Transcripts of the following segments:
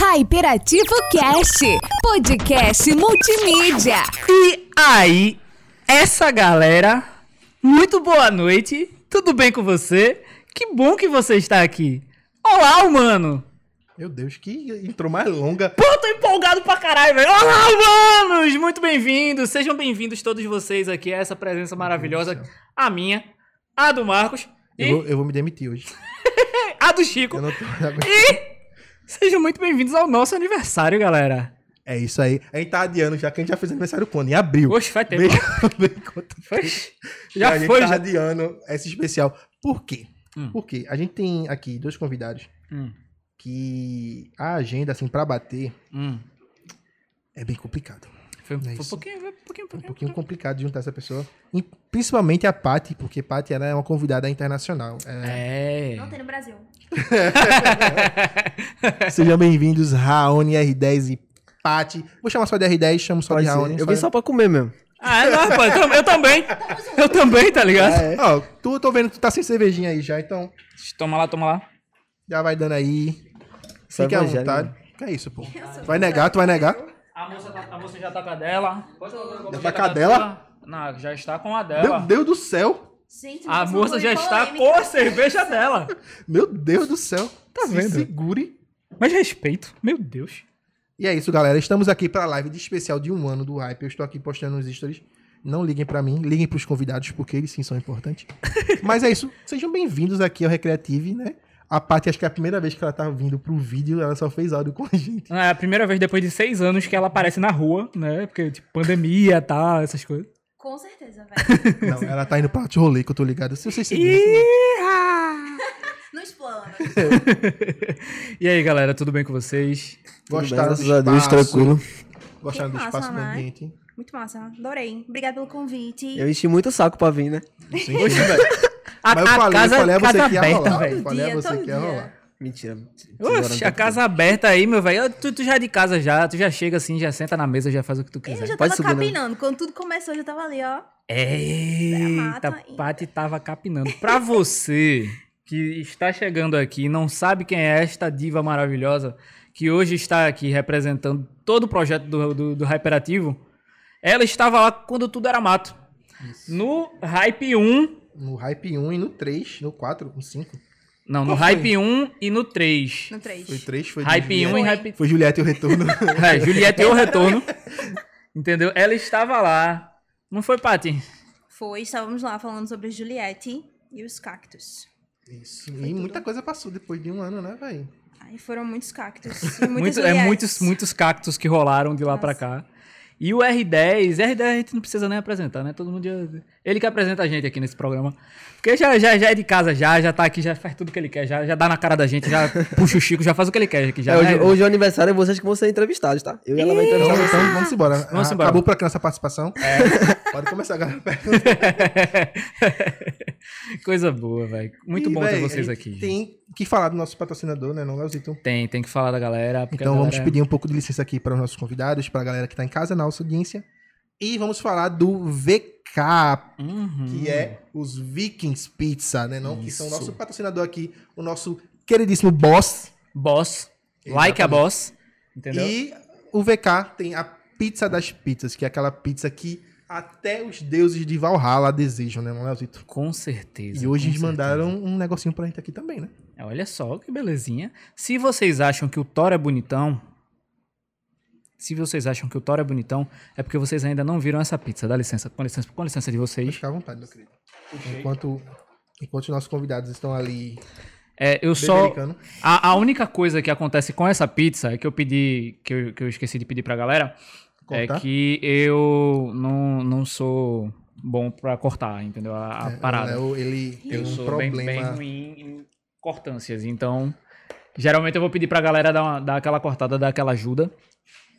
Hyperativo Cast, podcast multimídia. E aí, essa galera, muito boa noite, tudo bem com você? Que bom que você está aqui. Olá, humano! Meu Deus, que entrou mais longa. Pô, tô empolgado pra caralho, velho. Olá, humanos! Muito bem-vindos, sejam bem-vindos todos vocês aqui a essa presença maravilhosa, a minha, a do Marcos e Eu vou, eu vou me demitir hoje. a do Chico. Eu não tô. E sejam muito bem-vindos ao nosso aniversário, galera. É isso aí. A gente tá adiando já que a gente já fez aniversário quando? Em abril. Oxe, faz tempo. Quanto Oxe, E Já a gente foi, tá já. adiando esse especial. Por quê? Hum. Porque a gente tem aqui dois convidados Hum, que a agenda, assim, pra bater hum. é bem complicado. Foi, É foi um pouquinho, foi um pouquinho, um É um pouquinho. pouquinho complicado de juntar essa pessoa. E principalmente a Paty, porque Paty ela é uma convidada internacional. É, É. Não tem no Brasil. Sejam bem-vindos, Raoni R10 e Paty. Vou chamar só de R10, chamo só Pode de. Raoni. Eu vim só pra comer mesmo. Ah, não, rapaz, eu, tam- eu também. Eu também, tá ligado? Ó, tu, tô vendo que tu tá sem cervejinha aí já, então Toma lá, toma lá. já vai dando aí. Fique à vontade. Que é isso, pô? Vai negar, tu vai negar? A moça, tá- a moça já tá com a dela. Já tá com a dela? Não, já está com a Meu dela. Deus do céu! Gente, A moça já está polêmica. com a cerveja dela. Meu Deus do céu! Tá Se vendo? segure. Mas respeito, meu Deus. E é isso, galera. Estamos aqui pra live de especial de um ano do Hype. Eu estou aqui postando nos stories. Não liguem pra mim, liguem pros convidados, porque eles sim são importantes. Mas é isso. Sejam bem-vindos aqui ao Recreative, né? A Paty, acho que é a primeira vez que ela tá vindo pro vídeo, ela só fez áudio com a gente. É a primeira vez depois de seis anos que ela aparece na rua, né? Porque, tipo, pandemia e tal, essas coisas. Com certeza, velho. Não, ela tá indo pra de rolê, que eu tô ligado. Se vocês seguirem. Ih! Não explana. E aí, galera, tudo bem com vocês? Gostaram Graças do a Deus, espaço? tranquilo. Gostaram do espaço do né? ambiente? Muito massa. Adorei. Obrigada pelo convite. Eu enchi muito saco pra vir, né? Sim, velho. A, Mas eu a falei, casa, eu falei a você casa que ia aberta, rolar. velho. Eu falei a Todo você dia, que ia rolar. Mentira. Oxe, a casa aberta aí, meu velho. Tu, tu já é de casa já, tu já chega assim, já senta na mesa, já faz o que tu Eu quiser. já Pode tava subir, né? capinando. Quando tudo começou, eu já tava ali, ó. Eita. Paty tava capinando. Pra você que está chegando aqui e não sabe quem é esta diva maravilhosa, que hoje está aqui representando todo o projeto do, do, do Hyperativo, ela estava lá quando tudo era mato. No Hype 1, No Hype 1 e no 3, no 4, no 5. não, no Qual foi? Hype 1 e no 3. No 3. Foi 3, foi Hype Juliette. 1 e Foi. Hype Foi Juliette e o retorno. É, Juliette e o retorno. Entendeu? Ela estava lá. Não foi, Paty? Foi, estávamos lá falando sobre Juliette e os cactos. Isso. E muita coisa passou depois de um ano, né, velho? Aí foram muitos cactos. Muito, é, muitos, muitos cactos que rolaram de lá pra cá. E o R10, R10 a gente não precisa nem apresentar, né? Todo mundo já... Ele que apresenta a gente aqui nesse programa. Porque já, já, já é de casa, já, já tá aqui, já faz tudo que ele quer, já, já dá na cara da gente, já puxa o Chico, já faz o que ele quer aqui. Já, É, hoje, né? hoje é o aniversário, é vocês que vão ser entrevistados, tá? Eu e ela vai entrevistar Então, então vamos embora. Vamos Ah, embora. Acabou por aqui nossa participação. Pode começar, galera. Coisa boa, velho. Muito E, bom ter véi, vocês aqui. Tem que falar do nosso patrocinador, né, não, Leozito? Tem, tem que falar da galera. Então a vamos galera- pedir um pouco de licença aqui para os nossos convidados, para a galera que está em casa, na nossa audiência. E vamos falar do VK, Uhum. que é os Vikings Pizza, né? Não? Que são o nosso patrocinador aqui, o nosso queridíssimo boss. Boss. Like a Exatamente. boss. Entendeu? E o VK tem a pizza das pizzas, que é aquela pizza que até os deuses de Valhalla desejam, né, Leozito? Com certeza. E hoje eles certeza. mandaram um negocinho pra gente aqui também, né? Olha só que belezinha. Se vocês acham que o Thor é bonitão. Se vocês acham que o Thor é bonitão, é porque vocês ainda não viram essa pizza. Dá licença, com licença, com licença de vocês. ficar à vontade, meu querido. Enquanto, enquanto os nossos convidados estão ali É, eu só. A, a única coisa que acontece com essa pizza é que eu pedi. Que eu, que eu esqueci de pedir pra galera. Cortar? É que eu não, não sou bom pra cortar, entendeu? A, a É, parada. Léo, ele tem Eu um sou bem, problema. bem ruim em cortâncias. Então, geralmente eu vou pedir pra galera dar, uma- dar aquela cortada, dar aquela ajuda.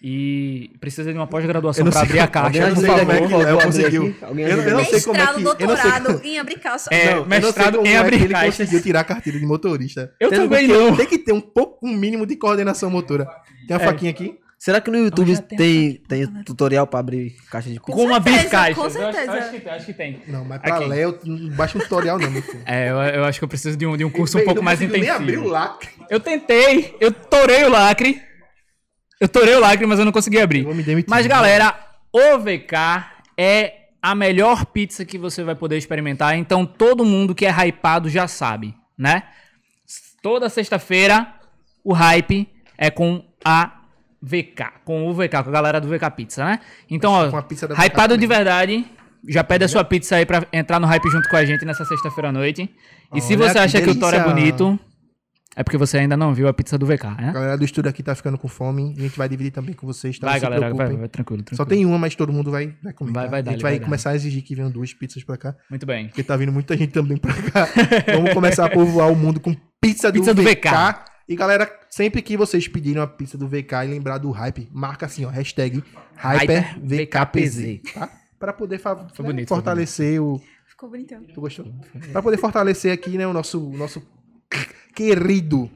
E precisa de uma Eu pós-graduação sei abrir a caixa, eu não por sei como é que o Léo conseguiu. Eu, eu não sei como é que... Eu doutorado em abrir calça. É, Não, eu não sei mestrado como em é que abrir ele conseguiu tirar a carteira de motorista. Eu também não. Tem que ter um pouco, um mínimo de coordenação motora. Tem a É. faquinha aqui? Será que no YouTube já tem tem, tem tutorial pra abrir caixa de? Como abrir caixas. com Eu acho- certeza. Eu acho, que, tem, acho que tem. Não, mas pra Aqui. Léo, não baixa um tutorial não, meu filho. É, eu, eu acho que eu preciso de um, de um curso um Véi, pouco mais conseguiu nem abrir o intensivo. lacre. Eu tentei, eu torei o lacre. Eu torei o lacre, mas eu não consegui abrir. Demitir. Mas, galera, o VK é a melhor pizza que você vai poder experimentar. Então, todo mundo que é hypado já sabe, né? Toda sexta-feira, o hype é com a VK. Com o VK, com a galera do VK Pizza, né? Então, ó, hypado de verdade, já pede a sua pizza aí pra entrar no hype junto com a gente nessa sexta-feira à noite. E se Olha você que acha que o Thor é bonito, é porque você ainda não viu a pizza do VK, né? A galera do estúdio aqui tá ficando com fome. A gente vai dividir também com vocês, tá? Vai, Não se galera, vai, preocupem. vai, tranquilo, tranquilo. Só tem uma, mas todo mundo vai, vai comer. Vai- tá? vai a dar-lhe, gente vai, vai dar. começar a exigir que venham duas pizzas pra cá. Muito bem. Porque tá vindo muita gente também pra cá. Vamos começar a povoar o mundo com pizza do, Pizza do VK. VK. E galera, sempre que vocês pedirem uma pizza do VK e lembrar do hype, marca assim, ó, hashtag HyperVKPZ, tá? Pra poder fa- né, bonito, foi fortalecer o... Ficou bonitão. Tu gostou? Pra poder fortalecer aqui, né, o nosso, o nosso querido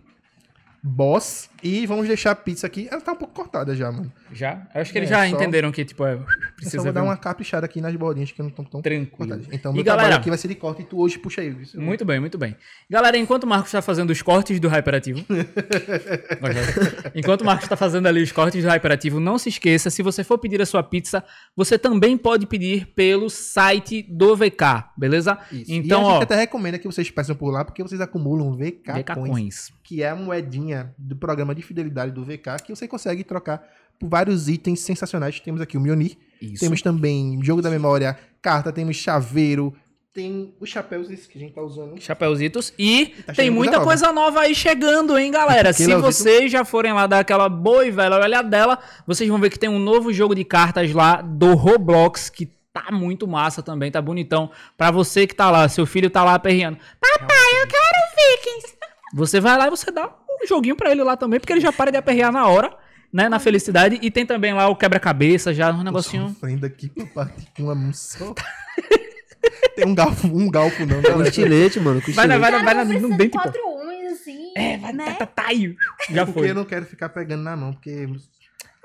boss. E vamos deixar a pizza aqui. Ela tá um pouco cortada já, mano. Já? Eu acho que eles É, já só- entenderam que, tipo, é, Eu precisa vou dar um- uma caprichada aqui nas bolinhas que não estão tão Tranquilo. cortadas. Então, E meu galera- trabalho aqui vai ser de corte e tu hoje puxa aí. viu? Muito bem, muito bem. Galera, enquanto o Marcos está fazendo os cortes do Hyperativo. enquanto o Marcos está fazendo ali os cortes do Hyperativo, não se esqueça, se você for pedir a sua pizza, você também pode pedir pelo site do VK, beleza? Isso. Então, e a gente ó, até recomenda que vocês peçam por lá, porque vocês acumulam VK, VK Coins, Coins. que é a moedinha do programa de fidelidade do VK, que você consegue trocar por vários itens sensacionais. Temos aqui o Mionir, Isso. temos também jogo da memória, carta, temos chaveiro, tem os chapéus que a gente tá usando. Chapeuzitos. E Tá tem muita coisa coisa nova aí chegando, hein, galera? Se é vocês já forem lá dar aquela boa e velha olhadela, vocês vão ver que tem um novo jogo de cartas lá do Roblox, que tá muito massa também, tá bonitão. Pra você que tá lá, seu filho tá lá aperreando. Papai, eu quero Vikings. Você vai lá e você dá um joguinho pra ele lá também, porque ele já para de aperrear na hora, né, na felicidade. E tem também lá o quebra-cabeça, já um Tô negocinho... sofrendo aqui pra partir com uma mão só. tem um galfo, um galfo não, Com galera. estilete, mano. Com Vai estilete. vai vai não no dente, pô. quatro unhas, assim. É, vai, né? tá, tá, tá, aí. Já porque foi. eu não quero ficar pegando na mão, porque...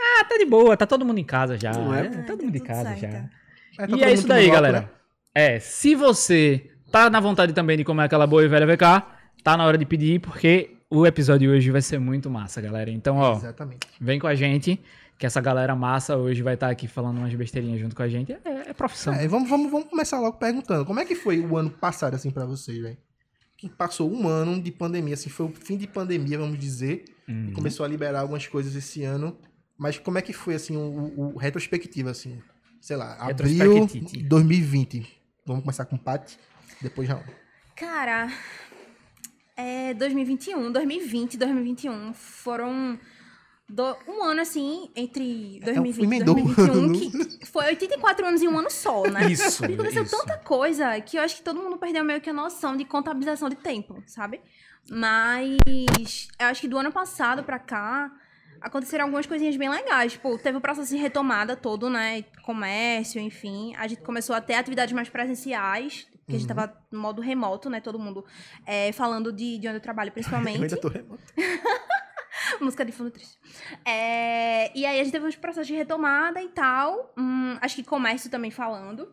Ah, tá de boa, tá todo mundo em casa já. Não é? é, Ah, todo tá mundo em casa certo. já. É, tá e é isso daí, galera. né? É, se você tá na vontade também de comer aquela boa e velha VK, tá na hora de pedir, porque o episódio de hoje vai ser muito massa, galera. Então, ó, Exatamente. vem com a gente, que essa galera massa hoje vai estar aqui falando umas besteirinhas junto com a gente. É, é profissão. É, vamos, vamos, vamos começar logo perguntando. Como é que foi o ano passado, assim, pra vocês, velho? Que passou um ano de pandemia, assim, foi o fim de pandemia, vamos dizer. Uhum. Começou a liberar algumas coisas esse ano. Mas como é que foi, assim, o, o, o retrospectivo, assim? Sei lá, abril Retrospectite. 2020. Vamos começar com o Paty, depois Raul. Cara, é 2021, 2020, 2021 foram do- um ano assim entre 2020 e emendou. 2021 que foi 84 anos em um ano só, né? Isso, Porque aconteceu isso. tanta coisa que eu acho que todo mundo perdeu meio que a noção de contabilização de tempo, sabe? Mas eu acho que do ano passado pra cá aconteceram algumas coisinhas bem legais. Tipo, teve o processo de retomada todo, né? Comércio, enfim. A gente começou a ter atividades mais presenciais, que a gente tava no modo remoto, né? Todo mundo é, falando de, de onde eu trabalho, Eu principalmente. ainda tô remoto. Música de fundo triste. É, e aí a gente teve uns processos de retomada e tal. Hum, acho que comércio também falando.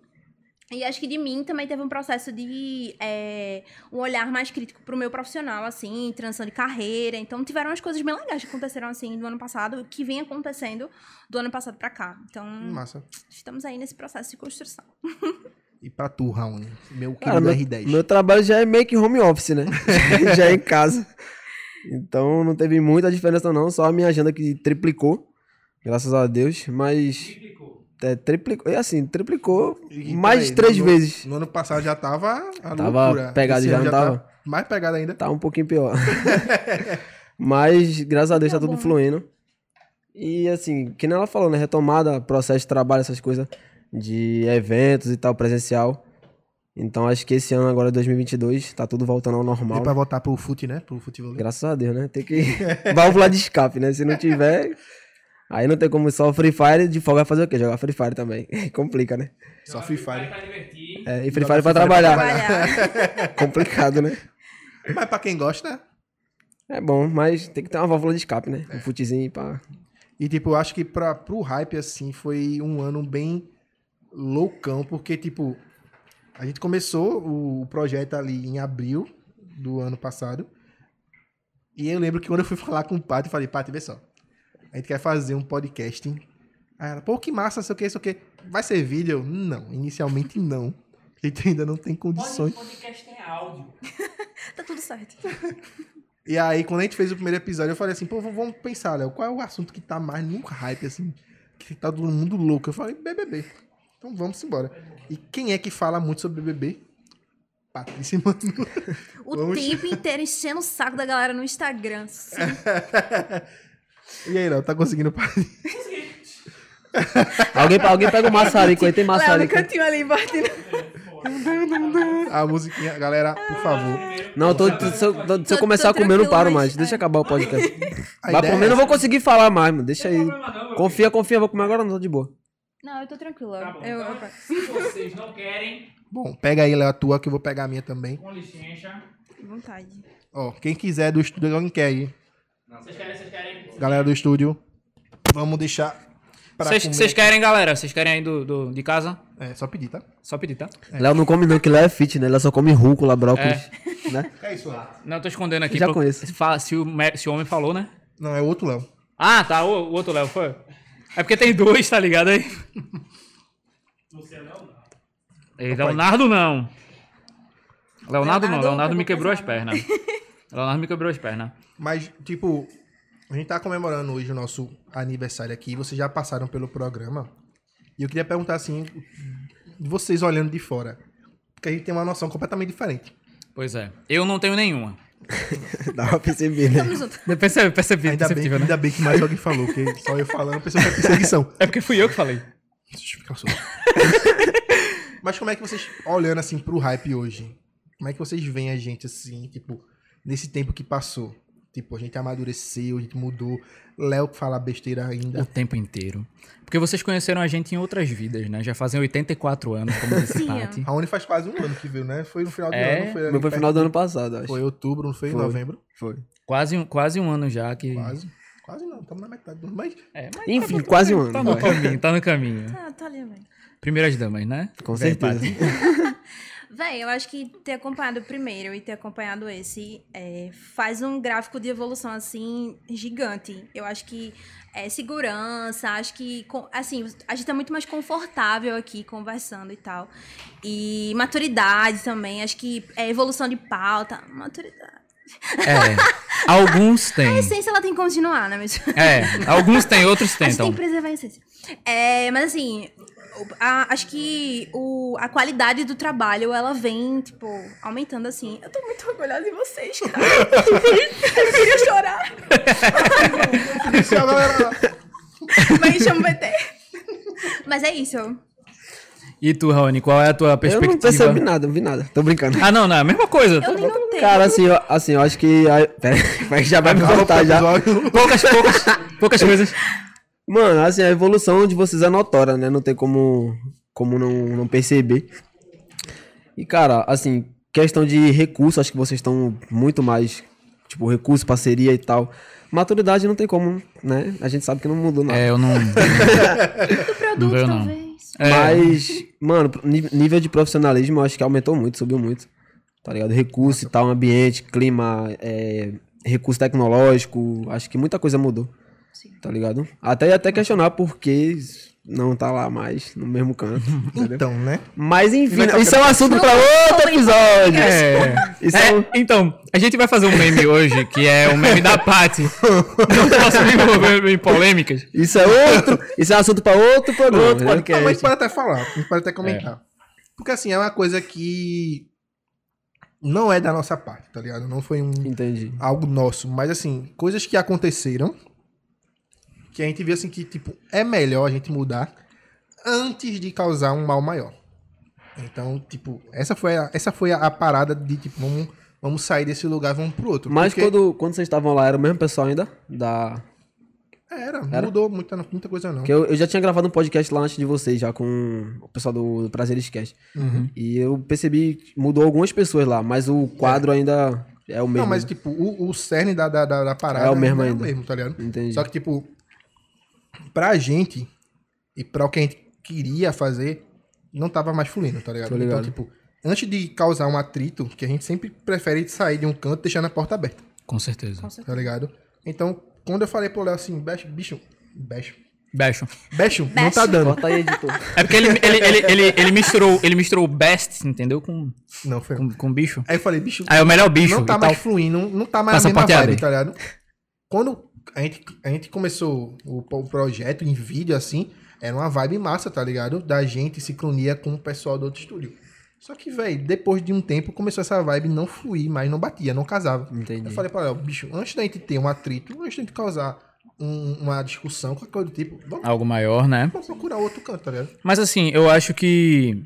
E acho que de mim também teve um processo de é, um olhar mais crítico pro meu profissional, assim, transição de carreira. Então tiveram umas coisas bem legais que aconteceram assim do ano passado, que vem acontecendo do ano passado pra cá. Então, Massa. estamos aí nesse processo de construção. E pra tu, Raul, meu Cara, querido meu, R10. meu trabalho já é meio que home office, né? já é em casa. Então não teve muita diferença não, só a minha agenda que triplicou, graças a Deus, mas... É, triplicou, é assim, triplicou E mais de três no- vezes. No ano passado já tava a Tava loucura. pegado Esse já, não tá tava? mais pegado ainda. Tá um pouquinho pior. Mas, graças a Deus, tá Tá tudo fluindo. E, assim, que nem ela falou, né? Retomada, processo de trabalho, essas coisas, de eventos e tal, presencial. Então, acho que esse ano, agora, 2022, tá tudo voltando ao normal. Deu pra voltar pro fute, né? Pro futebol. Graças a Deus, né? Tem que. Válvula de escape, né? Se não tiver. Aí não tem como só Free Fire, de folga vai fazer o quê? Jogar Free Fire também. Complica, né? Só Free Fire. É, e Free Fire pra Free Fire pra trabalhar. Trabalhar. Complicado, né? Mas pra quem gosta, É bom, mas tem que ter uma válvula de escape, né? Um futezinho pra. E, tipo, eu acho que pra, pro hype, assim, foi um ano bem loucão, porque, tipo, a gente começou o projeto ali em abril do ano passado. E eu lembro que quando eu fui falar com o Paty, eu falei, Paty, vê só. A gente quer fazer um podcasting. Aí ela, pô, que massa, sei o que, sei o que. Vai ser vídeo? Não, inicialmente não. A gente ainda não tem condições. podcast tem áudio. Tá tudo certo. E aí, quando a gente fez o primeiro episódio, eu falei assim, pô, vamos pensar, Léo, qual é o assunto que tá mais no hype, assim, que tá todo mundo louco? Eu falei, BBB. Então vamos embora. E quem é que fala muito sobre BBB? Patrícia Manu. O Vamos- tempo inteiro enchendo o saco da galera no Instagram. Sim. E aí, Léo, tá conseguindo parar? Alguém, alguém pega o maçarico aí, tem Léo no maçarico. cantinho ali, batendo. A musiquinha, galera, por favor. Não, tô, tô- se, eu, se eu Tô- começar a tô comer, eu não paro mas- mais. Deixa acabar o podcast. Ideia comer, é não vou conseguir falar mais, mano. Deixa aí. Confia, confia, vou comer agora, não, tô de boa. Não, eu tô tranquila. Tá bom. eu, então, eu- se vocês não querem, Bom, pega aí, Léo, a tua, que eu vou pegar a minha também. com licença. Vontade. Ó, quem quiser do estúdio, alguém quer aí. Vocês querem, vocês querem. Galera do estúdio, vamos deixar Vocês, querem, galera? Vocês querem aí do, do- de casa? É, só pedir, tá? Só pedir, tá? Léo não come não, que Léo é fit, né? Léo só come rúcula, brócolis, né? É isso, Léo. Não, eu tô escondendo aqui. Já pro- conheço. Se, fala- se o, se o homem falou, né? Não, é outro Léo. Ah, tá. O, o outro Léo foi. É porque tem dois, tá ligado aí? Ei, Leonardo não. Leonardo não. Leonardo Leonardo me pegou quebrou as pesado. pernas. Leonardo me quebrou as pernas. Mas, tipo, a gente tá comemorando hoje o nosso aniversário aqui. Vocês já passaram pelo programa. E eu queria perguntar, assim, de vocês olhando de fora. Porque a gente tem uma noção completamente diferente. Pois é. Eu não tenho nenhuma. Dá pra perceber, né? Tamo junto. Eu percebi, percebi, Ainda bem, né? ainda bem que mais alguém falou, porque só eu falando, a pessoa que é perseguição. É porque fui eu que falei. Deixa eu ficar solto. Mas como é que vocês, olhando assim pro hype hoje, como é que vocês veem a gente assim, tipo, nesse tempo que passou? Tipo, a gente amadureceu, a gente mudou. Léo que fala besteira O ainda. tempo inteiro. Porque vocês conheceram a gente em outras vidas, né? Já fazem 84 anos, como disse. A Uni faz quase um ano que veio, né? Foi no final do É? ano, foi ali Meu foi perto- final do ano passado, acho. Foi outubro, não foi? Foi. Novembro. Foi. Quase, um- quase um ano já que. Quase. Quase não, estamos na metade do ano. Mas É, mas Enfim, quase um ano. tá no caminho, tá no caminho. Tá, tá ali, velho. Primeiras damas, né? Com Vem, certeza. Véi, eu acho que ter acompanhado o primeiro e ter acompanhado esse é, faz um gráfico de evolução, assim, gigante. Eu acho que é segurança, acho que, assim, a gente tá muito mais confortável aqui conversando e tal. E maturidade também, acho que é evolução de pauta, maturidade. É. Alguns A têm. essência, ela tem que continuar, né? Mas... É, alguns têm, outros A gente tem tentam. que preservar a essência. É, mas assim, a- acho que o, a qualidade do trabalho, ela vem, tipo, aumentando assim. Eu tô muito orgulhosa de vocês, cara. eu queria chorar, mas chama o VT. Mas é isso. E tu, Raoni, qual é a tua Eu não perspectiva? percebi nada, não vi nada. Tô brincando. Ah, não, não, é a mesma coisa. Eu nem notei. Cara, assim, eu, assim, eu acho que. Pera, aí, já vai me voltar já. Poucas, poucas, poucas coisas. Mano, assim, a evolução de vocês é notória, né? Não tem como, como não, não perceber. E, cara, assim, questão de recurso, acho que vocês estão muito mais, tipo, recurso, parceria e tal. Maturidade não tem como, né? A gente sabe que não mudou nada. É, eu não. Do produto, veio, não. talvez. É, Mas, mano, nível de profissionalismo eu acho que aumentou muito, subiu muito. Tá ligado? Recurso e tal, ambiente, clima, é, recurso tecnológico, acho que muita coisa mudou. Tá ligado? Até ia até questionar por que não tá lá mais, no mesmo canto. Então, né? Mas enfim, isso é um assunto pra outro episódio. É. Isso É, é um- então, a gente vai fazer um meme hoje, que é o meme da Paty. Não posso me envolver em polêmicas. Isso é outro, isso é assunto pra outro programa. Outro podcast. Não, mas a gente pode até falar, a gente pode até comentar. Porque assim, é uma coisa que não é da nossa parte, tá ligado? Não foi um, Entendi. algo nosso, mas assim, coisas que aconteceram que a gente viu assim que, tipo, é melhor a gente mudar antes de causar um mal maior. Então, tipo, essa foi a, essa foi a, a parada de, tipo, vamos, vamos sair desse lugar, vamos pro outro. Mas Porque quando, quando vocês estavam lá, era o mesmo pessoal ainda? Da... Era, Era? mudou muita, muita coisa não. Porque eu, eu já tinha gravado um podcast lá antes de vocês, já com o pessoal do, do Prazeres Cast. Uhum. E eu percebi que mudou algumas pessoas lá, mas o quadro ainda é o mesmo. Não, mas tipo, o, o cerne da, da, da, da parada É o mesmo é ainda. o mesmo, tá ligado? Entendi. Só que, tipo, pra gente e pra o que a gente queria fazer, não tava mais fluindo, tá ligado? Tô Então, ligado. tipo, antes de causar um atrito, que a gente sempre prefere sair de um canto deixando a porta aberta, Com certeza. tá ligado? Então, quando eu falei pro Léo assim, bicho, bicho, bicho, Beijo. bicho, não tá dando. Corta aí, editor. É porque ele, ele, ele, ele, ele misturou, ele misturou o best, entendeu? Com, Não, foi. com, com bicho. Aí eu falei, bicho, Aí é o melhor bicho não tá mais tal. fluindo, não, tá mais a mesma vibe, tá ligado? Quando a gente, a gente começou o, o projeto em vídeo, assim, era uma vibe massa, tá ligado? Da gente sincronia com o pessoal do outro estúdio. Só que, velho, depois de um tempo começou essa vibe não fluir, mais não batia, não casava. Entendi. Eu falei pra Léo, bicho, antes da gente ter um atrito, antes da gente causar um- uma discussão, qualquer coisa do tipo, vamos, Algo maior, né? vamos procurar outro canto, tá ligado? Mas assim, eu acho que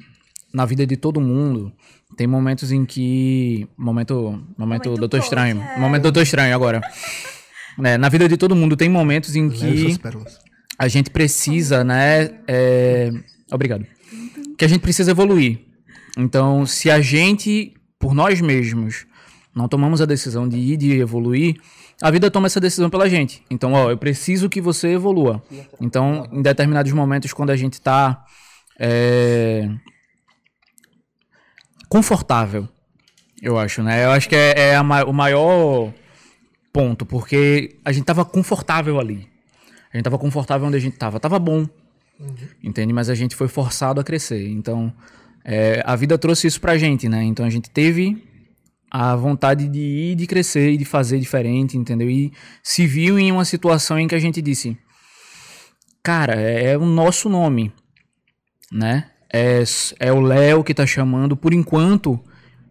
na vida de todo mundo tem momentos em que. Momento. Momento, Momento Doutor Estranho. é. Momento Doutor Estranho agora. Né, na vida de todo mundo tem momentos em que a gente precisa, né? é, Obrigado. Que a gente precisa evoluir. Então, se a gente, por nós mesmos, não tomamos a decisão de ir, de evoluir, a vida toma essa decisão pela gente. Então, ó, eu preciso que você evolua. Então, em determinados momentos, quando a gente tá é, confortável, eu acho, né? Eu acho que é, é a o maior ponto, porque a gente tava confortável ali. A gente tava confortável onde a gente tava. Tava bom. Entende? Mas a gente foi forçado a crescer. Então, é, a vida trouxe isso pra gente, né? Então a gente teve a vontade de ir, de crescer e de fazer diferente, entendeu? E se viu em uma situação em que a gente disse: Cara, é, é o nosso nome, né? É, é o Léo que tá chamando. Por enquanto,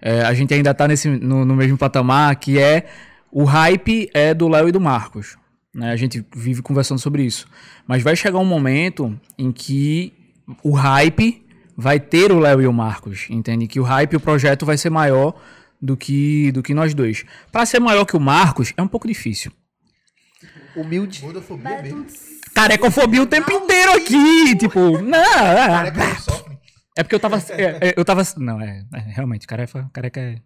é, a gente ainda tá nesse, no, no mesmo patamar que é o hype é do Léo e do Marcos. Né? A gente vive conversando sobre isso. Mas vai chegar um momento em que o hype vai ter o Léo e o Marcos, entende? Que o hype, o projeto vai ser maior do que, do que nós dois. Para ser maior que o Marcos é um pouco difícil. Humilde. Gordofobia mesmo. Carecofobia o tempo inteiro aqui, tipo, não, é, Careca não sofre. é porque eu tava, é, é, eu tava, não, é, é, realmente, careca, careca é,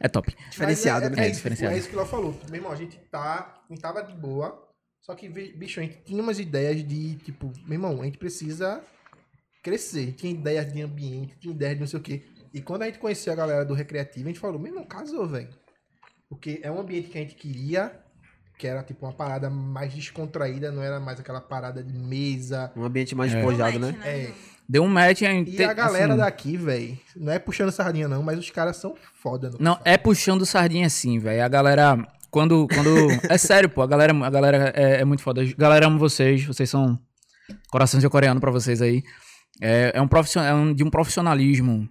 é top. Diferenciado, né? é, é, É, isso, diferenciado. é isso que ela falou. Meu irmão, a gente tá. A gente tava de boa. Só que, bicho, a gente tinha umas ideias de, tipo, meu irmão, a gente precisa crescer. Tinha ideias de ambiente, tinha ideias de não sei o quê. E quando a gente conheceu a galera do Recreativo, a gente falou, meu irmão, casou, velho. Porque é um ambiente que a gente queria, que era tipo uma parada mais descontraída, não era mais aquela parada de mesa. Um ambiente mais É. despojado, né? É. Deu um match em E a galera assim, daqui, velho, não é puxando sardinha não, mas os caras são foda. Não, é puxando sardinha assim, velho. A galera. Quando. quando é sério, pô. A galera, a galera é, é muito foda. Galera, amo vocês. Vocês são. Coração de coreano pra vocês aí. É, é um, profissional, é um de um profissionalismo.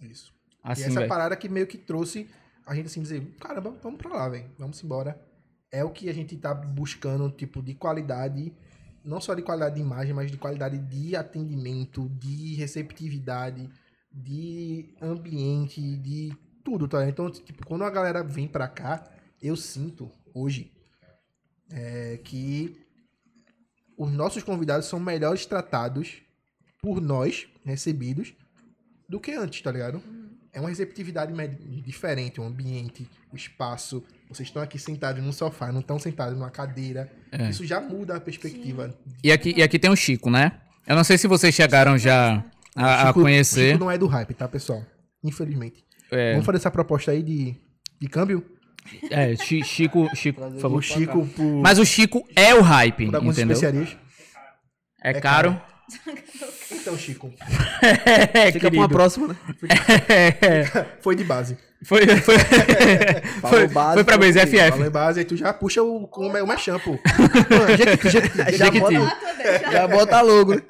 Isso. e Assim, essa velho. parada que meio que trouxe a gente assim dizer, caramba, vamos pra lá, velho. Vamos embora. É o que a gente tá buscando, tipo, de qualidade, não só de qualidade de imagem, mas de qualidade de atendimento, de receptividade, de ambiente, de tudo, tá? Então, tipo, quando a galera vem pra cá, eu sinto hoje é, que os nossos convidados são melhores tratados por nós, recebidos, do que antes, tá ligado? É uma receptividade diferente, o ambiente, o espaço. Vocês estão aqui sentados num sofá, não estão sentados numa cadeira. É. Isso já muda a perspectiva. E aqui, e aqui tem o Chico, né? Eu não sei se vocês chegaram já a, a Chico- conhecer. Chico não é do hype, tá, pessoal? Infelizmente. É, Vamos fazer essa proposta aí de, de câmbio? é, Chi- Chico, Chico, por favor. O Chico, por, Mas o Chico é o hype, por algumas entendeu? especiarias. É É caro. Então, Chico, É, Fica pra uma querido. próxima, né? foi de base. Foi, foi, foi, base, foi pra mesa comigo, Falou FF. em base, aí tu já puxa o, o, o mechan, pô. Jequiti, Já bota, Ah, já. já bota logo, né?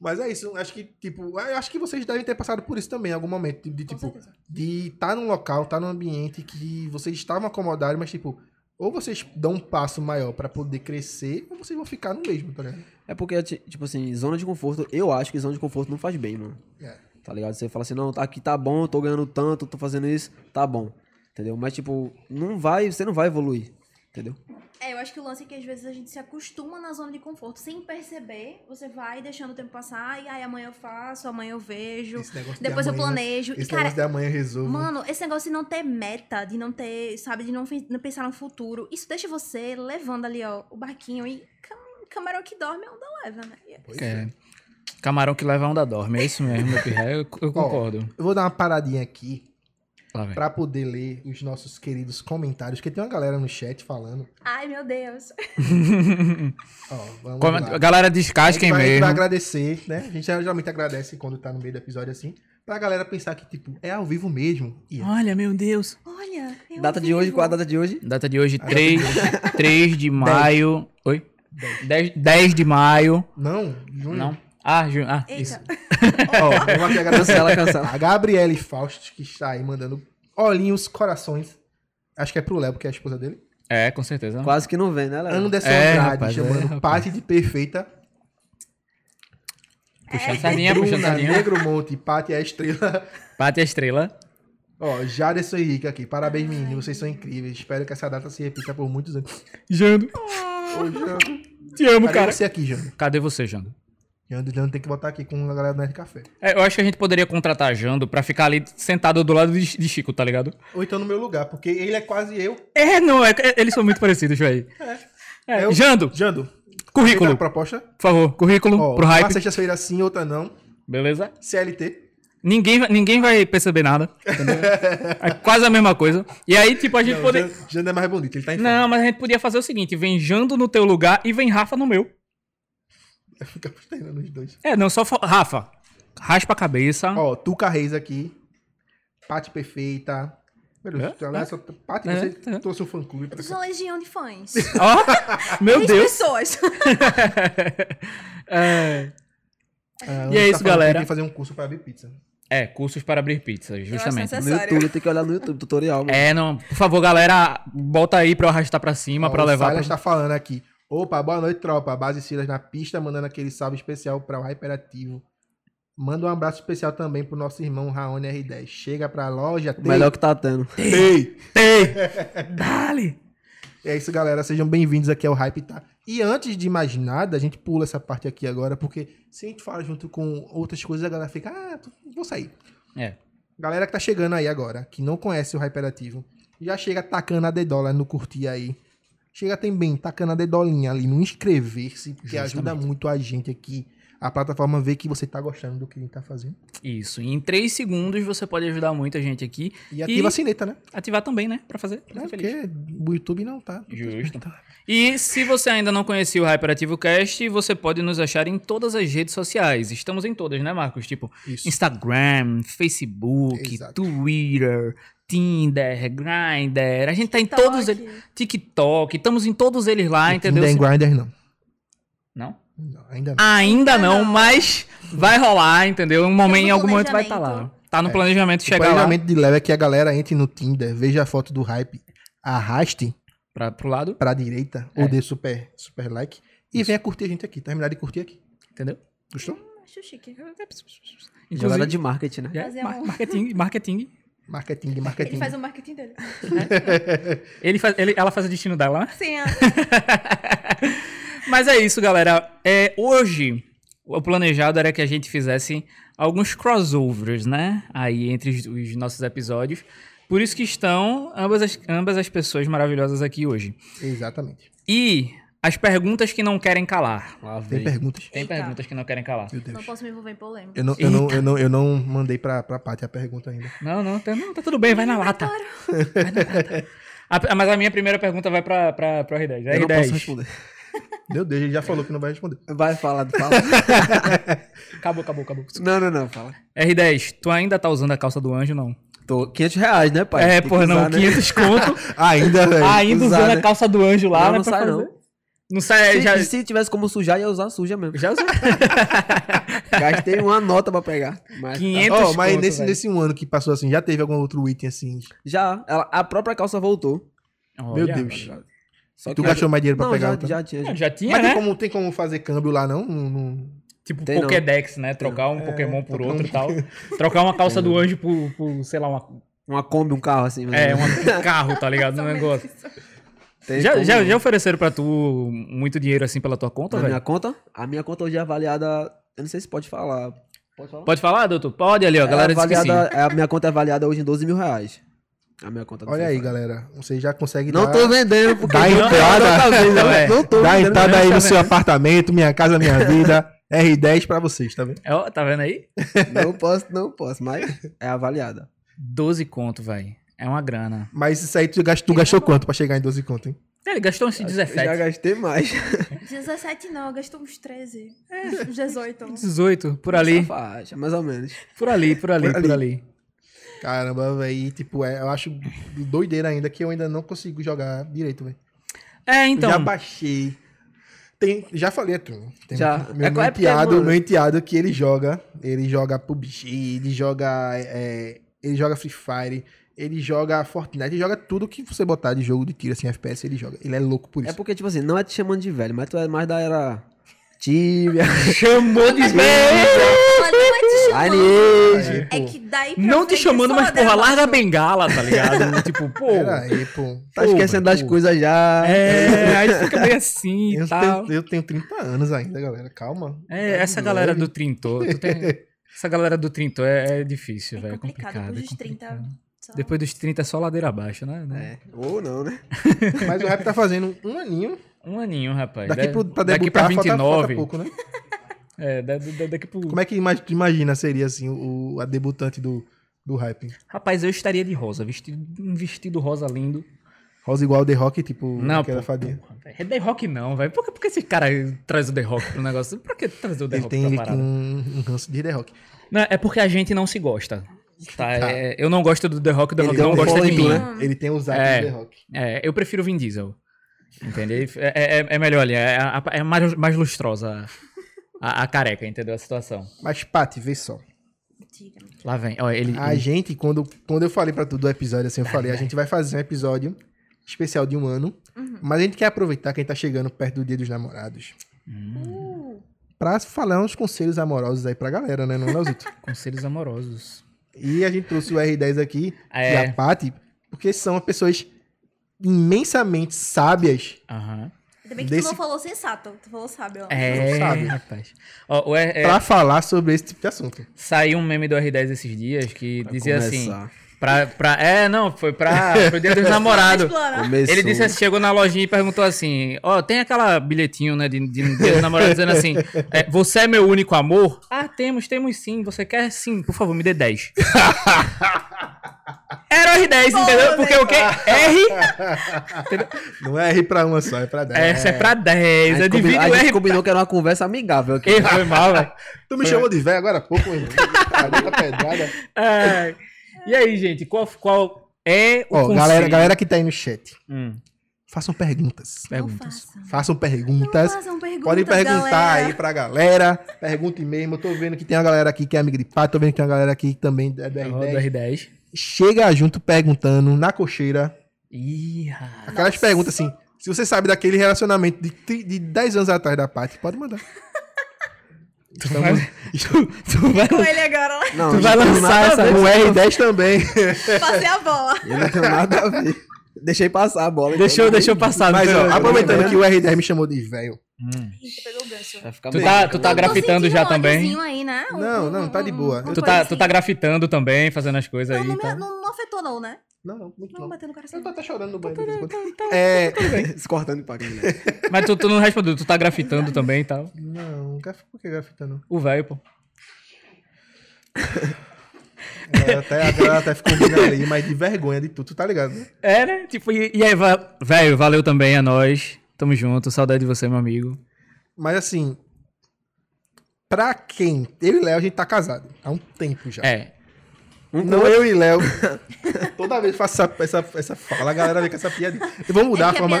Mas é isso, acho que, tipo, eu acho que vocês devem ter passado por isso também em algum momento. De, de, tipo, certeza. de estar num local, estar num ambiente que vocês estavam acomodados, mas, tipo, ou vocês dão um passo maior pra poder crescer, ou vocês vão ficar no mesmo, tá ligado? É porque, ti- tipo assim, zona de conforto, eu acho que zona de conforto não faz bem, mano. É. Tá ligado? Você fala assim, não, tá aqui tá bom, eu tô ganhando tanto, tô fazendo isso, tá bom. Entendeu? Mas, tipo, não vai, você não vai evoluir. Entendeu? É, eu acho que o lance é que às vezes a gente se acostuma na zona de conforto. Sem perceber, você vai deixando o tempo passar e aí amanhã eu faço, amanhã eu vejo, Esse negócio de depois eu amanhã- planejo. Esse e, cara, negócio de amanhã resolvo. Mano, esse negócio de não ter meta, de não ter, sabe, de não, não pensar no futuro, isso deixa você levando ali, ó, o barquinho e cam camarão que dorme é onda leva, né? É- Pois É. Camarão que leva a onda dorme, é isso mesmo, meu pirra. Eu, eu concordo. Eu vou dar uma paradinha aqui. Pra poder ler os nossos queridos comentários, porque tem uma galera no chat falando. Ai, meu Deus. Ó, vamos Como- lá. Galera, descasquem vai, a gente vai mesmo. agradecer, né? A gente geralmente agradece quando tá no meio do episódio assim, pra galera pensar que, tipo, é ao vivo mesmo. E é. Olha, meu Deus. Olha. eu Data de hoje, vivo. qual a data de hoje? Data de hoje, 3, 3 de maio. Oi? 10, 10 de maio. Não, junho. Não. Ah. Ah, Eita. isso. Ó, vamos aqui agradecer cancela. a Gabriele Faust, que está aí mandando olhinhos, corações. Acho que é pro Léo, porque é a esposa dele. É, com certeza. Quase que não vem, né, Léo? Anderson É, Andrade, rapaz, é, chamando rapaz. Paty de perfeita. Puxando sardinha, puxando Bruna sardinha. Negro Monte, Paty é a estrela. Bate a estrela. Ó, Jaderson Henrique aqui. Parabéns, meninos. Vocês são incríveis. Espero que essa data se repita por muitos anos. Jando. Ô, Jando. Te amo, Cadê cara. você aqui, Jando? Cadê você, Jando? Jando, Jando tem que botar aqui com a galera do Nerd Café. É, eu acho que a gente poderia contratar Jando pra ficar ali sentado do lado de, de Chico, tá ligado? Ou então no meu lugar, porque ele é quase eu. É, não, é, é- eles são muito parecidos, velho. É. Eu- Jando, Jando, currículo, a proposta. por favor, currículo Ó, pro uma hype, sexta-feira sim, outra não. beleza? CLT. Ninguém, vai- ninguém vai perceber nada, entendeu? É quase a mesma coisa. E aí, tipo, a gente poderia... Jando, Jando é mais bonito, ele tá em Não, mas a gente podia fazer o seguinte, vem Jando no teu lugar e vem Rafa no meu. Fica postando os dois. É, não, só... fa- Rafa, raspa a cabeça. Ó, Tuca Reis aqui. Pati Perfeita. Meu Deus, É? aliás, só- Pati, É, você é. trouxe um fã-clube pra Eu cá. sou legião de fãs. Ó, meu Deus. pessoas. É, Ah, E é isso, tá galera. Tem que fazer um curso pra abrir pizza. é, cursos para abrir pizza, justamente. No. YouTube, tem que olhar no YouTube, tutorial, mano. É, não, por favor, galera, bota aí pra eu arrastar pra cima, Ó, pra o levar Silas pra... tá falando aqui. Opa, boa noite, tropa. Base Silas na pista, mandando aquele salve especial para o Hyperativo. Manda um abraço especial também pro nosso irmão Raoni R10. Chega pra loja. O melhor que tá tendo. Ei! Ei, dale! É isso, galera. Sejam bem-vindos aqui ao Hype Tá. E antes de mais nada, a gente pula essa parte aqui agora, porque se a gente fala junto com outras coisas, a galera fica, ah, vou sair. É, Galera que tá chegando aí agora, que não conhece o Hyperativo, já chega tacando a dedola no curtir aí. Chega também tacando a dedolinha ali no inscrever-se, que ajuda muito a gente aqui. A plataforma ver que você tá gostando do que a gente tá fazendo. isso. E em três segundos você pode ajudar muito a gente aqui. E ativa a sineta, né? ativar também, né? Pra fazer. pra É, porque o YouTube não tá. Justo. E se você ainda não conhecia o Hyperativo Cast, você pode nos achar em todas as redes sociais. Estamos em todas, né, Marcos? Tipo, Isso. Instagram, Facebook, Exato. Twitter, Tinder, Grindr. A gente tá em TikTok. todos eles. TikTok, estamos em todos eles lá, entendeu? Ainda em Grindr, não. Não? Não, Ainda não. Ainda não, não. mas vai rolar, entendeu? Um momento, em algum momento vai estar planejamento. lá. Tá no planejamento O chegar lá planejamento de leve é que a galera entre no Tinder, veja a foto do hype, arraste pra, pro lado, pra direita, É. ou dê super, super like, e venha curtir a gente aqui. Terminar de curtir aqui. entendeu? Gostou? Acho chique. Galera de marketing, né? é, Fazer mar- um- marketing, marketing. Marketing, marketing. Ele faz o marketing dele. Ele faz, ele, ela faz o destino dela, né? Sim, é. Mas é isso, galera. É, hoje, o planejado era que a gente fizesse alguns crossovers, né? Aí entre os, os nossos episódios. Por isso que estão ambas as, ambas as pessoas maravilhosas aqui hoje. Exatamente. E as perguntas que não querem calar. Lá Tem vem. perguntas? Tem Eita. perguntas que não querem calar. Meu Deus. Não posso me envolver em polêmica. Eu não, eu, não, eu, não, eu não mandei pra, pra Paty a pergunta ainda. Não, não, tá, não, tá tudo bem, vai na lata. Vai na lata. A- mas a minha primeira pergunta vai pra, pra, pra R10. Eu não posso R10. responder. Meu Deus, ele já falou que não vai responder. Vai, fala, fala. Acabou, acabou, acabou. não, não, não, fala. R10, tu ainda tá usando a calça do anjo, não? Tô 500 reais, né, pai? é, Tem que porra, não, usar, né? 500 conto. Ainda, velho. ainda usar, usando a né? calça do anjo lá, Não, né? não pra sai, fazer. não. Não sai, Se, já... se tivesse como sujar, ia usar suja mesmo. Já usou. Gastei uma nota pra pegar. Mas tá. 500 Ó, mas conto, nesse, nesse um ano que passou assim, já teve algum outro item assim? Já, ela- a própria calça voltou. Meu Olha, Deus. Só Tu que- gastou mais dinheiro pra não, pegar já, outra? já tinha. já. Já tinha, Mas né? tem como, tem como fazer câmbio lá, não? Não- não- Tipo Tem não. Pokédex, né? Trocar um Pokémon por trocar outro um- e tal. Trocar uma calça do anjo por, por, sei lá, uma, Uma Kombi, um carro assim. é, uma- um carro, tá ligado? No negócio. isso. Tem Já, como já, já ofereceram pra tu muito dinheiro assim pela tua conta, Na velho? minha conta? A minha conta hoje é avaliada. Eu não sei se pode falar. Pode falar? Pode falar, doutor? Pode ali, ó. A galera é disse que sim. avaliada, é, A minha conta é avaliada hoje em 12 mil reais. A minha conta Olha aí, galera. Você já consegue Não dar, tô vendendo, porque. Dá não- entrada. não, tá vendo, Não, é. não tô dá vendendo. entrada aí tá no seu apartamento, minha casa, minha vida. R10 pra vocês, tá vendo? Ó, tá vendo aí? Não posso, não posso, mas é avaliada. 12 conto, velho. É uma grana. Mas isso aí tu, gastou, tu gastou quanto pra chegar em 12 conto, hein? Ele gastou uns Eu 17. Já gastei mais. 17 não, gastou uns 13. Uns 18. 18, por ali. Essa faixa, mais ou menos. Por ali, por ali, Por por ali. ali. Caramba, velho. Tipo, é, eu acho doideira ainda que eu ainda não consigo jogar direito, velho. É, então. Já baixei. Tem, já falei a tu. Tem Já. Meu, É meu é enteado, meu enteado que ele joga. Ele joga PUBG, ele joga. é, ele joga Free Fire, ele joga Fortnite, ele joga tudo que você botar de jogo de tiro assim, FPS, ele joga. Ele é louco por É isso. porque, tipo assim, não é te chamando de velho, mas tu é mais da era Tibia, Chamou de velho! Não é te chamando. Lineage. Aí, É pô. que daí Não te frente chamando, mas porra, larga a bengala, tá ligado? tipo, pô. Pera aí, pô. Tá Pô, esquecendo das pô. coisas já. É, aí fica meio assim e Eu tal. tenho, eu tenho 30 anos ainda, galera. Calma. É, essa Leve. galera do Trintou. tu tem- Essa galera do Trintou é, é difícil, É velho. É complicado, complicado. é dos 30. Depois dos 30 é só ladeira abaixo, né? É. Ou não, né? Mas o rap tá fazendo um aninho. Um aninho, rapaz. Daqui Da- pro, pra daqui debutar, pra falta- 29. Falta, pouco, né? É, da- da- daqui pro. Como é que imagina seria assim o, a debutante do, do hype? Rapaz, eu estaria de rosa, vestido, um vestido rosa lindo. Rosa igual o The Rock, tipo, Não, aquela pô, fadinha. É The Rock não, velho. Por, que- por que esse cara traz o The Rock pro negócio? Por que trazer o The Ele Rock tem, pra ele parada? tem um, um ranço de The Rock. Não, é porque a gente não se gosta. Tá? Tá. É, eu não gosto do The Rock, o The Ele Rock não um gosta de mim. né? Ele tem os atos É. do The Rock. É, eu prefiro o Vin Diesel. Entendeu? É, é- é melhor ali, é, é mais, mais lustrosa a, a careca, entendeu? A situação. Mas, Paty, vê só. Lá vem. Ó, ele, A gente, quando, quando eu falei pra tu do episódio, assim, eu falei, a gente vai fazer um episódio especial de um ano, mas a gente quer aproveitar que a gente tá chegando perto do Dia dos Namorados Uh, pra falar uns conselhos amorosos aí pra galera, né, não, Leozito? Conselhos amorosos. E a gente trouxe o R10 aqui É. e a Paty, porque são pessoas imensamente sábias. Aham. Ainda bem que Desse- tu não falou sensato, tu falou sábio. ó. É, sabe. rapaz. Ó, o R- é, Pra falar sobre esse tipo de assunto. saiu um meme do R10 esses dias que dizia assim. Pra, pra, é, não, foi pra, pro dia dos namorados. Ele disse assim, chegou na lojinha e perguntou assim: Ó, tem aquela bilhetinho, né, de, de dia dos namorados dizendo assim: é, Você é meu único amor? Ah, temos, temos sim. Você quer sim? Por favor, me dê 10. Era o R10, entendeu? Porque o quê? R? Não é R pra uma só, é pra 10. Essa é pra A 10. Eu gente, combinou, divido a o gente R. combinou que era uma conversa amigável aqui. Foi mal, velho. Tu me chamou de velho agora há pouco, irmão. Cadê a pedrada? Ai. E aí, gente, qual, qual é o Ó, conselho? galera, galera que tá aí no chat, Hum, façam perguntas. Perguntas. façam. Façam perguntas. Não façam perguntas, Podem perguntar galera. aí pra galera. Perguntem mesmo. Eu tô vendo que tem uma galera aqui que é amiga de pai. Tô vendo que tem uma galera aqui que também é do Ó, do R10. R10. Chega junto perguntando na cocheira. Ih, rapaz. Aquelas perguntas assim. Se você sabe daquele relacionamento de, de 10 anos atrás da Paty, pode mandar. Tu vai, tu, tu vai, Com ele agora, lá. Não, tu vai lançar essa. O R10 também. passei a bola. Eu não tenho nada a ver. Deixei passar a bola. Deixou, então, deixou passar. Mas, ó, aproveitando que o R10 me chamou de velho. Vai ficar Tu tá, tu tá grafitando já um também? ódiozinho Aí, né? Um- Não, um- não, tá de um- boa. uma Tu tá, assim. tu tá grafitando também, fazendo as coisas Não, aí. não, tá? não, não afetou, não, né? Não, não, muito Não não. bateu no coração. Eu tô até chorando no banho. de vez em quando. É, Se cortando em paga, né? Mas tu, tu não respondeu, tu tá grafitando também e tal. não, por que grafitando? O velho, pô. É, até, a galera até ficou vindo ali, mas de vergonha de tudo, tu tá ligado? né? É, né? Tipo, e, e aí, va- velho, valeu também a nós. Tamo junto, saudade de você, meu amigo. Mas assim, pra quem? Eu e Léo, a gente tá casado há um tempo já. É. Não eu e Léo. Toda vez que faço essa, essa, essa fala, a galera vem com essa piada. Eu vou mudar É a forma.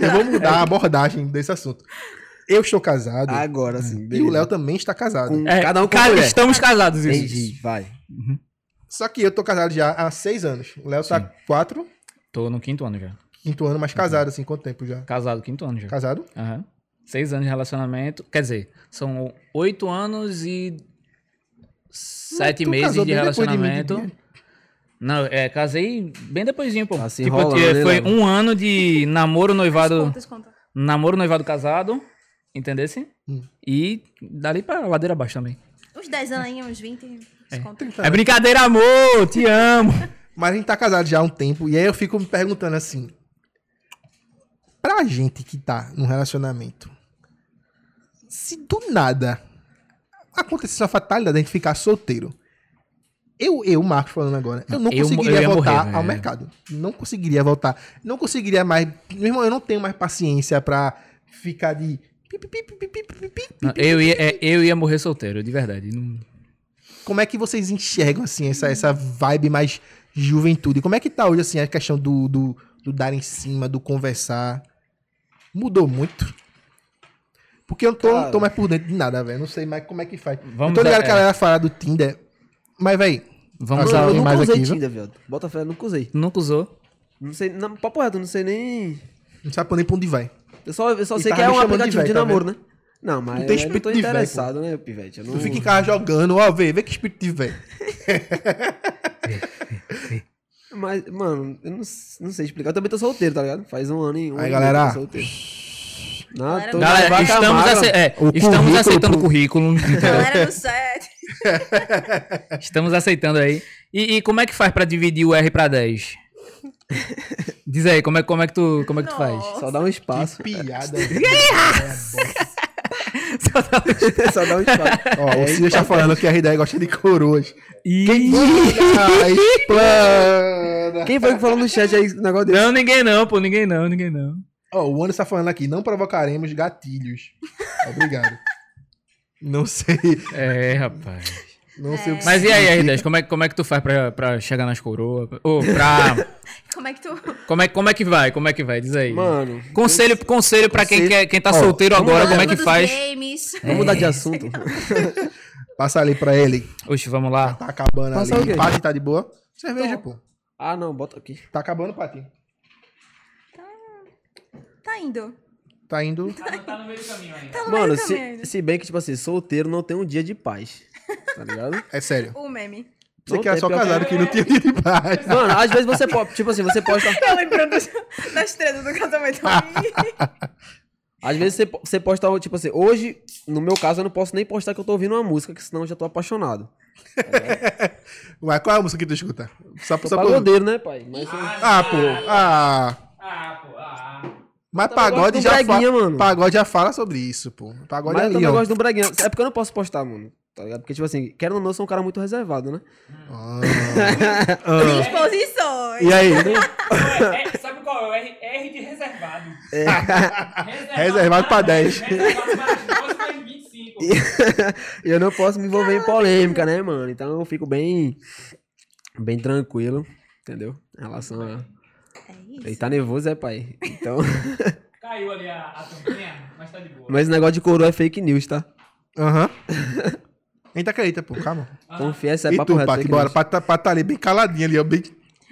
Eu vou mudar a abordagem desse assunto. Eu estou casado Agora sim. e o. Léo também está casado. Com- é Cada um com cara, mulher. estamos casados, isso. Entendi, vai. Só que eu tô casado já há seis anos. O Léo tá quatro, Tô no quinto ano já. quinto ano, mas casado, assim, quanto tempo já? Casado, quinto ano já. Casado? Aham. Seis anos de relacionamento. Quer dizer, são oito anos e sete tu meses de de relacionamento. Didi. Não, é, casei bem depoisinho, pô. Tá se tipo, eu- hein, foi um ano de namoro, noivado. Conta, conta. namoro, noivado, casado. Entendesse? Hum. E dali pra ladeira abaixo também. Uns 10 anos aí, uns 20. É. É brincadeira, amor! Te amo! Mas a gente tá casado já há um tempo. E aí eu fico me perguntando assim. Pra gente que tá num relacionamento, se do nada acontecesse uma fatalidade da gente ficar solteiro, Eu, eu, Marcos, falando agora, eu não Eu conseguiria eu voltar morrer, ao velho. mercado. Não conseguiria voltar. Não conseguiria mais. Meu irmão, eu não tenho mais paciência pra ficar de. Não, Eu ia, é, eu ia morrer solteiro, de verdade. Não- Como é que vocês enxergam, assim, essa, essa vibe mais juventude? Como é que tá hoje, assim, a questão do, do, do dar em cima, do conversar? Mudou muito? Porque eu não tô, Cara. tô mais por dentro de nada, velho. Não sei mais como é que faz. Vamos eu tô ligado a- que a galera fala do Tinder. Mas, velho, Vamos ao... eu nunca mais usei aqui? Tinder, viado. Bota fé, eu nunca usei. Nunca usou? Não sei, não, papo reto, eu não sei nem... não sabe nem pra onde vai. Eu só, eu só E sei tava que é um chamando de aplicativo de, velho, tá namoro, né? Não, mas Tu tem eu não espírito tô de velho, interessado, né, Pivete? Eu não... Tu fica em casa jogando, ó, vê, vê que espírito de velho. Mas, mano, eu não, não sei explicar. Eu também tô solteiro, tá ligado? Faz um ano e um Aí, ano galera. que eu tô solteiro. Não, Galera, tô Galera, estamos, ace- é, O estamos currículo aceitando pro- currículo. Galera do set. Estamos aceitando aí. E, e como é que faz pra dividir o R pra 10? Diz aí, como é, como é que tu, como é que tu faz? Só dá um espaço. Que piada. Só dá um espaço. ó, o Ciro está falando que a RDA gosta de coroas. Ah, explana. Quem foi que falou no chat aí o negócio desse? Não, ninguém não, pô, ninguém não, ninguém não. Ó, o Anderson tá falando aqui, não provocaremos gatilhos. Obrigado. Não sei. É, rapaz. Não sei o que Mas e aí, significa. R10, como é, como é que tu faz pra, pra chegar nas coroas? Ou pra... Como é que tu. Como é, como é que vai? Como é que vai? Diz aí. Mano, Conselho, conselho pra quem, Conselho- quer, quem tá Ó, solteiro agora, como é que faz? Games. vamos mudar de assunto. Passa ali pra ele. Oxe, vamos lá. Tá acabando Passa o ali. quê? Pati tá de boa? Cerveja, pô. Ah, não, bota aqui. Tá acabando, Pati. Tá indo. Tá indo. Tá no meio do caminho ainda. Tá no Mano, meio do caminho se, se bem que, tipo assim, solteiro não tem um dia de paz. Tá ligado? É sério. O meme. Você Não que era tem, só pior que- casado que não tinha dia de paz. Mano, às vezes você pode, tipo assim, você posta. Eu lembrando das, das tretas do casamento. Às vezes você, po- você posta, tipo assim, hoje, no meu caso, eu não posso nem postar que eu tô ouvindo uma música, que senão eu já tô apaixonado. Ué, qual é a música que tu escuta? Só, Sou só por... pagodeiro, né, pai? Mas eu- Ah, pô. Ah. Ah, pô, ah. Mas Eu pagode já breguinha, fala. mano. Pagode já fala sobre isso, pô. Pagode Mas eu ali, também ó. gosto do Braguinha. É porque eu não posso postar, mano. Tá ligado? Porque, tipo assim, querendo ou não, eu sou um cara muito reservado, né? Ah. Exposições. E aí? É, sabe qual é o R? R de reservado. Reservado pra 10. Reservado para 12 mais 25. E eu não posso me envolver em polêmica, né, mano? Então eu fico bem. Bem tranquilo, entendeu? Em relação a. Isso. Ele tá nervoso, é, pai? Então. Caiu ali a, a tampinha, mas tá de boa. Mas esse negócio de coroa é fake news, tá? Aham. A gente acredita, pô. Calma. Confia, isso é e papo tu, reto. Paty, bora. Paty tá, Paty tá ali bem caladinha ali, ó. Bem,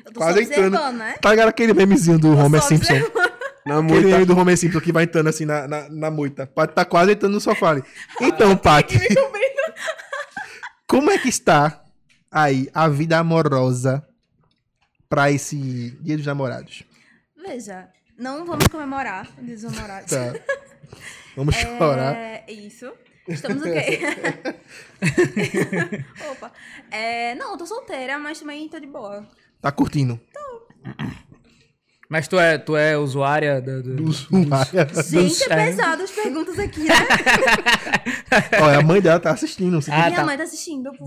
Eu tô quase só entrando. observando, né? Tá ligado aquele memezinho do Homer Simpson? Na Aquele muita. meme do Homer Simpson que vai entrando assim na, na, na moita. Paty tá quase entrando no sofá ali. Então, Paty. como é que está aí a vida amorosa pra esse Dia dos Namorados? Veja, não vamos comemorar o Dia dos Namorados. Tá. Vamos chorar. É isso. Estamos o quê? Opa. É, não, eu tô solteira, mas também tô de boa. Tá curtindo. Mas tu é, tu é usuária do... do- Do Zoom. Gente, é é. pesado as perguntas aqui, né? Olha, a mãe dela tá assistindo. Você Ah, Minha tá. mãe tá assistindo, pô.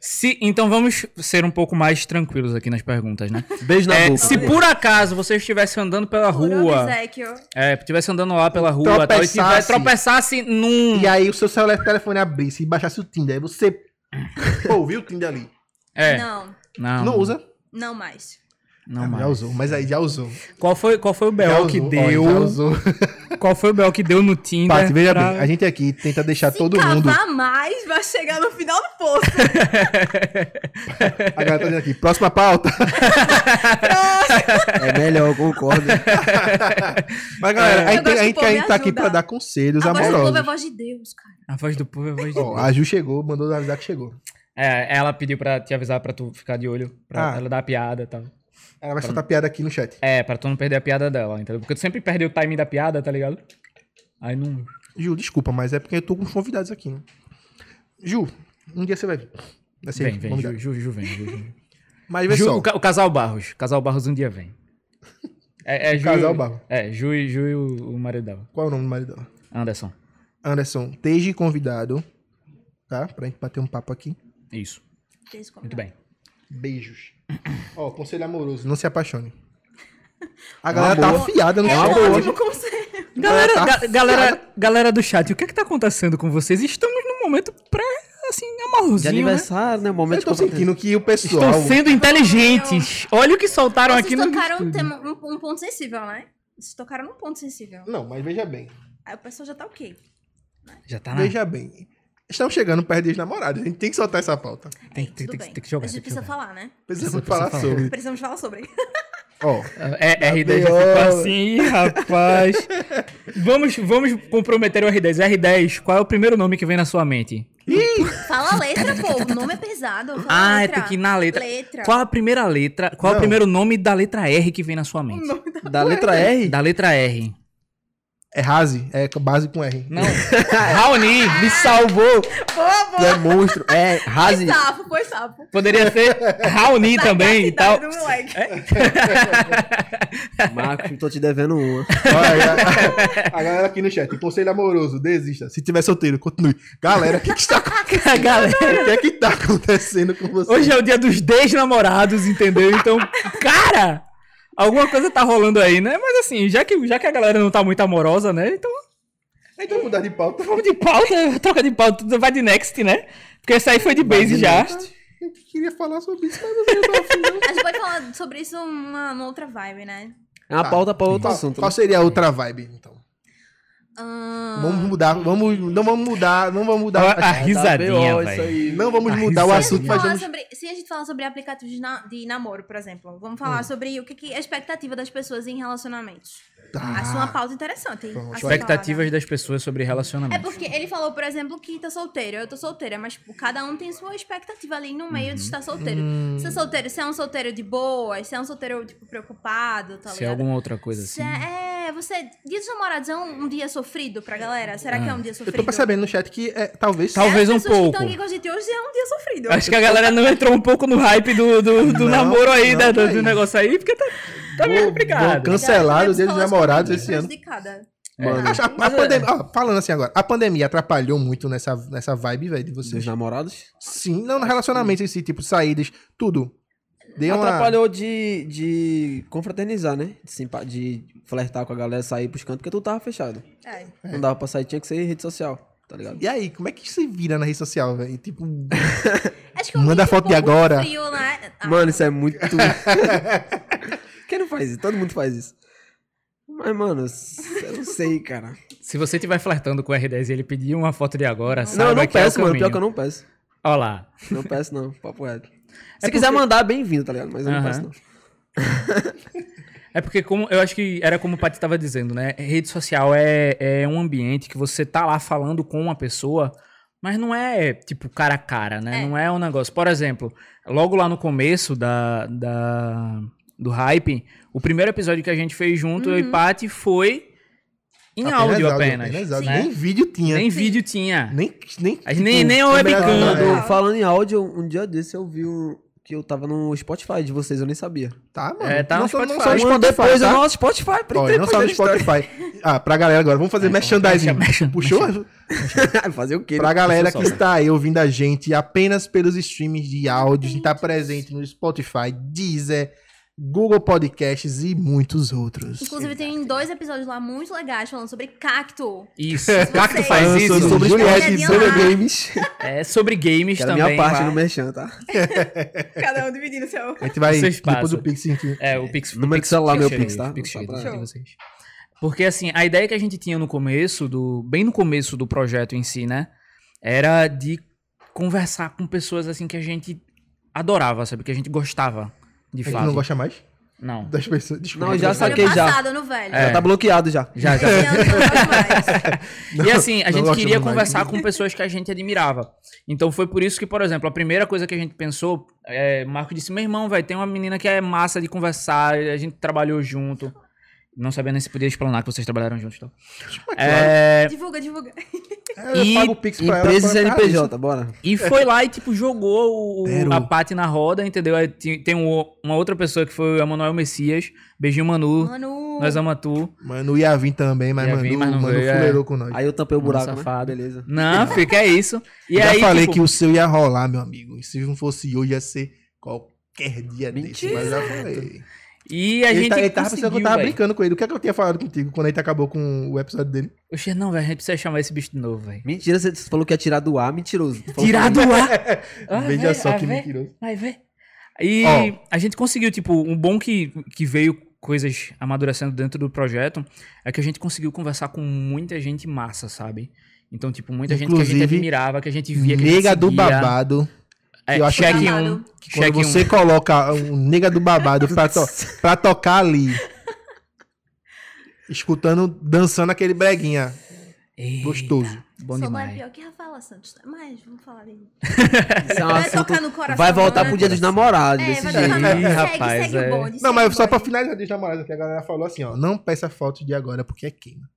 Se, então vamos ser um pouco mais tranquilos aqui nas perguntas, né? Beijo na É, boca. se por acaso você estivesse andando pela Puro rua, obsequio. é, estivesse andando lá pela rua tal, e Tropeçasse. tropeçasse num... E aí o seu celular telefone abrisse e baixasse o Tinder. Aí você. Pô, viu o Tinder ali? É, Não, não, Não usa? não mais. Não Ah, mais. já usou, mas aí já usou. Qual foi, qual foi o Bel que usou, ó, deu? já usou. Qual foi o Bel que deu no Tinder? Paty, veja pra- bem, a gente aqui tenta deixar Se todo mundo. mais, vai chegar no final do poço. A galera tá dizendo aqui, próxima pauta. É melhor, eu concordo. Mas galera, a Eu gente, a gente, a gente tá aqui pra dar conselhos A voz do povo é a amorosos. voz de Deus, cara. A voz do povo é a voz de Ó, Deus. a Ju chegou, mandou avisar que chegou. É, ela pediu pra te avisar pra tu ficar de olho, pra Ah. ela dar a piada e tal. Ela vai soltar piada aqui no chat. É, pra tu não perder a piada dela, entendeu? Porque tu sempre perde o timing da piada, tá ligado? Aí não. Ju, desculpa, mas é porque eu tô com os convidados aqui, né? Ju, um dia você vai vir. Vai ser Vem, vem. Ju, Ju, Ju, vem. Ju, Ju. Mas vê Ju, só. o, ca- o casal Barros. O casal Barros um dia vem. É, é Ju, casal Barros. É, Ju, e- Ju e o, o marido dela. Qual é o nome do marido dela? Anderson. Anderson, esteja convidado, tá? Pra gente bater um papo aqui. Isso. Muito bem. Beijos. Ó, conselho amoroso, não se apaixone. A galera tá afiada no É chat. Ótimo conselho. Galera, tá ga- galera, galera do chat, o que é que tá acontecendo com vocês? Estamos num momento pré, assim, De amorzinho, né? aniversário, né? Eu Momento tô de confraternização. sentindo que o pessoal. Estão sendo inteligentes. Olha o que soltaram Vocês aqui no tocaram um, estúdio. tema, um, um ponto sensível, né? Vocês tocaram num ponto sensível. Não, mas veja bem. Aí o pessoal já tá ok. Já tá na... Veja bem. Estamos chegando perto dos namorados. A gente tem que soltar essa pauta. Tem, Aí, tem, tem, bem. tem que jogar. A gente tem precisa jogar. falar, né? Precisamos Precisa falar falar. sobre. Precisamos falar sobre. Ó, É, R10 já ficou assim, Ih, rapaz. vamos, vamos comprometer o R10. R10, qual é o primeiro nome que vem na sua mente? Fala a letra, pô. O nome é pesado. Fala Ah, letra. tem que ir na letra. Letra. Qual a primeira letra? Qual é o Não. primeiro nome da letra R que vem na sua mente? Da letra R? Da letra R. é Razi, é base com R. Não. Raoni, me salvou. Boa, Tu é monstro. É, Razi. Foi sapo, foi sapo. Poderia ser Raoni também e tal. Do moleque. Marcos, tô te devendo uma. Olha, a, a galera aqui no chat, conselho amoroso, desista. Se tiver solteiro, continue. Galera, o que que está acontecendo? Galera, O que é que tá acontecendo com você? hoje é o dia dos desnamorados, entendeu? Então, cara, alguma coisa tá rolando aí, né? Mas assim, já que, já que a galera não tá muito amorosa, né? Então, Então mudar de pauta. vamos de pauta, troca de pauta, vai de next, né? Porque essa aí foi de base de já. next. Gente queria falar sobre isso, mas você não tá não. A gente pode falar sobre isso uma, numa outra vibe, né? É uma Tá. pauta pra outro Qual, assunto. qual né? seria a outra vibe, então? Ahn, Vamos mudar, vamos, não vamos mudar, não vamos mudar. Ó, a Tá risadinha, velho. aí. Não vamos a mudar o assunto, mas vamos... sobre, se a gente falar sobre aplicativos de, na- de namoro, por exemplo, vamos falar Hum. sobre o que, que é a expectativa das pessoas em relacionamentos. Tá. Acho uma pauta interessante. Ser Expectativas das pessoas sobre É relacionamento. porque ele falou, por exemplo, que tá solteiro. Eu tô solteira, mas tipo, cada um tem sua expectativa ali no meio de Uhum. estar solteiro. Hum. Se é solteiro, se é um solteiro de boa, se é um solteiro, tipo, preocupado, tá Se é ligado? alguma outra coisa assim. Se é, você. Dia dos namorados é um, um dia sofrido pra galera? Será que é um dia Eu sofrido? tô percebendo no chat que é, talvez... Talvez um que pouco. estão aqui com a gente hoje é um dia sofrido. Acho que a galera não entrou um pouco no hype do, do, do Não, namoro aí, não, da- do, aí. do negócio aí, porque tá, tá meio Vou- complicado. vou cancelar o dia dos namorados esse ano. prejudicada. Mano, Acho- a- a Mas é- pandemia- ó, falando assim agora, a pandemia atrapalhou muito nessa, nessa vibe, velho, de dos vocês. namorados. Sim, não no relacionamento em si, tipo, saídas, tudo. Deu uma... Atrapalhou de, de confraternizar, né? De, simpa- de flertar com a galera, sair pros cantos, porque tu tava fechado. É. Não dava pra sair, tinha que ser rede social, tá ligado? E aí, como é que se vira na rede social, velho? Tipo, Acho que é um Manda foto um de agora. Frio, né? Ah, Mano, isso é muito. Quem não faz isso? Todo mundo faz isso. Mas, mano, eu não sei, cara. Se você estiver flertando com o R10 e ele pedir uma foto de agora, Não, eu não que é o peço, mano. Pior que eu não peço. Olha lá. Não peço, não. Papo reto. Se É quiser porque- mandar, bem-vindo, tá ligado? Mas eu não peço, não. É porque como eu acho que era como o Paty estava dizendo, né? Rede social é, é um ambiente que você tá lá falando com uma pessoa, mas não é tipo cara a cara, né? É. Não é um negócio. Por exemplo, logo lá no começo da, da do hype, o primeiro episódio que a gente fez junto, eu e Paty, foi em áudio apenas. áudio. né? Nem vídeo tinha. Nem vídeo tinha. nem, nem, A gente nem- nem a webcam. Falando, É. falando em áudio, um dia desse eu vi um, que eu tava no Spotify de vocês, eu nem sabia. Tá, mano. É, tá no não só- não Spotify. Spotify, depois tá? eu no Spotify, pra Olha, não só no. Spotify. Ah, pra galera agora, vamos fazer merchandising. merchan- Puxou? Fazer o quê? Pra né? galera Deixa que só. está aí ouvindo a gente apenas pelos streams de áudio, a gente tá presente no Spotify, Deezer, Google Podcasts e muitos outros. Inclusive, tem dois episódios lá muito legais falando sobre cacto. Isso. Cacto Vocês- faz isso. Falando sobre Juliette, sobre sobre games. É sobre games Quero também. minha parte vai. no Merchan, tá? Cada um dividindo seu. A gente vai Vocês depois passam. do Pix. aqui. É, o Pix. Número o de Pix- celular, meu Pix, tá? Pix pra- vocês. Porque assim, a ideia que a gente tinha no começo, do bem no começo do projeto em si, né? Era de conversar com pessoas assim que a gente adorava, sabe? Que a gente gostava de gente falar. não gosta mais Não. das pessoas. Desculpa. Não, já saquei já. passado, no velho. É. Já tá bloqueado já. Já, já. Não mais. e assim, a gente queria mais. conversar com pessoas que a gente admirava. Então foi por isso que, por exemplo, a primeira coisa que a gente pensou, é, Marco disse: meu irmão, vai, tem uma menina que é massa de conversar, a gente trabalhou junto. Não sabia nem se podia explanar que vocês trabalharam juntos. Então. É, Divulga, divulga. É, eu E pago o Pix pra ela. Empresa e. CNPJ, bora. E foi lá e, tipo, jogou o- a Paty na roda, entendeu? Aí tem, tem um- uma outra pessoa que foi o Emanuel Messias. Beijinho, Manu. Manu. Nós amamos tu. Mano, ia vir também, mas Ia mano, vir, mas não veio, é. fuleirou com nós. Aí eu tampei o Mano buraco, safado. né? Beleza. Não, fica é isso. E Já aí, falei tipo, que o seu ia rolar, meu amigo. E se não fosse hoje, ia ser qualquer dia desse. Mentira. Mas já falei. E a ele, gente tá, ele tava pensando que eu tava véi. brincando com ele. O que é que eu tinha falado contigo quando a gente acabou com o episódio dele? Oxe, não, velho, a gente precisa chamar esse bicho de novo, velho. Mentira, você falou que ia tirar do ar, mentiroso. Tirar do ar. Ah, Veja véi, só ah, que véi. mentiroso. Vai ver. E Ó. a gente conseguiu, tipo, um bom que, que veio coisas amadurecendo dentro do projeto é que a gente conseguiu conversar com muita gente massa, sabe? Então, tipo, muita gente que a gente Inclusive, admirava, que a gente via, que a gente Nega do babado. É, eu acho que- um. Quando você um. coloca um nega do babado pra, to- pra tocar ali. Escutando, dançando aquele breguinha Eita, gostoso. Bom é demais. pior que Rafaela Santos. Mas vamos falar dele. É um Vai assunto- tocar no coração. Vai voltar pro dia dos namorados, É, desse vai jeito. segue, rapaz, segue é. o bonde. Não, mas só pra finalizar dos namorados, que a galera falou assim, ó. Não peça foto de agora, porque é queima.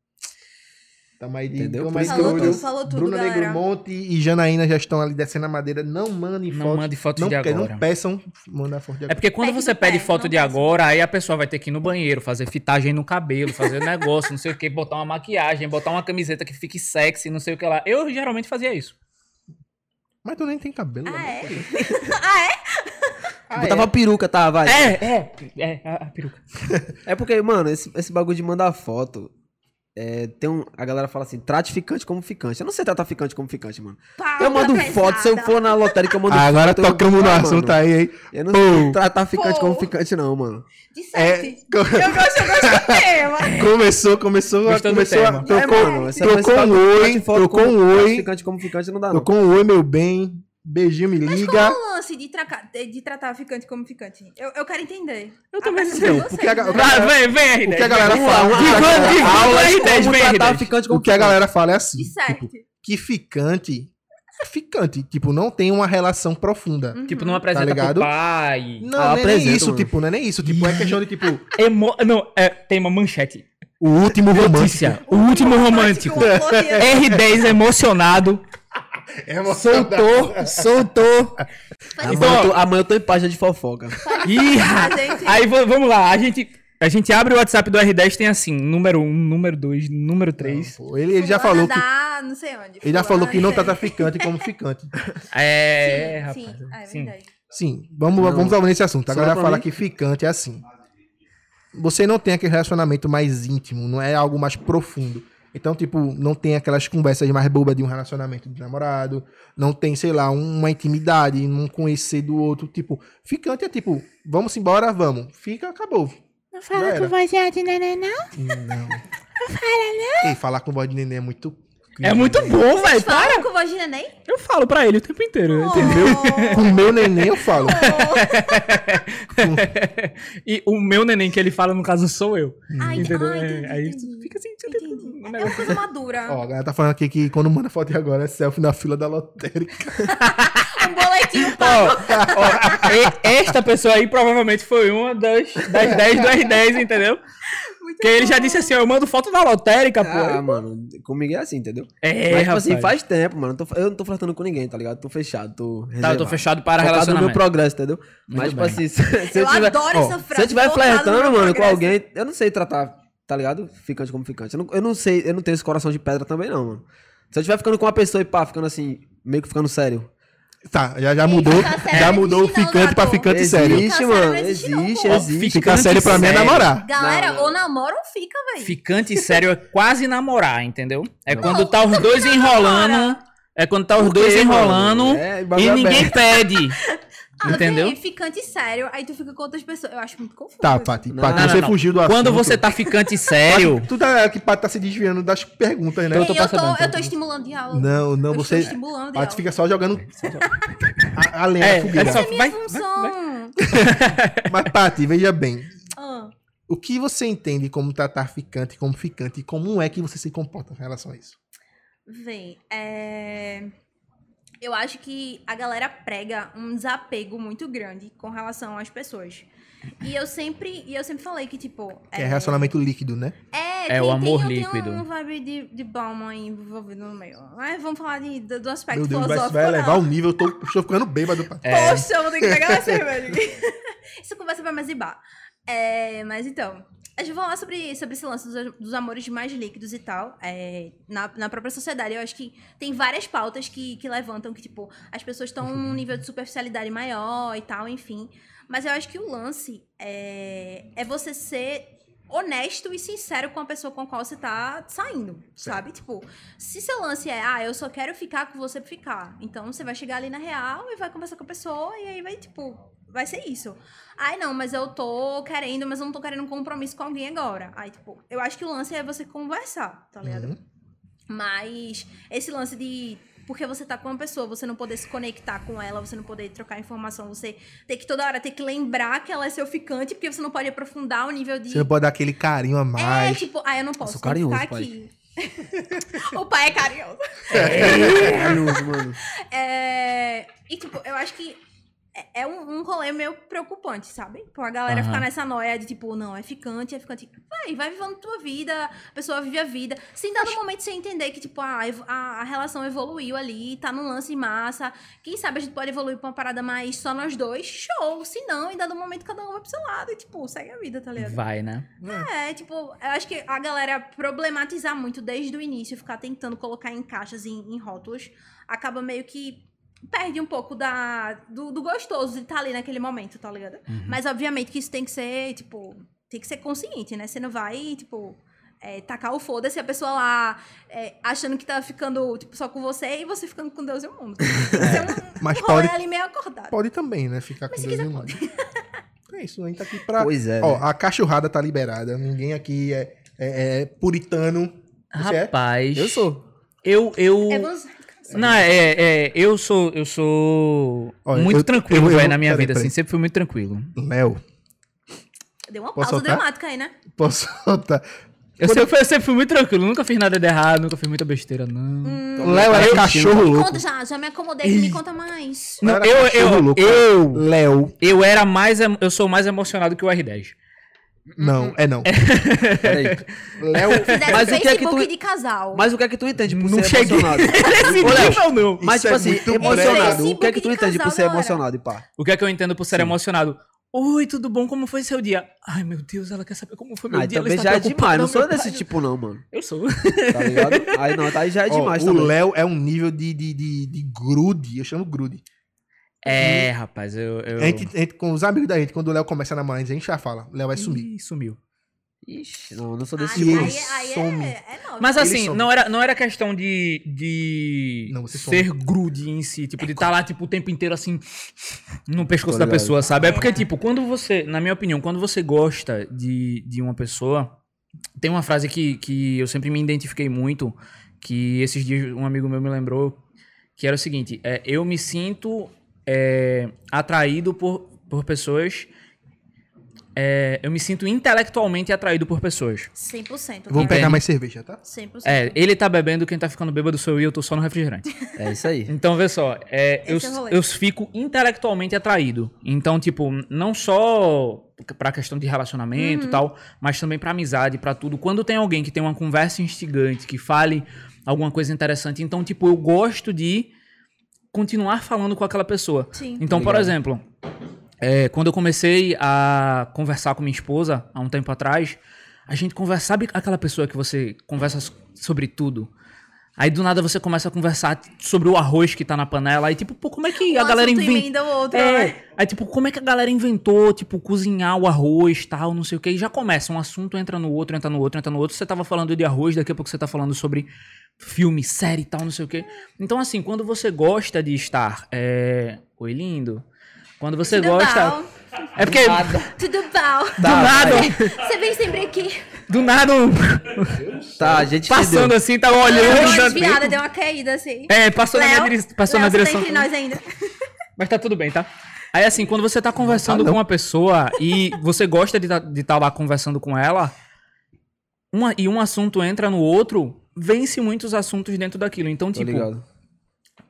Tamo aí de. Entendeu? Por isso que eu- olho. eu- falou tudo, Bruna galera. Negromonte e Janaína já estão ali descendo a madeira. Não mandem Não foto. mande fotos não, de agora. Não peçam mandar foto de É agora. porque quando Pede você pede pé, foto não de agora, aí a pessoa vai ter que ir no banheiro, fazer fitagem no cabelo, fazer negócio, não sei o que, botar uma maquiagem, botar uma camiseta que fique sexy, não sei o que lá. Eu geralmente fazia isso. Mas tu nem tem cabelo. Ah, né? é? ah, é? Ah, Botava é? peruca, tá? Vai. É, é, é, a, a peruca. É porque, mano, esse, esse bagulho de mandar foto. É, tem um, a galera fala assim, trate ficante como ficante. Eu não sei tratar ficante como ficante, mano. Pauta Eu mando pesada. foto, se eu for na lotérica, eu mando Ah, agora foto. eu- tocamos no assunto aí, hein? Eu não Pô. sei tratar ficante Pô. como ficante, não, mano. De É, sete. co- Eu gosto, eu gosto do tema. começou, começou, Gostou começou a, tema. trocou, é, mano, trocou um oi, trocou um oi, Ficante como ficante não dá, não. trocou um oi, meu bem, beijinho, me Mas liga. qual é o lance de, tracar, de, tratar ficante como ficante? Eu, eu quero entender. Eu também não sei. Porque a- né? Ah, vem, vem, R10. O que a galera vem. fala, divã, Aulas R10, como vem, tratar R10. ficante como O que a galera fala é assim, tipo, que ficante é ficante, tipo, não tem uma relação profunda. Tipo, não apresenta Tá ligado? pro pai. Não, Ah, não é nem isso, tipo, não é nem isso, tipo, é questão de, tipo, Emo... Não, é, tem uma manchete. o último romântico. Notícia. O último romântico. Romântico, um flor de- R10 emocionado. É. Soltou, soltou. Amanhã eu tô- Amanhã eu tô em página de fofoca. Ih, aí vamos lá, a gente, a gente abre o WhatsApp do R10, tem assim, número 1, número 2, número 3. Pô, Ele, ele já falou que não sei onde. ele já falou que não Fulana- trata ficante como ficante. É, rapaz. Sim, é sim. verdade. Sim, vamos, Não. vamos ao nesse assunto. A Só galera pra fala mim? que ficante é assim. Você não tem aquele relacionamento mais íntimo, não é algo mais profundo. Então, tipo, não tem aquelas conversas mais bobas de um relacionamento de namorado. Não tem, sei lá, uma intimidade, um conhecer do outro. Tipo, ficante é tipo, vamos embora, vamos. Fica, acabou. Não fala com vozinha de neném, não? Não. Ei, falar com voz de neném é muito. É muito bom, velho. Para. Fala com voz de neném? Eu falo pra ele o tempo inteiro, entendeu? Com o meu neném eu falo. e o meu neném que ele fala, no caso, sou eu. Ai, entendeu? ai, É, entendi, aí fica assim, Entendi. Um É uma negócio. coisa madura. Ó, a galera tá falando aqui que quando manda foto de agora é selfie na fila da lotérica. Um boletim Ó, ó, e- esta pessoa aí provavelmente foi uma das, das 10 do R10, entendeu? Muito Porque ele já disse assim, ó, eu mando foto da lotérica, Ah, pô. mano, comigo é assim, entendeu? É, Mas, tipo rapaz. assim, faz tempo, mano. Eu, tô- eu não tô flertando com ninguém, tá ligado? Tô fechado, tô Tá, eu tô reservado. fechado para Focado no meu relacionamento. progresso, entendeu? Mas, tipo bem. assim, se, se eu, Eu tiver... adoro ó, essa frase. Se eu no flertando, mano, com progresso. alguém, eu não sei tratar, tá ligado? Ficante como ficante. Eu não, eu não sei, eu não tenho esse coração de pedra também, não, mano. Se eu estiver ficando com uma pessoa e pá, ficando assim, meio que ficando sério. Tá, já, já mudou. Já mudou o existe ficante pra ficante existe, sério. Sério mano. existe não, Existe, existe. Fica- Ficar sério pra mim é namorar. Galera, Não, ou namora ou fica, velho. Ficante e sério é quase namorar, entendeu? É Não. quando tá os dois enrolando. É quando tá os dois enrolando? É, e ninguém aberto. pede. Ah, entendeu? véi, ficante sério, aí tu fica com outras pessoas. Eu acho muito confuso. Tá. Paty. Não, Paty, Não, você não, fugiu do assunto. Quando você tá ficante sério, Tu tá que Paty tá se desviando das perguntas, né? Ei, tô eu, tô, eu tô estimulando diálogo. Não, não, eu você. Estou estimulando Paty fica só jogando a, a lenha É, fogueira. é Essa é minha vai- função. Mas, Paty, veja bem. Ah, O que você entende como tratar ficante como ficante e como é que você se comporta em relação a isso? Vem, é... Eu acho que a galera prega um desapego muito grande com relação às pessoas. E eu sempre, e eu sempre falei que, tipo... Que é relacionamento líquido, né? É, É, o amor tem, líquido. Tem um vibe de, de Balma aí envolvido no meio. Mas vamos falar de, do, do aspecto Meu Deus, vai, filosófico. vai elevar não. o nível. Eu tô, estou ficando bêbado. É. Poxa, eu vou ter que pegar uma cerveja aqui. Essa conversa vai mais bar. É, mas então, A gente vai falar sobre, sobre esse lance dos, dos amores mais líquidos e tal. É, na, na própria sociedade, eu acho que tem várias pautas que, que levantam que, tipo, as pessoas estão num nível de superficialidade maior e tal, enfim. Mas eu acho que o lance é, é você ser honesto e sincero com a pessoa com a qual você tá saindo, sabe? Tipo, se seu lance é, ah, eu só quero ficar com você pra ficar. Então você vai chegar ali na real e vai conversar com a pessoa e aí vai, tipo, vai ser isso. Ai, não, mas eu tô querendo, mas eu não tô querendo um compromisso com alguém agora. Aí, tipo, eu acho que o lance é você conversar, tá ligado? Uhum. Mas esse lance de. Porque você tá com uma pessoa, você não poder se conectar com ela, você não poder trocar informação, você ter que toda hora ter que lembrar que ela é seu ficante, porque você não pode aprofundar o nível de. Você não pode dar aquele carinho a É, mais. tipo, ah, eu não posso que carinhoso, ficar pai. aqui. o pai é carinhoso. Carinhoso, mano. É, E, tipo, eu acho que é- é um, um rolê meio preocupante, sabe? Pô, a galera Aham. ficar nessa noia de, tipo, não, é ficante, é ficante. Vai, vai vivendo tua vida, a pessoa vive a vida. Sem dar no momento você entender que, tipo, ah, evo- a, a relação evoluiu ali, tá num lance massa. Quem sabe a gente pode evoluir pra uma parada mais só nós dois, show. Se não, em dado momento cada um vai pro seu lado e, tipo, segue a vida, tá ligado? Vai, né? É, tipo, eu acho que a galera problematizar muito desde o início, ficar tentando colocar em caixas, em, em rótulos, acaba meio que perde um pouco da, do, do gostoso de estar ali naquele momento, tá ligado? Mas, obviamente, que isso tem que ser, tipo, tem que ser consciente, né? Você não vai, tipo, é, tacar o foda-se a pessoa lá é, achando que tá ficando, tipo, só com você e você ficando com Deus e o mundo. Tem que ser um, Mas um rolê pode- ali meio acordado. Pode também, né? Ficar com Mas se Deus e o mundo. É isso, a gente tá aqui pra. Pois é. Ó, né? a cachorrada tá liberada. Ninguém aqui é, é- é puritano. Você é? Rapaz. Eu sou. Eu, eu. É você. Não, é, é, eu sou, eu sou Olha, muito eu- tranquilo, eu- na minha peraí, vida, peraí. assim, sempre fui muito tranquilo. Léo, Deu uma Posso pausa soltar? dramática aí, né? posso soltar? Eu sempre, fui- eu sempre fui muito tranquilo, nunca fiz nada de errado, nunca fiz muita besteira, não. Hum. Léo era cachorro louco. Conta já, já me acomodei, me conta mais. Não, eu, eu, eu, Léo. eu era mais, eu sou mais emocionado que o R10. Não, é não. Peraí. Léo. Fizesse Mas o que é que Facebook tu- de casal. Mas o que é que tu entende por Não ser cheguei emocionado? nesse nível, não. Mas, Isso tipo é assim, muito emocionado. breve. O que é que tu entende por ser galera. emocionado e pá? O que é que eu entendo por ser emocionado? Oi, tudo bom? Como foi seu dia? Ai, meu Deus, ela quer saber como foi meu Aí dia. também já é demais. Não sou desse pai. tipo, não, mano. Eu sou. Tá ligado? Aí não, tá aí já é Ó, demais o também. Léo é um nível de, de, de, de grude. Eu chamo grude. É, rapaz, eu. eu... A gente, a gente- com os amigos da gente, quando o Léo começa a namorar, a gente já fala. Léo vai sumir. Ih, sumiu. Ixi, não, eu não sou desse Aí, tipo. aí, aí some. é, é. Mas assim, não era, não era questão de, de Não, ser grude em si, tipo, de estar lá, tipo, o tempo inteiro assim, no pescoço da pessoa, sabe? É porque, É. tipo, quando você, na minha opinião, quando você gosta de, de uma pessoa, tem uma frase que, que eu sempre me identifiquei muito, que esses dias um amigo meu me lembrou, que era o seguinte, é, eu me sinto é, atraído por, por pessoas, é, eu me sinto intelectualmente atraído por pessoas. 100%. Vou pegar mais cerveja, tá? 100%. É, ele tá bebendo, quem tá ficando bêbado sou eu e eu tô só no refrigerante. É isso aí. Então, vê só, é, eu, é eu fico intelectualmente atraído. Então, tipo, não só pra questão de relacionamento Uhum. e tal, mas também pra amizade, pra tudo. Quando tem alguém que tem uma conversa instigante, que fale alguma coisa interessante, então, tipo, eu gosto de continuar falando com aquela pessoa. Sim. Então, por exemplo, é, quando eu comecei a conversar com minha esposa há um tempo atrás, a gente conversa, sabe aquela pessoa que você conversa sobre tudo? Aí do nada você começa a conversar sobre o arroz que tá na panela, aí tipo, pô, como é que Um a galera inventou? outro, É, né? aí tipo, como é que a galera inventou, tipo, cozinhar o arroz, tal, não sei o que, e já começa, um assunto entra no outro, entra no outro, entra no outro, você tava falando de arroz, daqui a pouco você tá falando sobre filme, série e tal, não sei o que. Então assim, quando você gosta de estar, é... Oi, lindo. Quando você gosta... É porque Tudo bom? do nada, Você vem sempre aqui. do nada, um- Tá, a gente passando entendeu. assim, tava Deu olhando. uma já- desviada, deu uma caída assim. É, passou na minha, dire... passou Léo, na você direção. Tá entre nós ainda. Mas tá tudo bem, tá? Aí assim, quando você tá conversando não. com uma pessoa e você gosta de estar lá conversando com ela, uma, e um assunto entra no outro, vence muitos assuntos dentro daquilo. Então, Tô tipo, ligado.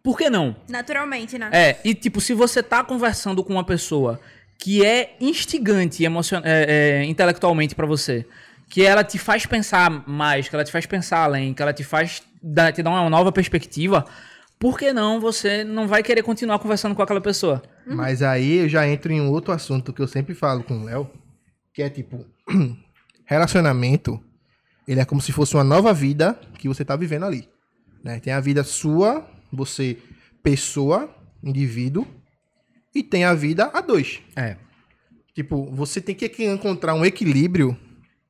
por que não? Naturalmente, né? É, e tipo, se você tá conversando com uma pessoa que é instigante emocion... é, é, intelectualmente pra você, que ela te faz pensar mais, que ela te faz pensar além, que ela te faz dar, te dar uma nova perspectiva, por que não você não vai querer continuar conversando com aquela pessoa? Mas aí eu já entro em outro assunto que eu sempre falo com o Léo, que é tipo, relacionamento, ele é como se fosse uma nova vida que você tá vivendo ali. Né? Tem a vida sua, você, pessoa, indivíduo, e tem a vida a dois. É. Tipo, você tem que encontrar um equilíbrio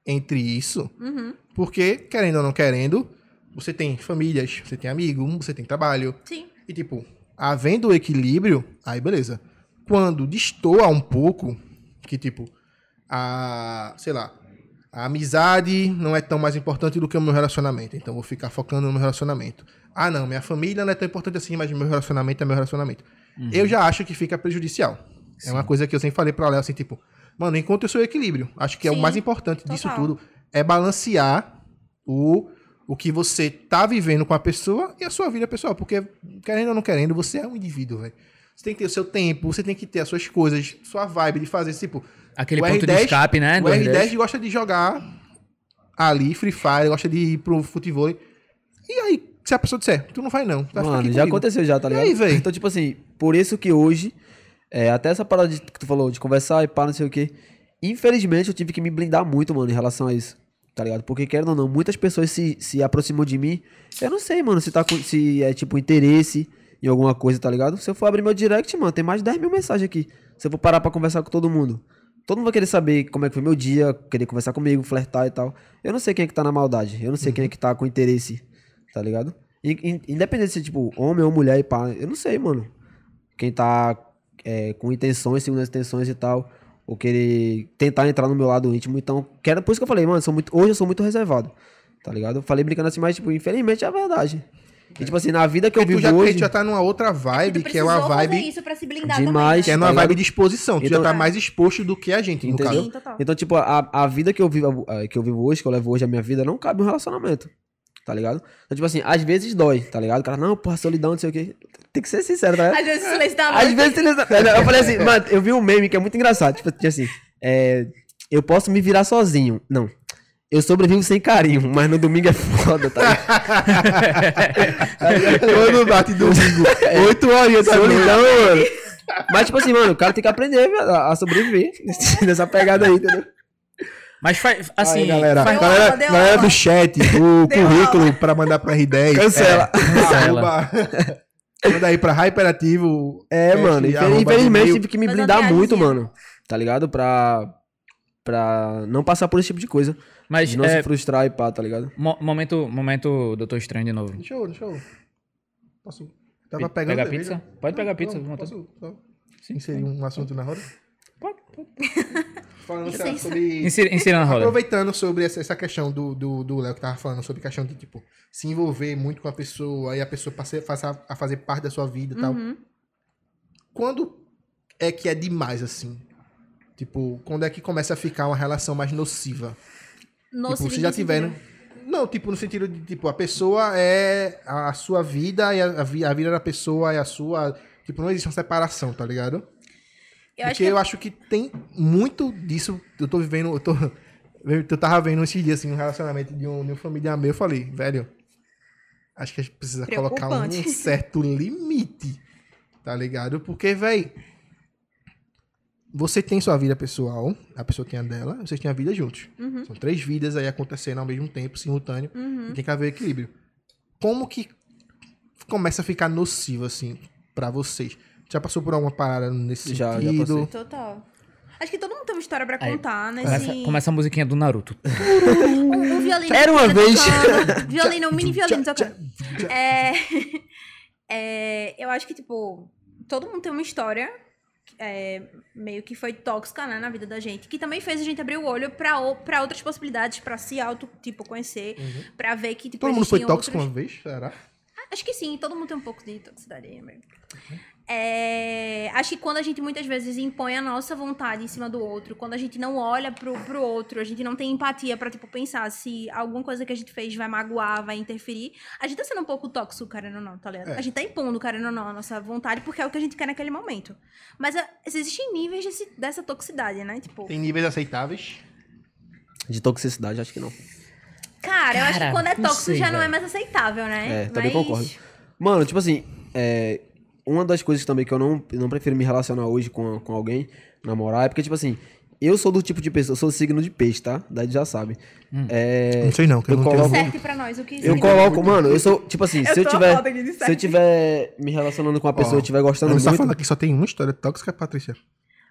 entre isso, Uhum. porque, querendo ou não querendo, você tem famílias, você tem amigo, você tem trabalho, Sim. e tipo, havendo o equilíbrio, aí beleza. Quando destoa um pouco, que tipo, a, sei lá, a amizade não é tão mais importante do que o meu relacionamento, então vou ficar focando no meu relacionamento. Ah, não, minha família não é tão importante assim, mas meu relacionamento é meu relacionamento. Eu já acho que fica prejudicial. É uma coisa que eu sempre falei pra Léo, assim, tipo, mano, encontre o seu equilíbrio. Acho que é o Sim, mais importante disso total. tudo, é balancear o, o que você tá vivendo com a pessoa e a sua vida pessoal. Porque, querendo ou não querendo, você é um indivíduo, velho. Você tem que ter o seu tempo, você tem que ter as suas coisas, sua vibe de fazer, tipo... Aquele o ponto de escape, né? O do R10 gosta de jogar ali, Free Fire, gosta de ir pro futebol. E aí, se a pessoa disser, tu não vai não, vai Mano, já aconteceu já, tá E ligado? aí, véi? Então, tipo assim, por isso que hoje, é, até essa parada de- que tu falou, de conversar e pá, não sei o quê. Infelizmente, eu tive que me blindar muito, mano, em relação a isso. Tá ligado? Porque, querendo ou não, muitas pessoas se, se aproximam de mim. Eu não sei, mano, se, tá com, se é, tipo, interesse em alguma coisa, tá ligado? Se eu for abrir meu direct, mano, tem mais de 10 mil mensagens aqui. Se eu for parar pra conversar com todo mundo. Todo mundo vai querer saber como é que foi meu dia, querer conversar comigo, flertar e tal. Eu não sei quem é que tá na maldade. Eu não sei quem é que tá com interesse, tá ligado? In- Independente se, tipo, homem ou mulher e pá, eu não sei, mano. Quem tá é, com intenções, segundo as intenções e tal, ou querer tentar entrar no meu lado íntimo. Então, quero, por isso que eu falei, mano, sou muito, hoje eu sou muito reservado, tá ligado? Eu falei brincando assim, mas, tipo, infelizmente é a verdade. E, tipo assim, na vida que eu Porque tu vivo já, hoje... já tá numa outra vibe, tu que é uma vibe... isso pra se blindar Demais. Que é também, numa tá vibe de exposição. Tu já Então- tá mais exposto do que a gente, no Entendeu? caso. Sim, total. Então, tipo, a, a vida que eu vivo eh, que eu vivo hoje, que eu levo hoje a minha vida, não cabe um relacionamento. Tá ligado? Então, tipo assim, às vezes dói, tá ligado? O cara, não, porra, solidão, não sei o quê. Tem que ser sincero, tá ligado? Às vezes silêncio da Às vezes ele... Eu falei assim, mano, eu vi um meme que é muito engraçado. Tipo tipo assim, é, eu posso me virar sozinho. Não. Eu sobrevivo sem carinho, mas no domingo é foda, tá ligado? Quando bate domingo, 8 horas da noite. Solidão, mano. Mas, tipo assim, mano, o cara tem que aprender a sobreviver nessa pegada aí, entendeu? Mas faz, assim, Aí, galera, faz- galera, aula, galera aula. do chat, o Deu currículo pra mandar pra R10. Cancela. Arroba, manda aí pra Hyperativo. É, cast, mano, infelizmente tive que me blindar muito, mano. Tá ligado? Pra. Pra não passar por esse tipo de coisa. mas de não é, se frustrar e pá, tá ligado? mo- momento, momento Doutor Estranho de novo. Deixa eu, deixa eu. Posso. Tava Pe- pegando. pegar pizza? Pode pegar pizza, Não, vontade. posso só inserir um assunto na roda? Pode, pode. Falando Licença. sobre. Insira, insira na roda. Aproveitando sobre essa, essa questão do do do Léo que tava falando sobre questão de, tipo, se envolver muito com a pessoa e a pessoa passe, passa a fazer parte da sua vida e tal. Uhum. Quando é que é demais, assim? Tipo, quando é que começa a ficar uma relação mais nociva? Nocivo tipo, em já tiveram. Não, tipo, no sentido de, tipo, a pessoa é a sua vida e a, a vi- a vida da pessoa é a sua. Tipo, não existe uma separação, tá ligado? Eu acho Porque que eu acho que tem muito disso. Eu tô vivendo. Eu, tô, eu tava vendo esses dias assim, um relacionamento de um, de um familiar meu. Eu falei, velho, acho que a gente precisa colocar um certo limite. Tá ligado? Porque, velho. Você tem sua vida pessoal, a pessoa tem a dela, vocês têm a vida juntos. Uhum. São três vidas aí acontecendo ao mesmo tempo, simultâneo, Uhum. e tem que haver equilíbrio. Como que começa a ficar nocivo, assim, pra vocês? Já passou por alguma parada nesse Já, já sentido? passei. Total. Acho que todo mundo tem uma história pra Aí, contar, né? Começa, começa a musiquinha do Naruto. Um, um violino. Era uma tocando, vez. Violino, um mini violino tocando. É, é, eu acho que, tipo, todo mundo tem uma história é, meio que foi tóxica, né, na vida da gente, que também fez a gente abrir o olho pra, o- pra outras possibilidades, pra se auto, tipo, conhecer, pra ver que, tipo, Todo mundo foi tóxico outros- uma vez? Será? Acho que sim, todo mundo tem um pouco de toxicidade aí mesmo. É, acho que quando a gente muitas vezes impõe a nossa vontade em cima do outro, quando a gente não olha pro, pro outro, a gente não tem empatia pra, tipo, pensar se alguma coisa que a gente fez vai magoar, vai interferir, a gente tá sendo um pouco tóxico, querendo ou não, tá ligado? É. A gente tá impondo, querendo ou não, a nossa vontade, porque é o que a gente quer naquele momento. Mas é, existem níveis desse- dessa toxicidade, né? Tipo, Tem níveis aceitáveis? De toxicidade, acho que não. cara, eu acho que Cara, quando é não tóxico sei, já não é mais aceitável, né? É, também Mas- concordo. Mano, tipo assim, é, uma das coisas também que eu não, eu não prefiro me relacionar hoje com, com alguém, namorar, é porque, tipo assim, eu sou do tipo de pessoa, eu sou signo de peixe, tá? Daí já sabe. É, Não sei não, que eu, eu não coloco-. Certo pra nós o que eu coloco, mano, eu sou, tipo assim, Eu se eu tiver. Se eu tiver me relacionando com uma pessoa e estiver gostando Ele só muito. falando aqui só tem uma história tóxica, Patrícia.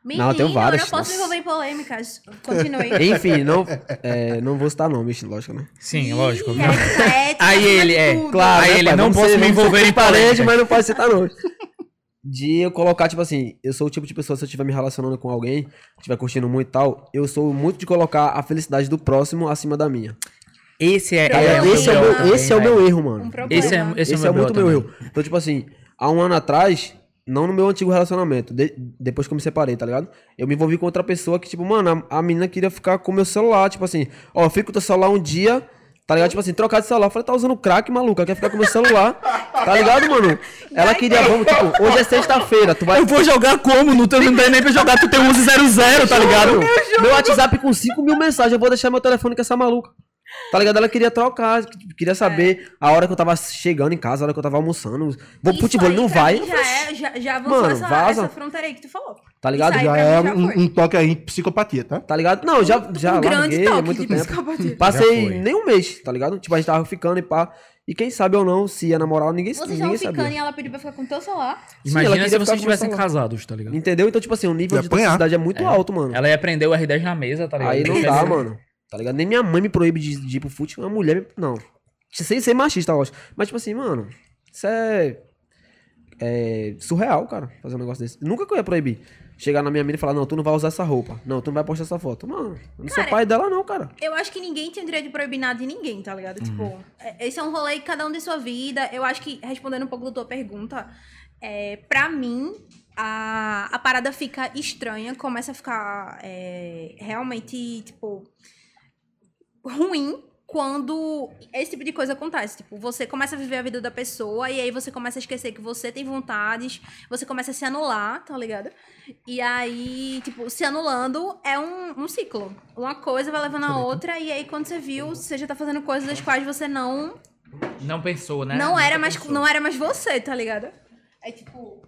Menino, Não, eu tenho várias, eu não posso nossa. me envolver em polêmicas. Continue. Enfim, não, é, não vou citar nomes, lógico, né? Sim, lógico. Ih, é ética, Aí ele, é, claro. Aí né, ele pai? não posso me envolver em polêmica. mas não pode citar nomes. De eu colocar, tipo assim, eu sou o tipo de pessoa, se eu estiver me relacionando com alguém, estiver curtindo muito e tal, eu sou muito de colocar a felicidade do próximo acima da minha. Esse é, é ligado? um esse é, o meu, esse é o meu erro, mano. Um. Esse é, esse Esse, é, é, o meu muito meu erro. Então, tipo assim, há um ano atrás, não no meu antigo relacionamento, de- depois que eu me separei, tá ligado? Eu me envolvi com outra pessoa que, tipo, mano, a, a menina queria ficar com o meu celular, tipo assim, ó, eu fico com o teu celular um dia, tá ligado? Tipo assim, trocar de celular. Eu falei, tá usando crack, maluca, quer ficar com meu celular, tá ligado, mano? Ela queria, vamos, tipo, hoje é sexta-feira, tu vai... Eu vou jogar como? Não, tem nem pra jogar, tu tem 1100, tá ligado? Meu WhatsApp com 5 mil mensagens, eu vou deixar meu telefone com essa maluca. Tá ligado? Ela queria trocar, queria saber a hora que eu tava chegando em casa, a hora que eu tava almoçando. Vou pro futebol, não vai. Já, é, já, já avançou Mano, essa, vaza. essa fronteira aí que tu falou. Tá ligado? Já é já um, um toque aí em psicopatia, tá? Tá ligado? Não, já, já um grande larguei há toque muito de tempo. psicopatia. Passei nem um mês, tá ligado? Tipo, a gente tava ficando e pá. E quem sabe ou não, se ia namorar, ninguém, Vocês ninguém estavam ficando sabia. e ela pediu pra ficar com o teu celular. Imagina se vocês estivessem casados, tá ligado? Entendeu? Então, tipo assim, o nível de toxicidade é muito alto, mano. Ela ia aprender o R10 na mesa, tá ligado? Aí não dá, mano. Tá ligado? Nem minha mãe me proíbe de, de ir pro fute, uma mulher me... Não. Sem ser machista, eu acho. Mas, tipo assim, mano, isso é... É surreal, cara, fazer um negócio desse. Nunca que eu ia proibir. Chegar na minha mina e falar, não, tu não vai usar essa roupa. Não, tu não vai postar essa foto. Mano, eu não sou Cara, pai dela, não, cara. Eu acho que ninguém tem o direito de proibir nada de ninguém, tá ligado? Uhum. Tipo, é- esse é um rolê que cada um tem sua vida. Eu acho que, respondendo um pouco da tua pergunta, é, pra mim, a, a parada fica estranha, começa a ficar é, realmente, tipo, ruim quando esse tipo de coisa acontece. Tipo, você começa a viver a vida da pessoa e aí você começa a esquecer que você tem vontades, você começa a se anular, tá ligado? E aí, tipo, se anulando é um, um ciclo. Uma coisa vai levando a outra e aí quando você viu, você já tá fazendo coisas das quais você não Não pensou, né? não era Nunca mais pensou. não era mais você, tá ligado? É tipo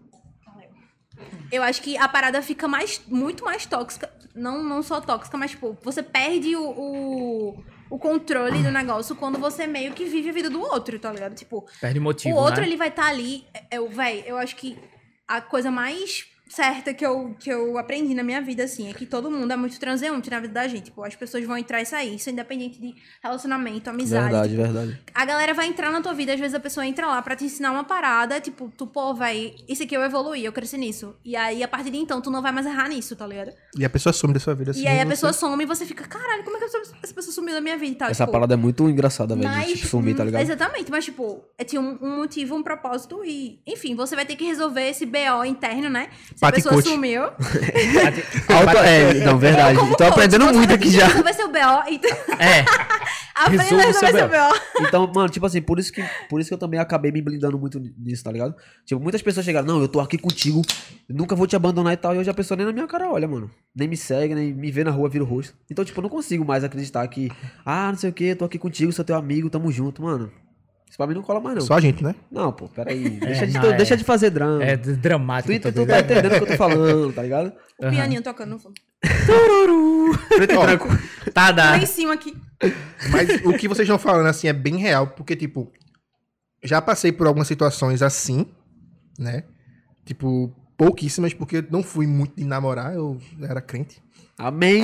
eu acho que a parada fica mais muito mais tóxica, não não só tóxica, mas tipo, você perde o, o, o controle do negócio quando você meio que vive a vida do outro, tá ligado? Tipo, Perde motivo, o outro né? ele vai estar ali, eu, véi, eu acho que a coisa mais certa que eu, que eu aprendi na minha vida, assim, é que todo mundo é muito transeunte na vida da gente. Tipo, as pessoas vão entrar e sair. Isso é independente de relacionamento, amizade. Verdade, tipo, verdade. a galera vai entrar na tua vida, às vezes a pessoa entra lá pra te ensinar uma parada, tipo, tu, pô, vai, isso aqui eu evoluí, eu cresci nisso. E aí, a partir de então, tu não vai mais errar nisso, tá ligado? E a pessoa some da sua vida assim. e aí a você- pessoa some e você fica, caralho, como é que essa pessoa sumiu da minha vida e tal? Essa Tipo, parada é muito engraçada, velho, de mas, tipo, sumir, tá ligado? Exatamente, mas tipo, é, tinha um, um motivo, um propósito e, enfim, você vai ter que resolver esse BO interno, né? Se a Pati pessoa coach. sumiu. Auto- é, não, verdade. Tô coach, aprendendo muito vai aqui já. Resolver seu BO e É, aprenda a Resolva o BO. Então, mano, tipo assim, por isso que, por isso que eu também acabei me blindando muito nisso, tá ligado? Tipo, muitas pessoas chegaram, não, eu tô aqui contigo, nunca vou te abandonar e tal, e hoje a pessoa nem na minha cara olha, mano. Nem me segue, nem me vê na rua, vira o rosto. Então, tipo, eu não consigo mais acreditar que, ah, não sei o que, tô aqui contigo, sou teu amigo, tamo junto, mano. Pra mim não cola mais, não. Só a gente, né? Não, pô, peraí. Deixa, de, não, tu- é. deixa de fazer drama. é dramático. tu, tu, tu tá entendendo o que eu tô falando, tá ligado? O pianinho tocando no fundo. Preto e branco. Tá, dá. Lá em cima aqui. Mas o que vocês estão falando, assim, é bem real, porque, tipo, já passei por algumas situações assim, né? Tipo, pouquíssimas, porque eu não fui muito de namorar, eu era crente. Amém.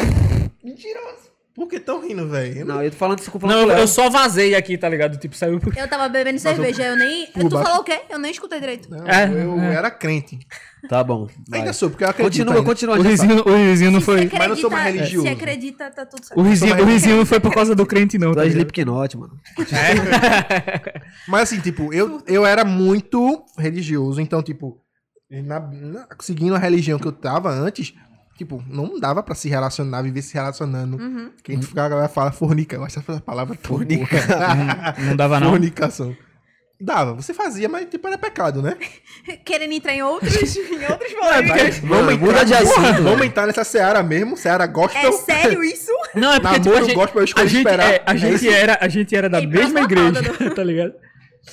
Mentiroso. Por que tão rindo, velho? Não, eu tô falando falando Não, o eu, só vazei aqui, tá ligado? Tipo, saiu. Eu tava bebendo cerveja, eu nem. por tu baixo. falou o quê? Eu nem escutei direito. Não, É, eu é. era crente. Tá bom. vai. Ainda sou, porque eu acredito. Continua, ainda. continua. O risinho, o risinho não foi. Se Mas eu sou mais acredita- religioso. Se acredita, tá tudo O certo. risinho, o risinho não foi por causa do crente, não. Tá é ligado? Slipknot, mano. Mas assim, tipo, eu, eu era muito religioso, então, tipo, na- na- seguindo a religião que eu tava antes, tipo, não dava pra se relacionar, viver se relacionando. Uhum. Que a gente fica, a galera fala fornica, eu acho essa palavra fornica. Não dava, não. Fornicação. Dava, você fazia, mas tipo, era pecado, né? Querendo entrar em outros, em outros polêmicas. Mano, muda de assunto. Porra. Vamos entrar nessa seara mesmo, seara gospel. É sério isso? Não, é porque tipo, Namoro a gente, gospel, eu escolhi a gente, esperar. é, a, É gente isso? era, a gente era da E mesma igreja, tá ligado?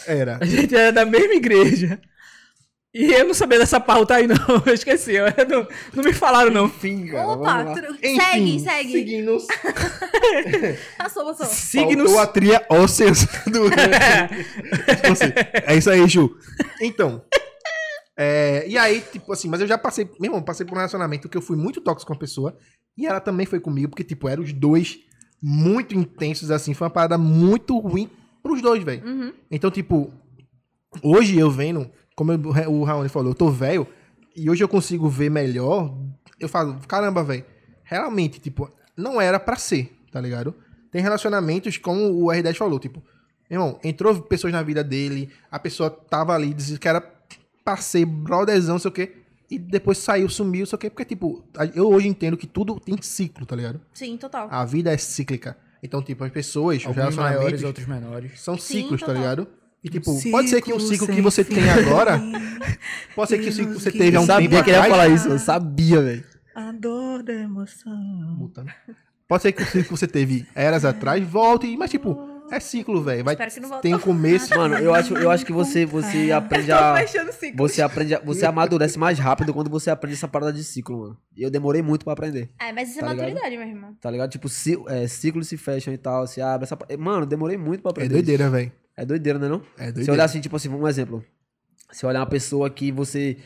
Era. A gente era da mesma igreja. E eu não sabia dessa pauta aí, não. Eu esqueci. Eu não, não me falaram, não. Enfim, cara. Opa, vamos lá. tru- Enfim, segue, segue. Seguindo. Passou, passou. Signos. Faltou a tria óssea do... Você. É isso aí, Ju. Então. é, e aí, tipo assim, mas eu já passei, meu irmão, passei por um relacionamento que eu fui muito tóxico com a pessoa. E ela também foi comigo, porque, tipo, eram os dois muito intensos, assim. Foi uma parada muito ruim pros dois, velho. Uhum. Então, tipo, hoje eu vendo, como eu- o Raoni falou, eu tô velho, e hoje eu consigo ver melhor. Eu falo, caramba, velho, realmente, tipo, não era pra ser, tá ligado? Tem relacionamentos, como o R10 falou, tipo, meu irmão, entrou pessoas na vida dele, a pessoa tava ali, dizia que era pra ser brotherzão, sei o quê, e depois saiu, sumiu, não sei o quê, porque, tipo, eu hoje entendo que tudo tem ciclo, tá ligado? Sim, total. A vida é cíclica. Então, tipo, as pessoas, os Alguns relacionamentos maiores, outros menores. são Sim, ciclos, tá ligado? E tipo, pode ser que um ciclo que você tem agora, pode ser que o ciclo que você teve há Eu um tempo sabia que ele ia falar isso, eu sabia, velho. Adoro emoção. Puta, né? Pode ser que o ciclo que você teve eras atrás volte, mas tipo, é ciclo, velho. Vai Espero que não volte. tem um começo. Mano, eu acho, eu acho que você, você aprende a. Você aprende, a- você amadurece mais rápido quando você aprende essa parada de ciclo, mano. E eu demorei muito pra aprender. É, mas isso é Tá ligado? maturidade, meu irmão. Tá ligado? Tipo, é, ciclos se fecham e tal, se abre essa. Mano, demorei muito pra É aprender. doideira, velho. É doideira, né não? É Se doideira. olhar assim, tipo assim, um exemplo. Se olhar uma pessoa que você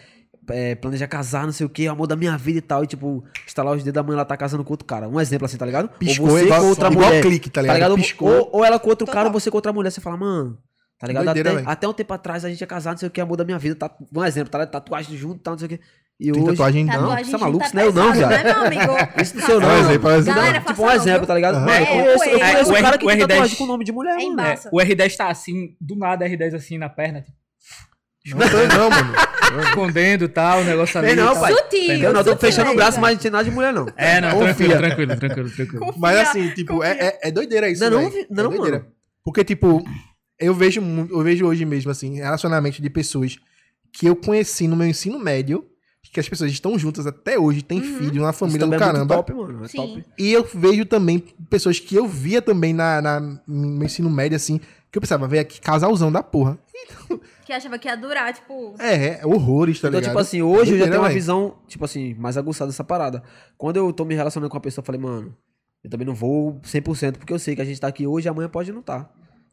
é, planeja casar, não sei o que, amor da minha vida e tal, e tipo, instalar os dedos da mãe, ela tá casando com outro cara. Um exemplo assim, tá ligado? Piscou, ou você igual- com outra igual mulher. clique, tá ligado? Piscou. Ou, ou ela com outro cara, ou você com outra mulher. Você fala, mano, tá ligado? Doideira, até, até um tempo atrás a gente ia casar, não sei o que, amor da minha vida. Tá, um exemplo, tá ligado? Tatuagem junto e tal, não sei o que. E Tem hoje. tatuagem não. Tatuagem você é maluco? tá Isso não é eu não, pesado, viado. né, meu amigo? Isso do seu Não, não. exemplo, não. exemplo. Galera, tipo um não, exemplo, viu? tá ligado? Aham. Mano, eu É, conheço, eu o conheço R- um cara que tem R10 tatuagem com o nome de mulher, É mano. É, o R10 tá assim, do nada R10 assim na perna, tipo, Não não, mano. escondendo e tal, o negócio ali. Não, pai. Sutil. Eu não, tô sutil, fechando o né, braço, cara? mas não tem nada de mulher, não. É, não, Confia. tranquilo, tranquilo, tranquilo, tranquilo. Mas assim, tipo, é, é, é doideira isso, Não, não, não, é doideira. mano. Porque, tipo, eu vejo, eu vejo hoje mesmo, assim, relacionamento de pessoas que eu conheci no meu ensino médio, que as pessoas estão juntas até hoje, têm filhos, uma Isso família do é muito caramba. top, mano. É Sim. top. E eu vejo também pessoas que eu via também na, na, no meu ensino médio, assim, que eu pensava, velho, que casalzão da porra. Que achava que ia durar, tipo... É, é horrores, tá Então, ligado? tipo assim, hoje eu já tenho uma visão, tipo assim, mais aguçada dessa parada. Quando eu tô me relacionando com uma pessoa, eu falei, mano, eu também não vou 100%, porque eu sei que a gente tá aqui hoje e amanhã pode não tá.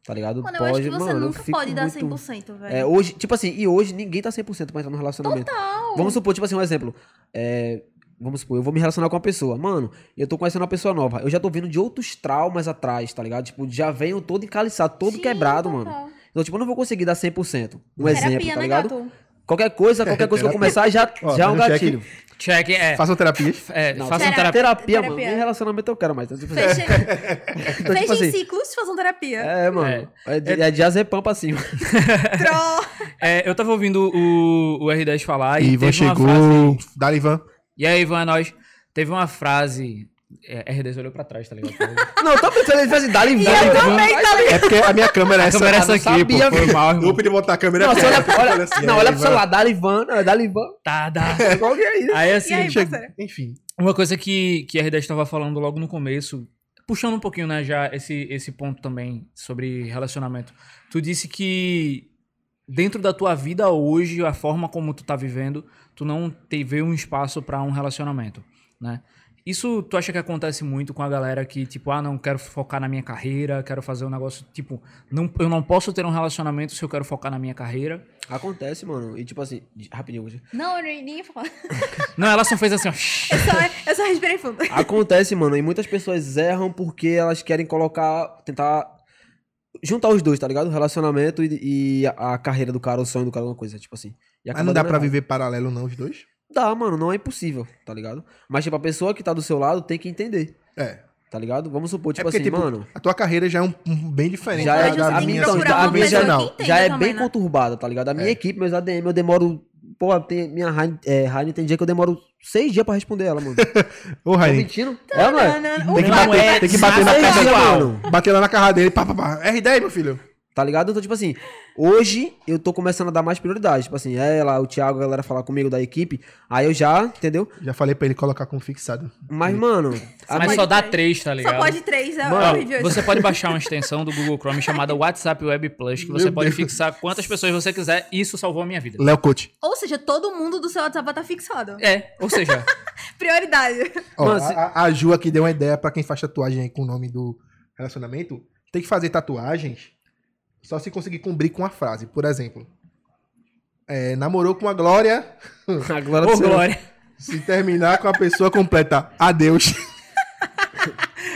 Tá ligado? Mano, eu pode, acho que você mano, eu nunca pode dar muito- 100%, velho. É, hoje, tipo assim, e hoje ninguém tá 100% pra entrar no relacionamento. Total. Vamos supor, tipo assim, um exemplo. É, vamos supor, eu vou me relacionar com uma pessoa. Mano, eu tô conhecendo uma pessoa nova. Eu já tô vindo de outros traumas atrás, tá ligado? Tipo, já venho todo encaliçado, todo Sim, quebrado, total. mano. Então, tipo, eu não vou conseguir dar 100%. Um Terapia, exemplo, tá né, ligado? gato? Qualquer coisa, qualquer coisa que eu começar, já, Ó, já é um check. gatilho. Check, é. Façam terapia. é Não, façam terapia. terapia. Terapia, mano. Terapia. Nem relacionamento eu quero mais. Então, tipo, Fechem, então, tipo fechem assim, ciclos, façam terapia. É, mano. É, de, é de azepam pra cima. Tro. É, eu tava ouvindo o, o R10 falar e Ivan teve uma chegou. frase... Dá, Ivan. E aí, Ivan, é nóis. Teve uma frase... É, R10 olhou pra trás, tá ligado? não, tô pensando, ele faz assim, dá-lhe eu também, tá ligado? É porque a minha câmera é A essa. câmera é essa não aqui, sabia, pô. Foi mal, Eu irmão. vou pedir botar a câmera Não, aqui. olha, ó. olha, assim, não, é, olha pro Ivan. celular, dá-lhe Ivan, dá-lhe Ivan. Tá, dá. Qual que é isso? Aí, assim, aí, Chega-? Enfim. Uma coisa que, que a R10 estava falando logo no começo, puxando um pouquinho, né, já esse, esse ponto também sobre relacionamento. Tu disse que dentro da tua vida hoje, a forma como tu tá vivendo, tu não teve um espaço para um relacionamento, né? Isso tu acha que acontece muito com a galera que, tipo, ah, não, quero focar na minha carreira, quero fazer um negócio, tipo, não, eu não posso ter um relacionamento se eu quero focar na minha carreira. Acontece, mano. E tipo assim, rapidinho. hoje. Não, eu nem ia falar. Não, ela só fez assim, ó. Eu só, eu só respirei fundo. Acontece, mano. E muitas pessoas erram porque elas querem colocar, tentar juntar os dois, tá ligado? O relacionamento e, e a, a carreira do cara, o sonho do cara, alguma coisa, tipo assim. E Mas não dá pra errado. viver paralelo, não, os dois? Dá, mano, não é impossível, tá ligado? Mas, tipo, a pessoa que tá do seu lado tem que entender, É. tá ligado? Vamos supor, tipo é porque, assim, tipo, mano. a tua carreira já é um, um bem diferente Já da, é, da a minha, assim, então, da a minha já, entenda já é também, bem né? conturbada, tá ligado? A minha É. equipe, meus ADM, eu demoro. Pô, tem, minha Raine, é, Raine tem dia que eu demoro seis dias pra responder ela, mano. Ô, Tô Raine, mentindo? É, é? Não, tem que bater, é tem que bater na cara dele, mano. Bater lá na cara dele, pá, pá, pá. R10, meu filho. Tá ligado? Então, tipo assim, hoje eu tô começando a dar mais prioridade. Tipo assim, ela, o Thiago, a galera falar comigo da equipe. Aí eu já, entendeu? Já falei pra ele colocar como fixado. Mas, mano. a Mas só dá três, tá ligado? Só pode três, é Mano, horrível. Você pode baixar uma extensão do Google Chrome chamada WhatsApp Web Plus, que você Meu pode Deus. fixar quantas pessoas você quiser. Isso salvou a minha vida. Léo Coach. Ou seja, todo mundo do seu WhatsApp vai estar fixado. É, ou seja, Prioridade. Ó, Mano, se- a, a- a Ju aqui deu uma ideia pra quem faz tatuagem aí com o nome do relacionamento. Tem que fazer tatuagens só se conseguir cumprir com a frase. Por exemplo, é, namorou com a Glória, A glória do. Glória. se terminar com a pessoa completa. Adeus.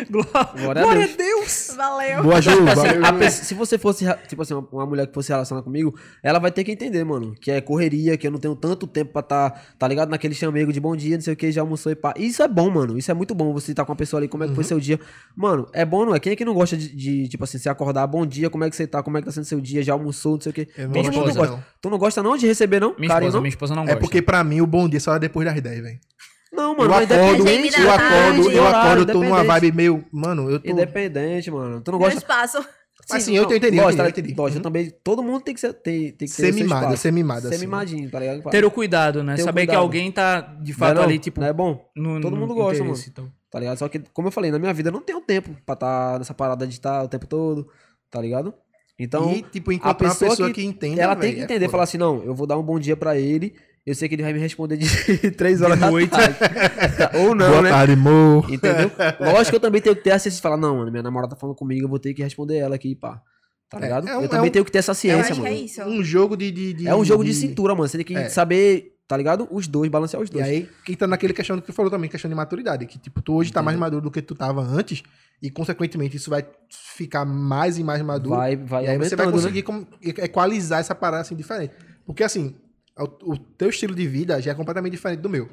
Glória a Deus. Deus. Valeu. Boa, Ju. Assim, valeu. a pessoa- se você fosse, tipo assim, uma, uma mulher que fosse se relacionar comigo, ela vai ter que entender, mano, que é correria, que eu não tenho tanto tempo pra tá, tá ligado? Naquele chamego de bom dia, não sei o que, já almoçou e pá. Isso é bom, mano. Isso é muito bom. Você tá com a pessoa ali, como é que foi seu dia. Mano, é bom, não é? Quem é que não gosta de, de, tipo assim, se acordar, bom dia, como é que você tá, como é que tá sendo seu dia, já almoçou, não sei o que. Eu não Minha gosto esposa, não. Tu não gosta não de receber, não? Minha Carinho, esposa, não? minha esposa não É gosta. porque pra mim o bom dia só é depois das 10, velho. Não, Eu mano, mas acordo, independente, eu acordo, eu acordo, eu tô numa vibe meio. Mano, eu tô. Independente, mano. Tu não Meu gosta. espaço. Assim, eu entendi, eu gosta, entendi, eu entendi. Gosta também. Todo mundo tem que ser, tem, tem que Ser mimada, ser mimada, Ser assim. mimadinho, tá ligado? Ter o cuidado, né? Ter Saber que cuidado. alguém tá, de Não é fato, não? ali, tipo, Não é bom? no, Todo mundo gosta, interesse, então. Tá ligado? Só que, como eu falei, na minha vida eu não tenho tempo pra estar nessa parada de estar o tempo todo, tá ligado? Então, e, tipo, encontrar uma pessoa que, entenda. ela tem velho, que é entender, foda. falar assim, não, eu vou dar um bom dia pra ele, eu sei que ele vai me responder de três horas da noite. Ou não, Boa né? tarde, amor. Entendeu? Lógico que eu também tenho que ter a ciência de falar, não, mano, minha namorada tá falando comigo, eu vou ter que responder ela aqui, pá. Tá É, ligado? é um- eu também é um- tenho que ter essa Eu ciência, mano. é isso. Um jogo de. de, de- É um jogo de cintura, mano. Você tem que É. saber, tá ligado? Os dois, balancear os E dois. aí, que tá naquele questão que tu falou também, questão de maturidade. Que, tipo, tu hoje tá mais maduro do que tu tava antes. E, consequentemente, isso vai ficar mais e mais maduro. vai, vai e aí você vai né? conseguir como- equalizar essa parada assim diferente. Porque assim, o, o teu estilo de vida já é completamente diferente do meu.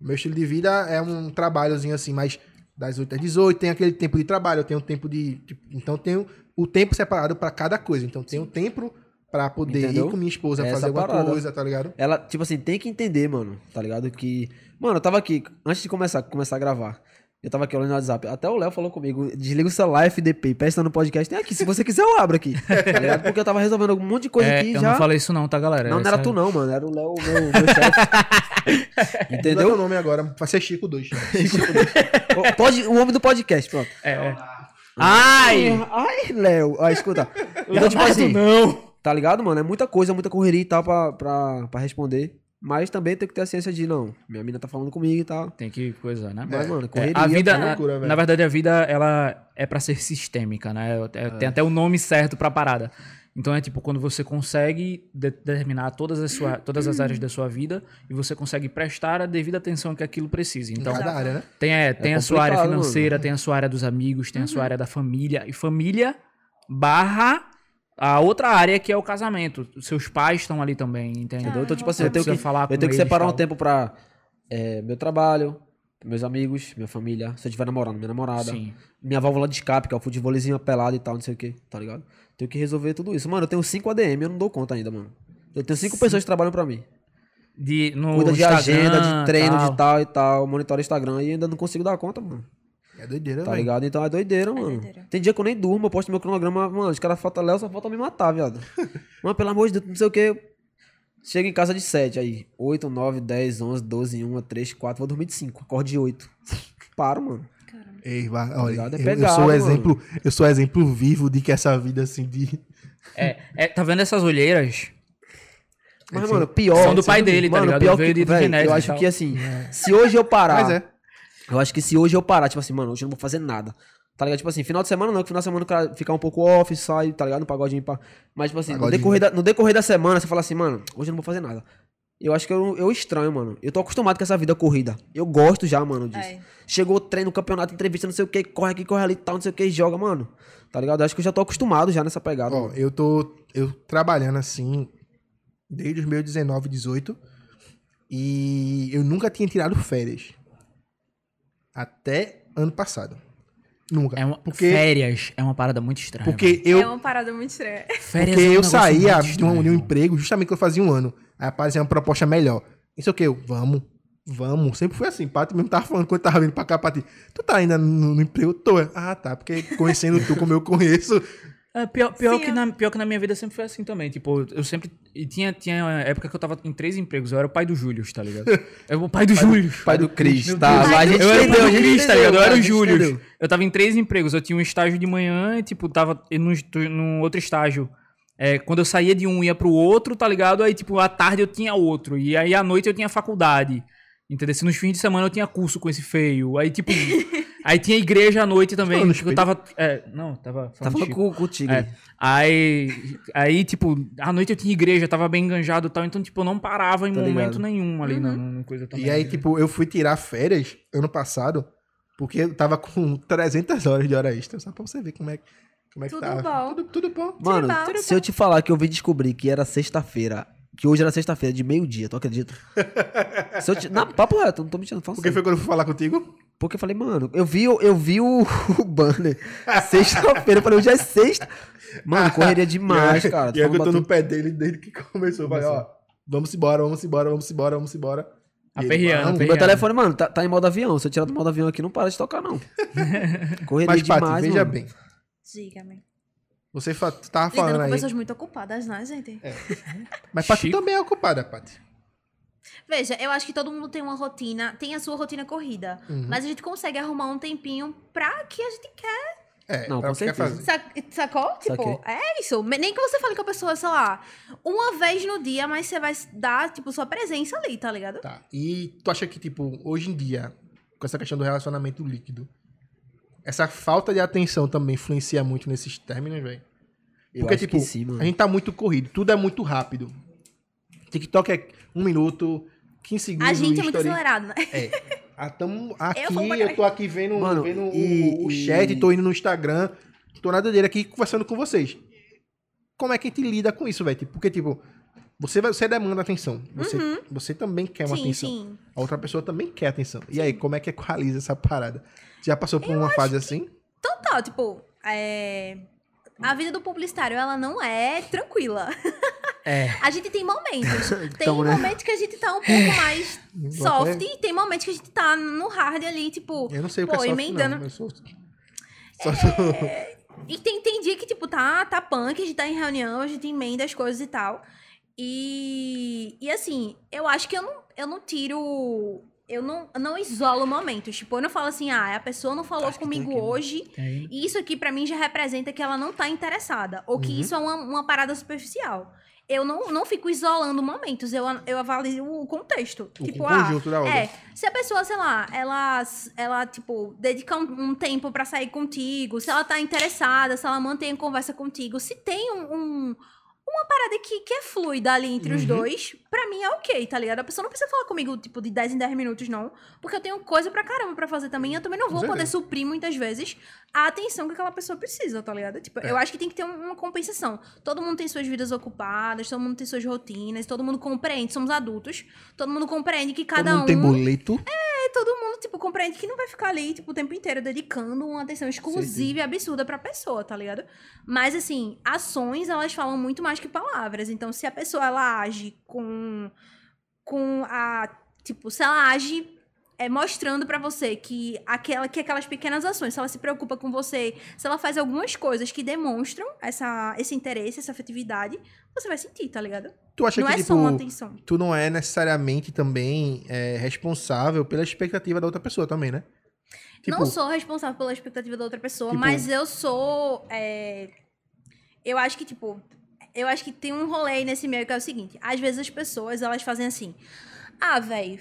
O meu estilo de vida é um trabalhozinho assim, mais das 8 às 18, tem aquele tempo de trabalho, eu tenho um tempo de. tipo, então tenho o tempo separado pra cada coisa. Então tenho tempo pra poder Entendeu? ir com minha esposa É fazer essa alguma parada. coisa, tá ligado? Ela, tipo assim, tem que entender, mano, tá ligado? Que. Mano, eu tava aqui, antes de começar, começar a gravar. Eu tava aqui olhando no WhatsApp. Até o Léo falou comigo: desliga o celular, FDP, presta no podcast. Tem aqui, se você quiser, eu abro aqui. Tá ligado? Porque eu tava resolvendo um monte de coisa É, aqui eu já. não falei isso não, tá, galera? Não, não era tu, não, mano. Era o Léo, meu, meu chefe. Entendeu? o nome agora, vai ser Chico 2. O- Pode, o homem do podcast, pronto. É, é. Ai! Ai, Léo. Ó, escuta. Então, tipo assim. não! Tá ligado, mano? É muita coisa, muita correria e tal pra, pra, pra responder. Mas também tem que ter a ciência de, não, minha mina tá falando comigo e tal. Tem que coisa, né? Mas, mano, É, correria. a vida, na, loucura, velho. na verdade, a vida ela é pra ser sistêmica, né? É- Tem até o nome certo pra parada. Então é tipo quando você consegue de- determinar todas as, sua, todas as áreas da sua vida e você consegue prestar a devida atenção que aquilo precisa. Então cada área, né? tem, é, tem a sua área financeira, tem a sua área dos amigos, tem a sua área da família. E família barra a outra área que é o casamento. Seus pais estão ali também, entendeu? Entendeu? Então, tipo assim, Você eu tenho que, falar eu tenho que separar um tempo pra é, meu trabalho, meus amigos, minha família. Se eu estiver namorando, minha namorada. Sim. Minha válvula de escape, que é o futebolzinho pelado e tal, não sei o que, tá ligado? Tenho que resolver tudo isso. Mano, eu tenho 5 ADM, eu não dou conta ainda, mano. Eu tenho cinco pessoas que trabalham pra mim. De, no Cuida de Instagram, agenda, de treino, tal. de tal e tal, monitora Instagram e ainda não consigo dar conta, mano. É doideira, Tá velho. ligado? Então é doideira, mano. doideira. Tem dia que eu nem durmo, eu posto meu cronograma, mano, os caras faltam Léo, só falta me matar, viado. mano, pelo amor de Deus, não sei o que. Chega em casa de 7, aí. 8, 9, 10, 11, 12, 1, 3, 4, vou dormir de 5. Acorde de 8. Paro, mano. Ei, vai, olha, ligado? É eu, eu pegado, sou o mano. exemplo, eu sou exemplo vivo de que essa vida assim de É, é, tá vendo essas olheiras? Mas, mano, pior. são do pai dele, tá mano, ligado? Pior Veio que, de véi, genética eu e acho tal. que assim, se hoje eu parar. Mas é. Eu acho que se hoje eu parar, tipo assim, mano, hoje eu não vou fazer nada. Tá ligado? Tipo assim, final de semana não, que final de semana o cara ficar um pouco off, sai, tá ligado? No pagodinho pá. Mas, tipo assim, no decorrer, da, no decorrer da semana, você fala assim, mano, hoje eu não vou fazer nada. Eu acho que eu, eu estranho, mano. Eu tô acostumado com essa vida corrida. Eu gosto já, mano, disso. É. Chegou treino, campeonato, entrevista, não sei o que, corre aqui, corre ali, tal, não sei o que, joga, mano. Tá ligado? Eu acho que eu já tô acostumado já nessa pegada. Ó, mano. eu tô eu trabalhando assim desde os meus 19, 18 e eu nunca tinha tirado férias. Até ano passado. Nunca. É uma, porque Férias é uma parada muito estranha. porque eu É uma parada muito estranha. Férias porque é um eu saía de um, de um emprego justamente que eu fazia um ano. Aí aparecia uma proposta melhor. Isso o que eu, vamos, vamos. Sempre foi assim. Pato mesmo tava falando quando tava vindo pra cá, Paty. Tu tá ainda no, no emprego? Tô. Ah, tá. Porque conhecendo tu como eu conheço, É, pior, pior, Sim, que eu- na, pior que na minha vida sempre foi assim também. Tipo, eu sempre. E tinha, tinha época que eu tava em três empregos. Eu era o pai do Júlio, tá ligado? Eu era o pai do Júlio. Pai do Cris, tá? Gente eu era o pai Cris, tá ligado? Eu era o Júlio. Eu tava em três empregos. Eu tinha um estágio de manhã e, tipo, tava num, num outro estágio. É, quando eu saía de um ia pro outro, tá ligado? Aí, tipo, à tarde eu tinha outro. E aí à noite eu tinha faculdade. Entendeu? Se nos fins de semana eu tinha curso com esse feio. Aí, tipo. aí tinha igreja à noite também. falando porque eu tava. É, não, tava. Tá falando Chico. com, contigo. É. Aí, aí, tipo, à noite eu tinha igreja, tava bem enganjado e tal, então, tipo, eu não parava em Tá momento ligado. nenhum ali na, na coisa também. E aí, tipo, eu fui tirar férias ano passado, porque eu tava com 300 horas de hora extra, só pra você ver como é, como é que Tudo tava. bom. Tudo, tudo bom. Mano, Tudo bom. se eu te falar que eu vim descobrir que era sexta-feira, que hoje era sexta-feira de meio-dia, tu acredita? se eu te... Na papo reto, não tô mentindo, fala Por que sério. foi quando eu fui falar contigo? Porque eu falei, mano, eu vi, o- eu vi o, o banner sexta-feira, eu falei, hoje é sexta. Mano, correria demais, E cara. Tu eu tô no pé dele desde que começou. Eu falei, ó, vamos embora, vamos embora, vamos embora, vamos embora. E Aperreando. Meu telefone, mano, tá, tá em modo avião. Se eu tirar do modo avião aqui, não para de tocar, não. Correria Mas, demais, veja mano. bem. Diga-me. Você fa- tava Lidando falando com aí. pessoas muito ocupadas, né, gente? Mas Paty Chico. também é ocupada, Paty. Veja, eu acho que todo mundo tem uma rotina, tem a sua rotina corrida. Uhum. Mas a gente consegue arrumar um tempinho pra que a gente quer. É, Não, pra com o que quer certeza. fazer. Sac- Sacou? Tipo, Saquei. é isso. Nem que você fale com a pessoa, sei lá, uma vez no dia, mas você vai dar, tipo, sua presença ali, tá ligado? Tá. E tu acha que, tipo, hoje em dia, com essa questão do relacionamento líquido, essa falta de atenção também influencia muito nesses términos, velho? Porque, acho tipo, que sim, mano. a gente tá muito corrido, tudo é muito rápido. TikTok é um minuto, 15 segundos. A gente é muito acelerado, né? É. Ah, tamo aqui, Eu eu, tô aqui vendo, Mano, vendo o- e- o, e- chat, tô indo no Instagram, tô nada dele aqui conversando com vocês. Como é que a gente lida com isso, velho? Porque, tipo, você, vai- você demanda atenção. Você, você também quer uma sim, atenção. sim. A outra pessoa também quer atenção. E aí, como é que equaliza essa parada? Já passou por uma fase assim? Total, tipo, é... A vida do publicitário, ela não é tranquila. É. A gente tem momentos. Tem Então, né? momentos que a gente tá um pouco mais soft até- e tem momentos que a gente tá no hard ali, tipo... Eu não sei o que Pô, é soft, emendando. não. Sou... Sou... E tem, tem dia que, tipo, tá, tá punk, a gente tá em reunião, a gente emenda as coisas e tal. E, e assim, eu acho que eu não, eu não tiro. Eu não, eu não isolo momentos. Tipo, eu não falo assim, ah, a pessoa não falou Acho comigo né? hoje. E isso aqui pra mim já representa que ela não tá interessada. Ou que Uhum. isso é uma, uma parada superficial. Eu não, não fico isolando momentos, eu, eu avalio o contexto. O tipo, ah, conjunto da obra. é, se a pessoa, sei lá, ela, ela tipo, dedica um, um tempo pra sair contigo, se ela tá interessada, se ela mantém a conversa contigo, se tem um, um- uma parada que, que é fluida ali entre os Uhum. dois, pra mim é ok, tá ligado? A pessoa não precisa falar comigo, tipo, de 10 em 10 minutos, não. Porque eu tenho coisa pra caramba pra fazer também. e Eu também não vou poder suprir muitas vezes a atenção que aquela pessoa precisa, tá ligado? Tipo, É. eu acho que tem que ter um- uma compensação. Todo mundo tem suas vidas ocupadas, todo mundo tem suas rotinas, todo mundo compreende, somos adultos, todo mundo compreende que cada Todo mundo um. tem boleto. É, todo mundo, tipo, compreende que não vai ficar ali, tipo, o tempo inteiro dedicando uma atenção exclusiva e absurda pra pessoa, tá ligado? Mas, assim, ações, elas falam muito mais que palavras. Então, se a pessoa, ela age com... Com a... Tipo, se ela age é, mostrando pra você que, aquela, que aquelas pequenas ações, se ela se preocupa com você, se ela faz algumas coisas que demonstram essa, esse interesse, essa afetividade, você vai sentir, tá ligado? Tu acha não que, é tipo, só uma atenção. tu não é necessariamente também é, responsável pela expectativa da outra pessoa também, né? Tipo, não sou responsável pela expectativa da outra pessoa, Tipo- mas eu sou. é, Eu acho que, tipo. Eu acho que tem um rolê nesse meio que é o seguinte: às vezes as pessoas elas fazem assim. Ah, velho.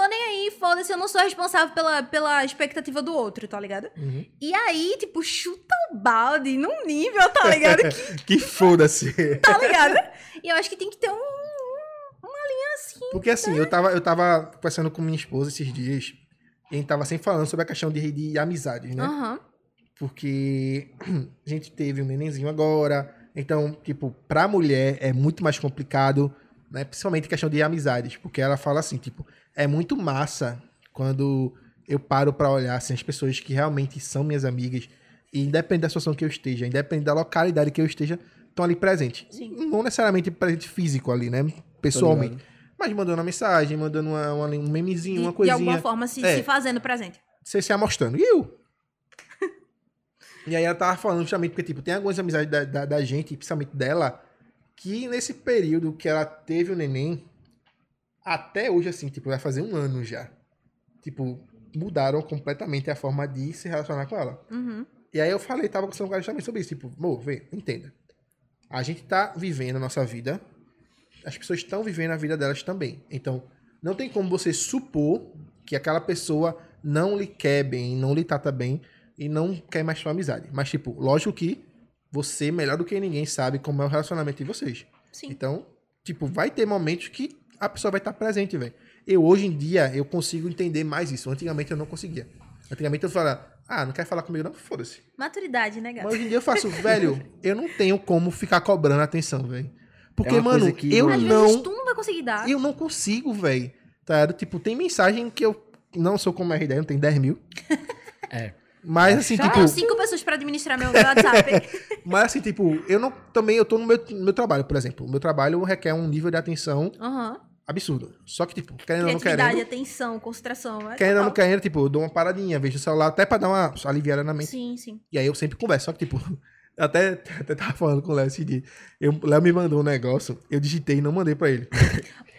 Tô nem aí, foda-se, eu não sou responsável pela, pela expectativa do outro, tá ligado? Uhum. E aí, tipo, chuta o balde num nível, tá ligado? Que, Que foda-se. tá ligado? E eu acho que tem que ter um, uma linha assim. Porque assim, eu tava, eu tava conversando com minha esposa esses dias e a gente tava sempre falando sobre a questão de, de amizades, né? Aham. Porque a gente teve um nenenzinho agora. Então, tipo, pra mulher é muito mais complicado, né? Principalmente questão de amizades. Porque ela fala assim, tipo, é muito massa quando eu paro pra olhar assim, as pessoas que realmente são minhas amigas. E independente da situação que eu esteja, independente da localidade que eu esteja, estão ali presentes. Sim. Não necessariamente presente físico ali, né? Pessoalmente. Mas mandando uma mensagem, mandando uma, uma- um memezinho, De, uma de coisinha. alguma forma se, É. se fazendo presente. Você se amostrando. E eu? E aí ela tava falando justamente porque, tipo, tem algumas amizades da, da, da gente, principalmente dela, que nesse período que ela teve o neném, até hoje, assim, tipo, vai fazer um ano já. Tipo, mudaram completamente a forma de se relacionar com ela. Uhum. E aí eu falei, tava conversando com ela justamente sobre isso. Tipo, amor, vê, entenda. A gente tá vivendo a nossa vida, as pessoas estão vivendo a vida delas também. Então, não tem como você supor que aquela pessoa não lhe quer bem, não lhe trata bem e não quer mais sua amizade. Mas, tipo, lógico que você, melhor do que ninguém, sabe como é o relacionamento de vocês. Sim. Então, tipo, vai ter momentos que a pessoa vai estar presente, velho. Eu, hoje em dia, eu consigo entender mais isso. Antigamente eu não conseguia. Antigamente eu falava, ah, não quer falar comigo não? Foda-se. Maturidade, né, Mas gato? hoje em dia eu faço, velho, eu não tenho como ficar cobrando atenção, velho. Porque, É mano, que- eu Às não. vezes tu não vai conseguir dar. Eu não consigo, velho. Tá? Tipo, tem mensagem que eu não sou como R10, não tem 10 mil. É. Mas assim, Eu tipo. tenho cinco pessoas pra administrar meu WhatsApp. Mas assim, tipo, eu não. Também eu tô no meu, no meu trabalho, por exemplo. O meu trabalho requer um nível de atenção Aham. Absurdo. Só que, tipo, querendo ou não querendo. atenção, concentração. é Querendo ou não querendo, tipo, eu dou uma paradinha, vejo o celular até pra dar uma aliviada na mente. Sim, sim. E aí eu sempre converso. Só que, tipo, até, até tava falando com o Léo esse dia. O Léo me mandou um negócio, eu digitei e não mandei pra ele.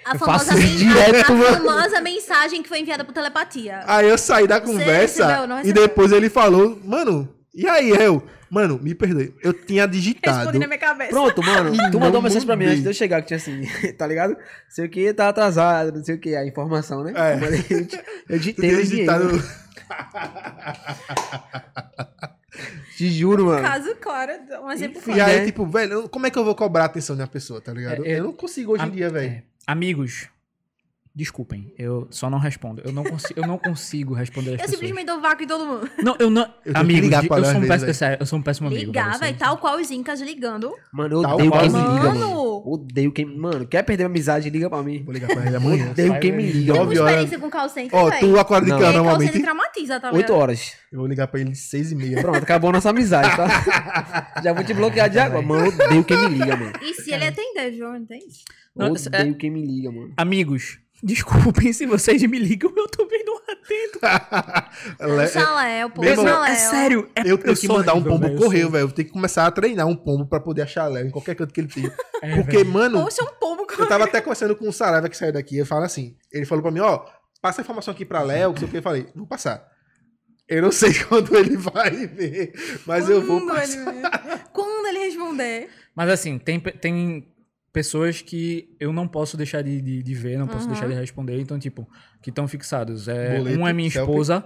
A famosa, men- direto, a, a famosa mensagem que foi enviada por telepatia. Aí eu saí da conversa recebeu, e depois ele falou, mano, e aí, eu? Mano, me perdoe. Eu tinha digitado. Respondi na minha cabeça. Pronto, mano. E tu mandou uma mensagem pra mim antes de eu chegar, que tinha assim, tá ligado? Sei o que, tá atrasado, não sei o que, a informação, né? É. Eu Eu Tu digitei, eu enviei, digitado. mano. Te juro, mano. Caso claro, um exemplo Enfim, E claro. aí, né? tipo, velho, eu- como é que eu vou cobrar a atenção de uma pessoa, tá ligado? É, é- eu não consigo hoje em dia, velho. é. Amigos, desculpem, eu só não respondo. Eu não, consi eu não consigo responder as Eu pessoas. simplesmente dou vácuo em todo mundo. Não, eu não. Eu amigos, ligar pra eu, sou um péssimo, vezes, sério, eu sou um péssimo amigo. Ligar, vai, tal qual os incas ligando. Mano, eu Tal odeio qual. quem me liga, Mano! mano. Odeio quem. Mano, quer perder a amizade, liga pra mim. Vou ligar pra ele amanhã. Odeio quem me liga, Tem mano. experiência com call center, Ó, véi. tu acorda de call normalmente? center traumatiza, tá Oito ligado? horas. Eu vou ligar pra ele de seis e meia. Pronto, acabou nossa amizade, tá? Já vou te bloquear de agora. Mano, eu odeio quem me liga, mano. E se ele atender? Não, Eu é- odeio quem me liga, mano. Amigos, desculpem se vocês me ligam, eu também não atendo. Le- Saléu, pô. Meu irmão, Saléu. É sério. É, Eu tenho que sou mandar um horrível, pombo velho, eu correio, sou- velho. Eu tenho que começar a treinar um pombo pra poder achar Léo em qualquer canto que ele tenha. É, Porque, velho. mano, Poxa, um pombo eu tava até conversando com o Saraiva que saiu daqui. Eu falo assim: ele falou pra mim, ó, passa a informação aqui pra Léo, que sei o que. Eu falei, vou passar. Eu não sei quando ele vai ver, mas eu vou Quando passar. ele- Quando ele responder. Mas assim, tem, tem pessoas que eu não posso deixar de, de, de ver, não posso Uhum. deixar de responder, então, tipo, que estão fixados. É, Boleto, uma é minha selfie. esposa,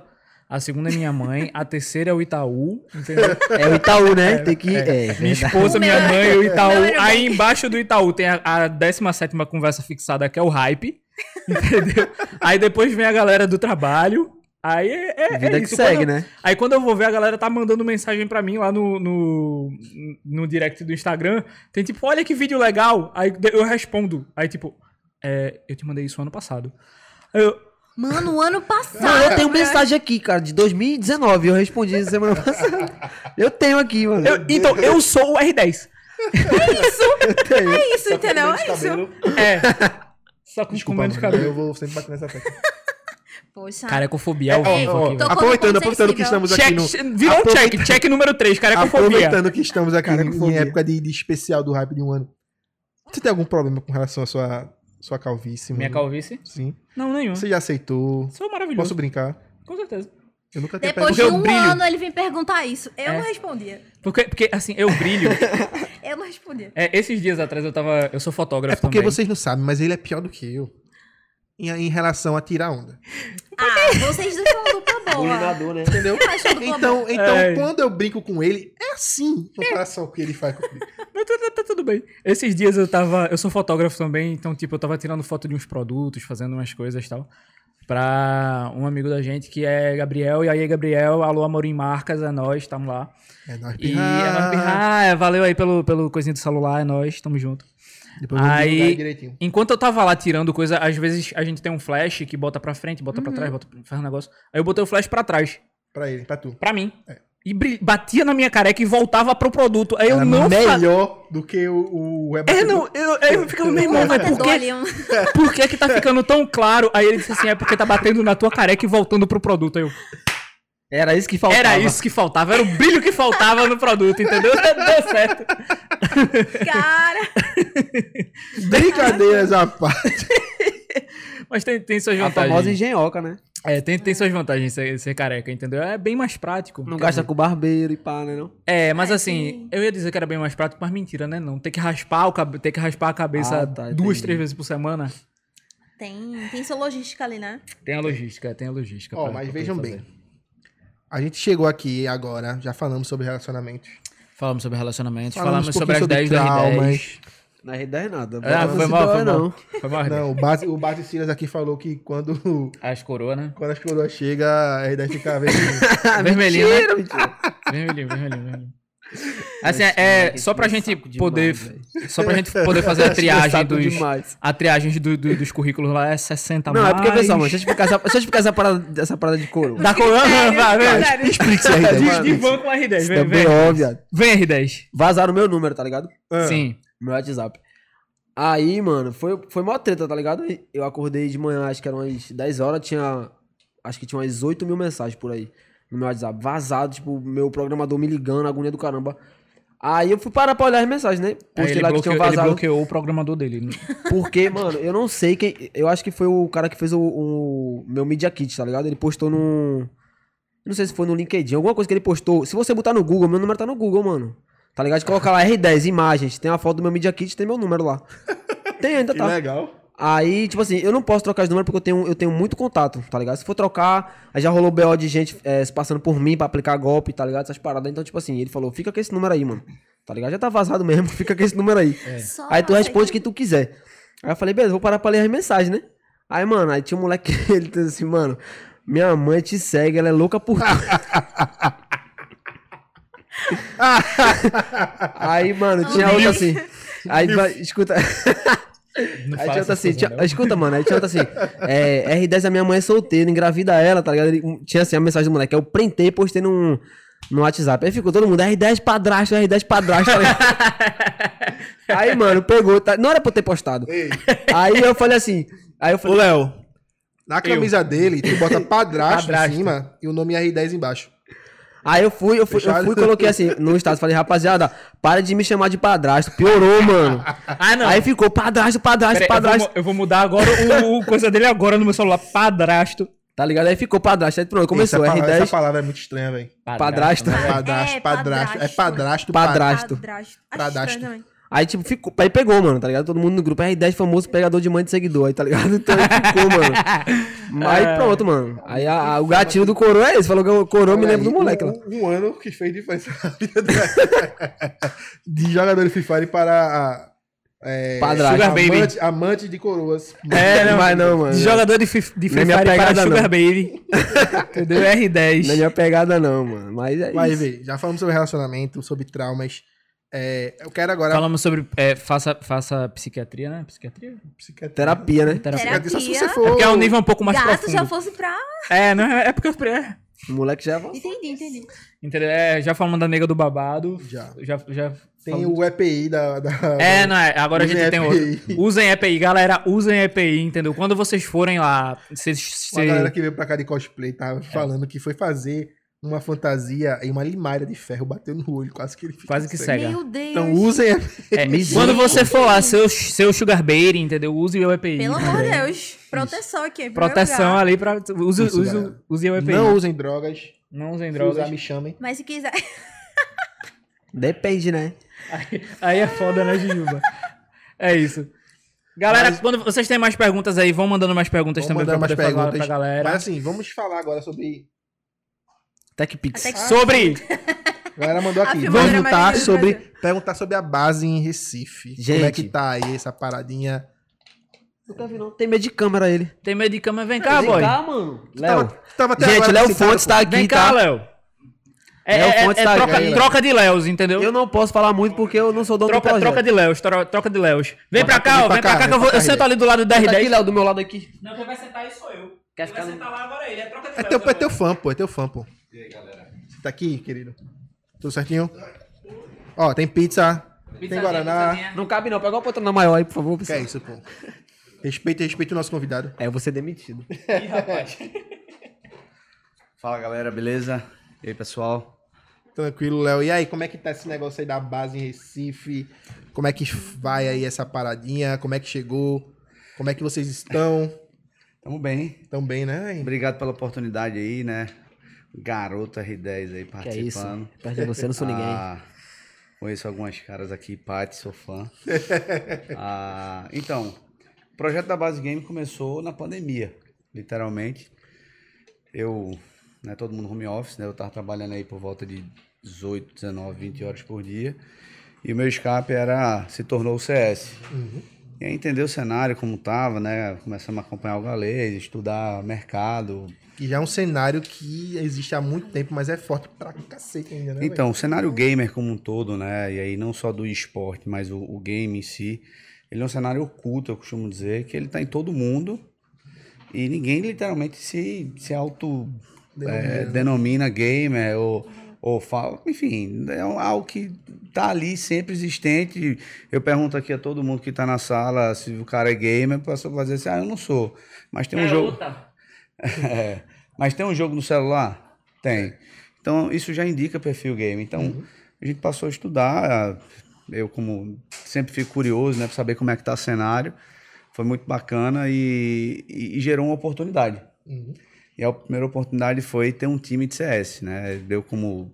a segunda é minha mãe, a terceira é o Itaú, entendeu? É o Itaú, né? Tem que. É, Minha verdade. esposa, minha mãe o Itaú. Aí bem- embaixo do Itaú tem a, a 17 conversa fixada, que é o hype. Entendeu? Aí depois vem a galera do trabalho. Aí é, é, Vida é que isso. segue, Quando eu- né? Aí quando eu vou ver, a galera tá mandando mensagem pra mim lá no, no, no direct do Instagram. Tem tipo, olha que vídeo legal. Aí eu respondo. Aí tipo, é, eu te mandei isso ano passado. Aí eu, Mano, o ano passado. Mano, eu tenho né? mensagem aqui, cara, de 2019. Eu respondi semana passada. Eu tenho aqui, mano. eu- então, eu sou o R10. É isso, entendeu? É isso. É. Só com Desculpa, comendo de cabelo. eu vou sempre bater nessa tecla. Poxa. Carecofobia ao Ó, vivo aqui. Aproveitando, aproveitando que estamos aqui Check, no... virou um check. Check número 3, carecofobia. Aproveitando que estamos aqui em, época de, de especial do hype de um ano. Você tem algum problema com relação à sua, sua calvície, mano? Minha calvície? Sim. Não, nenhum. Você já aceitou? Sou maravilhoso. Posso brincar? Com certeza. Eu nunca tinha Depois de um brilho. ano ele vem perguntar isso. Eu É. não respondia. Porque, porque assim, eu brilho. Eu não respondia. É, esses dias atrás eu tava. Eu sou fotógrafo É porque também. vocês não sabem, mas ele é pior do que eu. Em, em relação a tirar onda. Ah, vocês dois são uma dupla boa. Né? Entendeu? Então, então É. quando eu brinco com ele, é assim em comparação ao que ele faz comigo. Mas tá, tá- tá tudo bem. Esses dias eu tava. Eu sou fotógrafo também, então, tipo, eu tava tirando foto de uns produtos, fazendo umas coisas e tal. Pra um amigo da gente que é Gabriel. E aí, Gabriel, alô, Amorim Marcas, é nós, estamos lá. É nóis, E pirra. é nóis, pirra. Ah, valeu aí pelo, pelo coisinho do celular, é nóis, tamo junto. Depois Aí-. Enquanto eu tava lá tirando coisa, às vezes a gente tem um flash que bota pra frente, bota pra trás, bota, faz um negócio. Aí eu botei o flash pra trás, Pra ele, pra tu. pra mim. É. E batia na minha careca e voltava pro produto. Aí eu Era não fa- melhor do que o, o É, não, eu, aí eu ficava, meu irmão, mas por que, por que que tá ficando tão claro? Aí ele disse assim, é porque tá batendo na tua careca e voltando pro produto. Aí eu, Era isso que faltava. Era isso que faltava, era o brilho que faltava no produto, entendeu? Deu certo. Cara, Brincadeiras à parte. Mas tem, tem suas A famosa vantagens. engenhoca, né? É, tem, tem suas vantagens ser, ser careca, entendeu? É bem mais prático. Não gasta com barbeiro e pá, né? Não? É, mas Ai, assim, sim. eu ia dizer que era bem mais prático, mas mentira, né? Não. Tem que raspar, o cabe... ter que raspar a cabeça Ah, tá, duas, entendi. três vezes por semana. tem, tem sua logística ali, né? Tem a logística, tem a logística. Ó, pra- mas vejam bem. A gente chegou aqui agora, já falamos sobre relacionamentos. Falamos sobre relacionamentos, Falamos falamos, um sobre as pouquinho 10 do R10. traumas. Na R10 nada. Ah, foi mal, foi mal. não. Foi mal. Não, o Base, o Base Silas aqui falou que quando, As coroas, né? quando as coroas chegam, a R10 fica vermelho. Vermelhinho, né? Mentira. Vermelhinho, vermelhinho, vermelhinho. Assim, é, moleque só pra é gente demais, poder. Só pra gente poder fazer a triagem Saco dos. demais. A triagem do, do- dos currículos lá é 60 Não, mais. é porque, pessoal, mano, deixa eu explicar essa, deixa eu explicar essa parada, essa parada de coroa. Da coroa, vai, critérios. Explique-se De, R10. de van com R10, Isso vem, é vem. bem óbvio. Vem R10. Vazaram o meu número, tá ligado? Ah. Sim. Meu WhatsApp. Aí, mano, foi, foi mó treta, tá ligado? Eu acordei de manhã, acho que eram umas 10 horas, tinha. Acho que tinha umas 8 mil mensagens por aí no meu WhatsApp. Vazado, tipo, meu programador me ligando, agonia do caramba. Aí eu fui parar pra olhar as mensagens, né? Aí Postei ele, lá que bloqueou, tinha ele vazado. bloqueou o programador dele. Porque, mano, eu não sei quem. Eu acho que foi o cara que fez o, o meu Media Kit, tá ligado? Ele postou no. Não sei se foi no LinkedIn, alguma coisa que ele postou. Se você botar no Google, meu número tá no Google, mano. Tá ligado? Coloca lá R10, imagens, tem a foto do meu Media Kit, tem meu número lá. Tem ainda, Que tá. legal. Aí, tipo assim, eu não posso trocar de número porque eu tenho, eu tenho muito contato, tá ligado? Se for trocar, aí já rolou BO de gente é, se passando por mim pra aplicar golpe, tá ligado? Essas paradas. Então, tipo assim, ele falou, fica com esse número aí, mano. Tá ligado? Já tá vazado mesmo, fica com esse número aí. Só Aí tu responde o que tu quiser. Aí eu falei, beleza, vou parar pra ler as mensagens, né? Aí, mano, aí tinha um moleque, ele disse assim, mano, minha mãe te segue, ela é louca por tu. aí, mano, tinha outra assim. Aí, vai, escuta. Não Aí tinha assim, não. escuta, mano, aí tinha assim, é, R10 a minha mãe é solteira, engravida ela, tá ligado? Ele- tinha assim a mensagem do moleque, eu printei e postei no, no WhatsApp. Aí ficou todo mundo, R10 padrasto, R10 padrasto, tá ligado? Aí, mano, pegou, tá- não era pra eu ter postado. Ei, Aí eu falei assim, aí eu Ô, falei, Léo. na camisa dele, tu bota padrasto, Padrasto. em cima e o nome R10 embaixo. Aí eu fui, eu fui, eu fui e coloquei assim, no estado, falei, rapaziada, para de me chamar de padrasto, piorou, mano. Ah, não. Aí ficou padrasto, padrasto, Peraí, eu, vou, padrasto. eu vou mudar agora o, o coisa dele agora no meu celular. Padrasto. Tá ligado? Aí ficou padrasto, aí pronto, começou, essa, palavra, essa R10, palavra é muito estranha, velho. padrasto. né? Padrasto, É, padrasto. É padrasto. padrasto. Padrasto. Padrasto. Acho Padrasto. Aí, tipo, ficou. Aí pegou, mano, tá ligado? Todo mundo no grupo. R10 famoso pegador de mãe de seguidor, aí, tá ligado? Então aí ficou, mano. Aí pronto, mano. Aí a- a- o gatilho do coroa é esse. Falou que o coroa me lembra do moleque lá. um, um ano que fez diferença na vida. De jogador de Free Fire para a, é, Padrasto. Sugar Baby. amante, amante de coroas. É, não, Vai não, mano. De jogador de, fi- de é Free Fire para pegada, Sugar não. Baby. Entendeu? R10. Não é minha pegada, não, mano. Mas é Mas, isso. vê, já falamos sobre relacionamento, sobre traumas. É, eu quero agora. Falamos sobre. é, faça, faça psiquiatria, né? Psiquiatria? psiquiatria. Terapia, né? Terapia. Terapia. Só se você É for. porque é um nível um pouco mais Gato profundo. já fosse pra. É, não é, é porque eu. É, O moleque já avançou. Entendi, entendi. entendeu? É, já falamos da nega do babado. Já. Já. já Tem falamos- o EPI da. da É, não é. Agora a Usem gente tem EPI. outro. Usem EPI, galera. Usem EPI, entendeu? Quando vocês forem lá. Vocês. Uma cê- galera que veio pra cá de cosplay É. tava falando que foi fazer uma fantasia e uma limalha de ferro bateu no olho, quase que ele ficou Quase que cego. cega. Meu Deus. Então usem EPI. É, quando você for lá, seu, seu sugar baby, entendeu? Use o EPI. Pelo amor de? Deus. Proteção aqui. Proteção lugar. ali pra. Use, Isso, use, galera. use o EPI. Não usem drogas. Não usem Se drogas. usar, me chamem. Mas se quiser. Depende, né? Aí, aí é foda, né, Jujuba? É isso. Galera, Mas- quando vocês têm mais perguntas aí, vão mandando mais perguntas também pra falar perguntas. pra galera. Mas assim, vamos falar agora sobre. TechPix. Até que- Sobre. A galera mandou aqui. Vamos perguntar do sobre, perguntar sobre a base em Recife. Como é que Gente. tá aí essa paradinha? Nunca vi, não. Tem medo de câmera ele. Tem medo de câmera? Vem cá, Vem boy. cá, mano. Tava- Léo. tava até Gente, Léo sentado, Fontes tá aqui, Vem cá, tá? Léo. É, Léo é- Fontes é tá troca, troca de Léos, entendeu? Eu não posso falar muito porque eu não sou dono do Troca, projeto. troca de Léos, tro- troca de Léos. Vem Vem pra cá, ó. Vem pra cá, vem que eu, vou, eu sento ali do lado da Senta aqui, R10. Léo, do meu lado aqui. Não, quem vai sentar aí sou eu. Quer ficar no... lá agora ele. É troca de É teu, é teu fã, pô. É teu fã, pô. E aí, galera? Você tá aqui, querido? Tudo certinho? Ó, tem pizza. Tem Guaraná. Não cabe não, pega uma poltrona maior aí, por favor. Que é pessoal. isso, pô? Respeita, respeita o nosso convidado. É, eu vou ser demitido. Ih, rapaz. Fala galera, beleza? E aí pessoal? Tranquilo, Léo. E aí, como é que tá esse negócio aí da base em Recife? Como é que vai aí essa paradinha? Como é que chegou? Como é que vocês estão? Tamo bem. Tão bem, né? Obrigado pela oportunidade aí, né? Garoto R10 aí Que é isso? participando. Perto de você, não sou ninguém. Ah, conheço algumas caras aqui, Paty, sou fã. Ah, então, o projeto da Base Game começou na pandemia, literalmente. Eu, né, todo mundo home office, né? Eu tava trabalhando aí por volta de 18, 19, 20 horas por dia. E o meu escape era, se tornou o CS. E aí entender o cenário como tava, né? Começamos a acompanhar o galês, estudar mercado, Que já é um cenário que existe há muito tempo, mas é forte pra cacete ainda, né? Então, o cenário gamer como um todo, né? E aí não só do esporte, mas o, o game em si, ele é um cenário oculto, eu costumo dizer, que ele tá em todo mundo e ninguém literalmente se, se auto Denomina. é, denomina gamer ou, ou fala, enfim, é algo que tá ali sempre existente. Eu pergunto aqui a todo mundo que tá na sala se o cara é gamer, a pessoa vai dizer assim, ah, eu não sou. Mas tem um jogo. É. Mas tem um jogo no celular? Tem. Então, isso já indica perfil game. Então, a gente passou a estudar. Eu, como sempre fico curioso, né, para saber como é que tá o cenário. Foi muito bacana e, e- e gerou uma oportunidade. Uhum. E a primeira oportunidade foi ter um time de CS, né? Deu como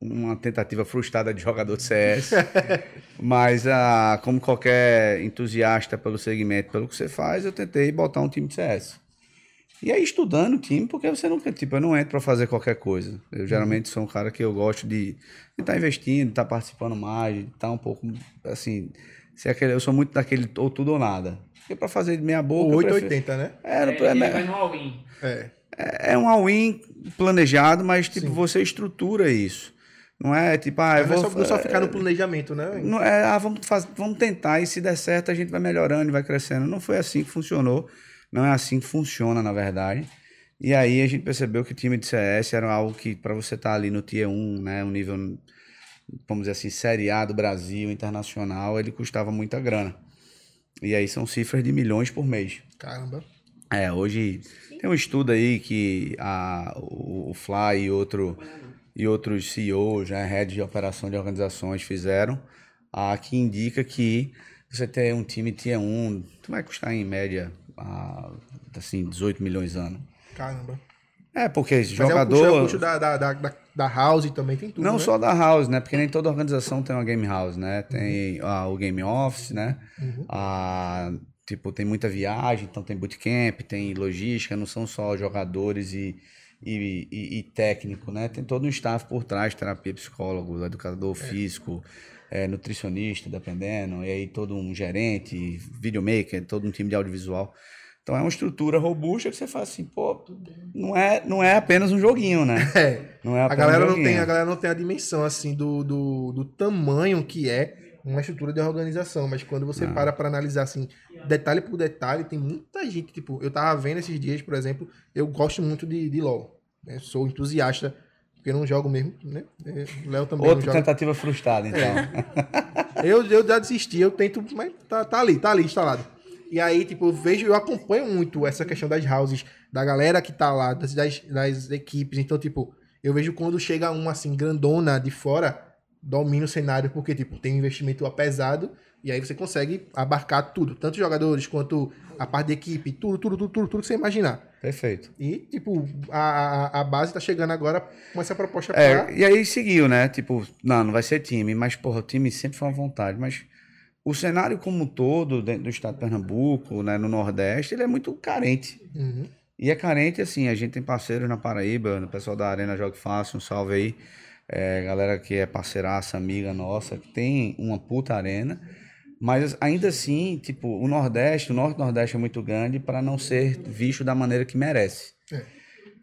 uma tentativa frustrada de jogador de CS. Mas, ah, como qualquer entusiasta pelo segmento, pelo que você faz, eu tentei botar um time de CS. E aí, estudando o time, porque você nunca, tipo, eu não entro para fazer qualquer coisa. Eu geralmente sou um cara que eu gosto de estar investindo, de estar participando mais, de estar um pouco, assim, ser aquele, eu sou muito daquele ou tudo ou nada. Porque para fazer de meia boca. O eu prefiro- 880, né? É, não- é, no all-in. É. é um all-in planejado, mas tipo, Sim. você estrutura isso. Não é tipo, ah, eu Não é vou. só, não é só ficar no planejamento, né? Não é, ah, vamos, faz, vamos tentar, e se der certo, a gente vai melhorando e vai crescendo. Não foi assim que funcionou. Não é assim que funciona, na verdade. E aí a gente percebeu que o time de CS era algo que, para você estar ali no Tier 1, né, um nível, vamos dizer assim, Série A do Brasil, internacional, ele custava muita grana. E aí são cifras de milhões por mês. Caramba. É, hoje tem um estudo aí que a, o, o Fly e, outro, e outros CEOs, né, heads de operação de organizações fizeram, a, que indica que você ter um time Tier 1, tu vai custar em média ah, assim, 18 milhões ano. Caramba. É, porque Mas jogador... é o custo, é da, da, da, da- house também, tem tudo, Não né? só da house, né? Porque nem toda organização tem uma game house, né? Tem ah, o game office, né? Uhum. Ah, tipo, tem muita viagem, então tem bootcamp, tem logística, não são só jogadores e, e, e- e técnico, né? Tem todo um staff por trás, terapia, psicólogo, educador físico, eh, nutricionista, dependendo, e aí todo um gerente, videomaker, todo um time de audiovisual. Então é uma estrutura robusta que você faz assim, pô, não é, não é apenas um joguinho, né? É. Não é A galera, um não tem, a galera não tem a dimensão, assim, do, do, do tamanho que é uma estrutura de organização. Mas quando você para pra analisar, assim, detalhe por detalhe, tem muita gente, tipo, eu tava vendo esses dias, por exemplo, eu gosto muito de, de LoL. né? Sou entusiasta, porque eu não jogo mesmo, né? É, O Léo também Outra não joga. tentativa frustrada, então. Eu, eu já desisti, eu tento, mas tá, tá ali, tá ali instalado. E aí, tipo, eu vejo, eu acompanho muito essa questão das houses, da galera que tá lá, das, das, das equipes. Então, tipo, eu vejo quando chega uma assim, grandona de fora, domina o cenário, porque, tipo, tem um investimento pesado, e aí você consegue abarcar tudo, tanto jogadores quanto a parte de equipe, tudo, tudo, tudo, tudo, tudo que você imaginar. Perfeito. E, tipo, a, a, base tá chegando agora com essa proposta É, pra. e aí seguiu, né? Tipo, não, não vai ser time, mas, porra, o time sempre foi uma vontade. Mas o cenário como um todo, dentro do estado de Pernambuco, né, no Nordeste, ele é muito carente. Uhum. E é carente, assim, a gente tem parceiros na Paraíba, o pessoal da Arena Jogue Fácil, um salve aí. É, galera que é parceiraça, amiga nossa, que tem uma puta arena. Mas ainda assim, tipo, o Nordeste, o Norte-Nordeste é muito grande para não ser visto da maneira que merece. É.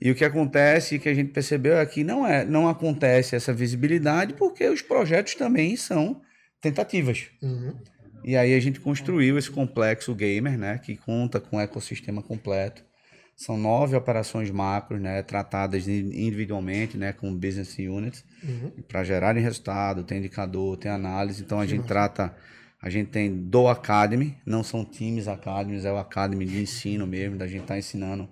E o que acontece, que a gente percebeu é que não, é, não acontece essa visibilidade porque os projetos também são tentativas. Uhum. E aí a gente construiu esse complexo gamer, né, que conta com um ecossistema completo. São nove operações macros, né, tratadas in- individualmente, né, com business units, Uhum. para gerarem resultado, tem indicador, tem análise. Então a gente trata, a gente tem do Academy, não são times academies, é o Academy de ensino mesmo, da gente estar ensinando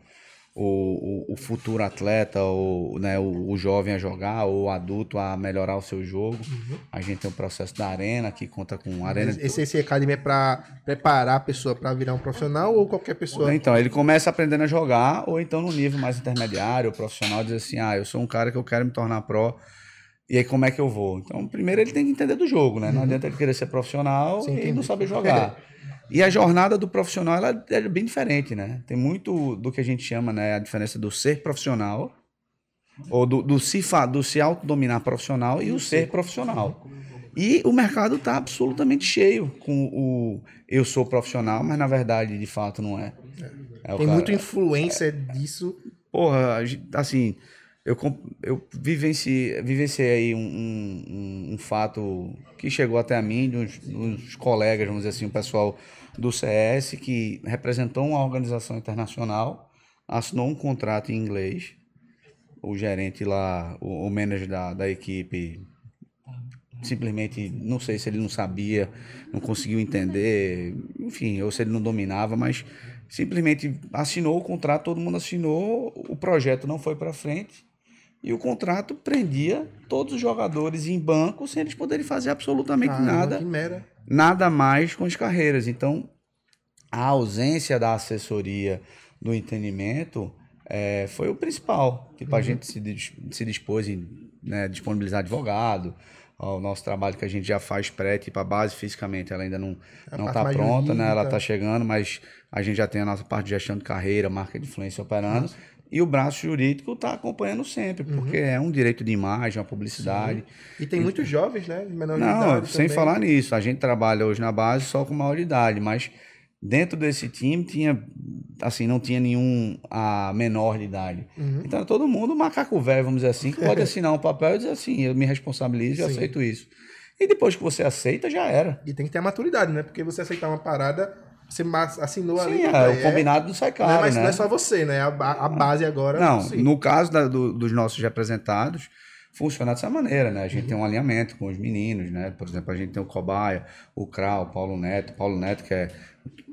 o, o, o futuro atleta, o, né, o, o jovem a jogar, ou o adulto a melhorar o seu jogo. A gente tem o processo da arena, que conta com arena. Esse, esse Academy é pra preparar a pessoa pra virar um profissional ou qualquer pessoa? Então, ele começa aprendendo a jogar, ou então no nível mais intermediário, profissional, diz assim, ah, eu sou um cara que eu quero me tornar pró, e aí como é que eu vou? Então, primeiro ele tem que entender do jogo, né? Não adianta ele querer ser profissional Sim, e entendi. não saber jogar. E a jornada do profissional, ela é bem diferente, né? Tem muito do que a gente chama, né? A diferença do ser profissional, ou do, do se, do se autodominar profissional e o ser profissional. E o mercado está absolutamente cheio com o eu sou profissional, mas na verdade, de fato, não é. É Tem cara- muita influência disso. Porra, assim, eu, eu vivenciei, vivenciei aí um- um- um fato que chegou até a mim, de uns, uns colegas, vamos dizer assim, o pessoal do CS, que representou uma organização internacional, assinou um contrato em inglês, o gerente lá, o, o manager da, da equipe, simplesmente, não sei se ele não sabia, não conseguiu entender, enfim, ou se ele não dominava, mas simplesmente assinou o contrato, todo mundo assinou, o projeto não foi para frente e o contrato prendia todos os jogadores em banco sem eles poderem fazer absolutamente nada nada mais com as carreiras. Então, a ausência da assessoria do entendimento eh, foi o principal. Tipo, a gente se, se dispôs em né, disponibilizar advogado. ó, O nosso trabalho que a gente já faz pré, tipo, a base fisicamente ela ainda não A não está pronta, né? Ela está chegando, mas a gente já tem a nossa parte de gestão de carreira, marca de influência operando. E o braço jurídico está acompanhando sempre, Uhum. porque é um direito de imagem, uma publicidade. E tem muitos jovens, né? Menor Não, sem também. falar nisso. A gente trabalha hoje na base só com maior idade, mas dentro desse time tinha, assim, não tinha nenhum a menor de idade. Uhum. Então todo mundo macaco velho, vamos dizer assim, que pode assinar um papel e dizer assim, eu me responsabilizo e Sim. aceito isso. E depois que você aceita, já era. E tem que ter a maturidade, né? Porque você aceitar uma parada, você assinou ali. Sim, é, é- o combinado não sai Não caro, é, mais, né? não é só você, né? A, a base agora. Não, sim. no caso da- do- dos nossos representados, funciona dessa maneira, né? A gente tem um alinhamento com os meninos, né? Por exemplo, a gente tem o Cobaia, o Krau, o Paulo Neto. Paulo Neto, que é,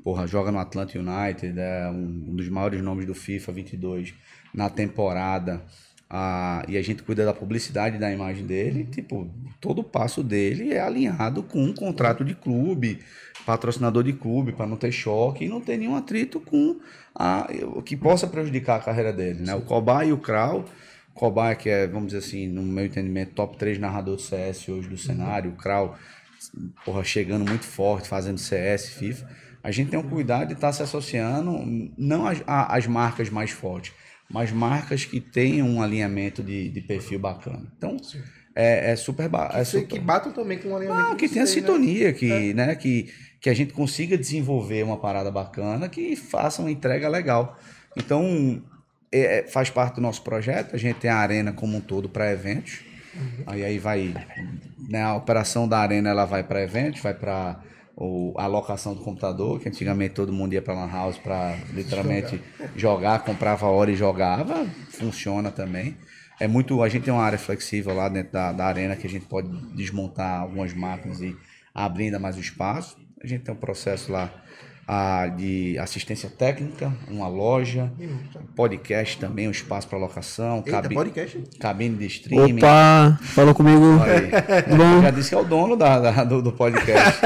porra, joga no Atlanta United, é um dos maiores nomes do FIFA 22 na temporada. Ah, e a gente cuida da publicidade da imagem dele, tipo, todo o passo dele é alinhado com um contrato de clube, patrocinador de clube, para não ter choque e não ter nenhum atrito com a, o que possa prejudicar a carreira dele, né? O Cobai e o Krau, Cobai que é, vamos dizer assim, no meu entendimento, top 3 narrador do CS hoje do cenário, o Krau, porra, chegando muito forte, fazendo CS, FIFA. A gente tem um cuidado de estar se associando, não às, a- às marcas mais fortes, mas marcas que tenham um alinhamento de, de perfil bacana. Então, é, é super... ba- É super que batam também com o alinhamento. não, que de tenha né? sintonia, que, né, que, que a gente consiga desenvolver uma parada bacana que faça uma entrega legal. Então, é- é- faz parte do nosso projeto, a gente tem a arena como um todo para eventos. Aí, aí vai, né, a operação da arena ela vai para eventos, vai para a locação do computador, que antigamente todo mundo ia para lan house para literalmente jogar. comprava a hora e jogava, funciona também. É muito, a gente tem uma área flexível lá dentro da, da arena que a gente pode desmontar algumas máquinas e abrir ainda mais o espaço. A gente tem um processo lá ah, de assistência técnica, uma loja, podcast também, um espaço para locação, Eita, cabi- podcast? cabine de streaming. Opa, falou comigo. Aí. Tudo bom? Já disse que é o dono da, da- do, do podcast.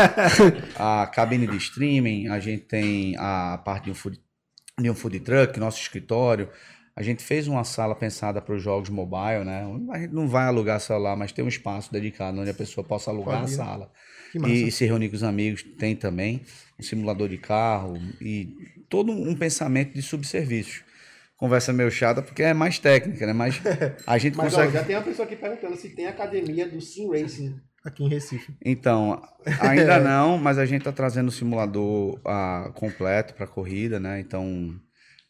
a cabine de streaming, a gente tem a parte de um food, de um food truck, nosso escritório. A gente fez uma sala pensada para os jogos mobile, né? A gente não vai alugar celular, mas tem um espaço dedicado onde a pessoa possa alugar Pode a ir. sala. E, e se reunir com os amigos, tem também um simulador de carro e todo um pensamento de subservícios. Conversa meio chata porque é mais técnica, né? Mas a gente Mas ó, consegue. já tem uma pessoa aqui perguntando se tem academia do Sim Racing aqui em Recife. Então, ainda não, mas a gente está trazendo o simulador ah, completo para corrida, né? Então,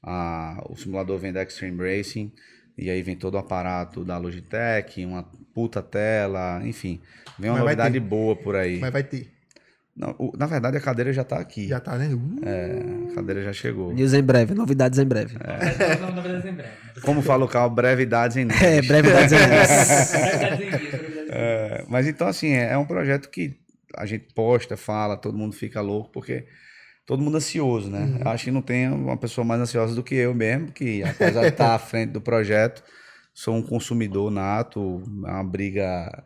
ah, o simulador vem da Extreme Racing, e aí vem todo o aparato da Logitech, uma puta tela, enfim. Vem uma Mas novidade boa por aí. Mas vai ter. Não, o- na verdade, a cadeira já está aqui. Já tá, né? Uh, É, a cadeira já chegou. News em breve, novidades em breve. Como fala o carro, brevidades em nuvens. É, brevidades em breve. É, mas então, assim, é, é um projeto que a gente posta, fala, todo mundo fica louco, porque todo mundo ansioso, né? Eu acho que não tem uma pessoa mais ansiosa do que eu mesmo, que apesar de estar à frente do projeto, sou um consumidor nato, é uma briga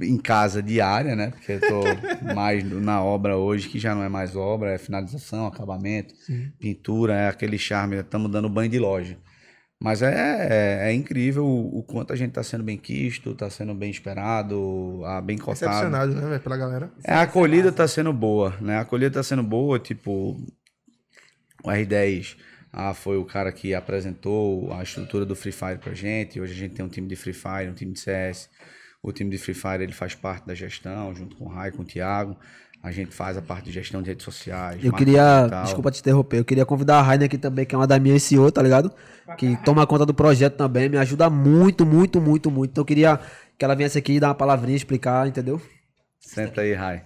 em casa diária, né? Porque eu tô mais na obra hoje, que já não é mais obra, é finalização, acabamento, pintura, é aquele charme, estamos dando banho de loja. Mas é, é, é incrível o, o quanto a gente está sendo bem quisto, está sendo bem esperado, ah, bem cotado. Recepcionado, né, velho, pela galera. É, a acolhida está sendo boa, né? A acolhida está sendo boa, tipo, o R10 ah, foi o cara que apresentou a estrutura do Free Fire pra gente. Hoje a gente tem um time de Free Fire, um time de CS. O time de Free Fire ele faz parte da gestão, junto com o Rai, com o Thiago. A gente faz a parte de gestão de redes sociais. Eu queria, digital. desculpa te interromper, eu queria convidar a Rainer aqui também, que é uma da minha SEO, tá ligado? Que toma conta do projeto também, me ajuda muito, muito, muito, muito. Então eu queria que ela viesse aqui dar uma palavrinha, explicar, entendeu? Senta aí, Rai.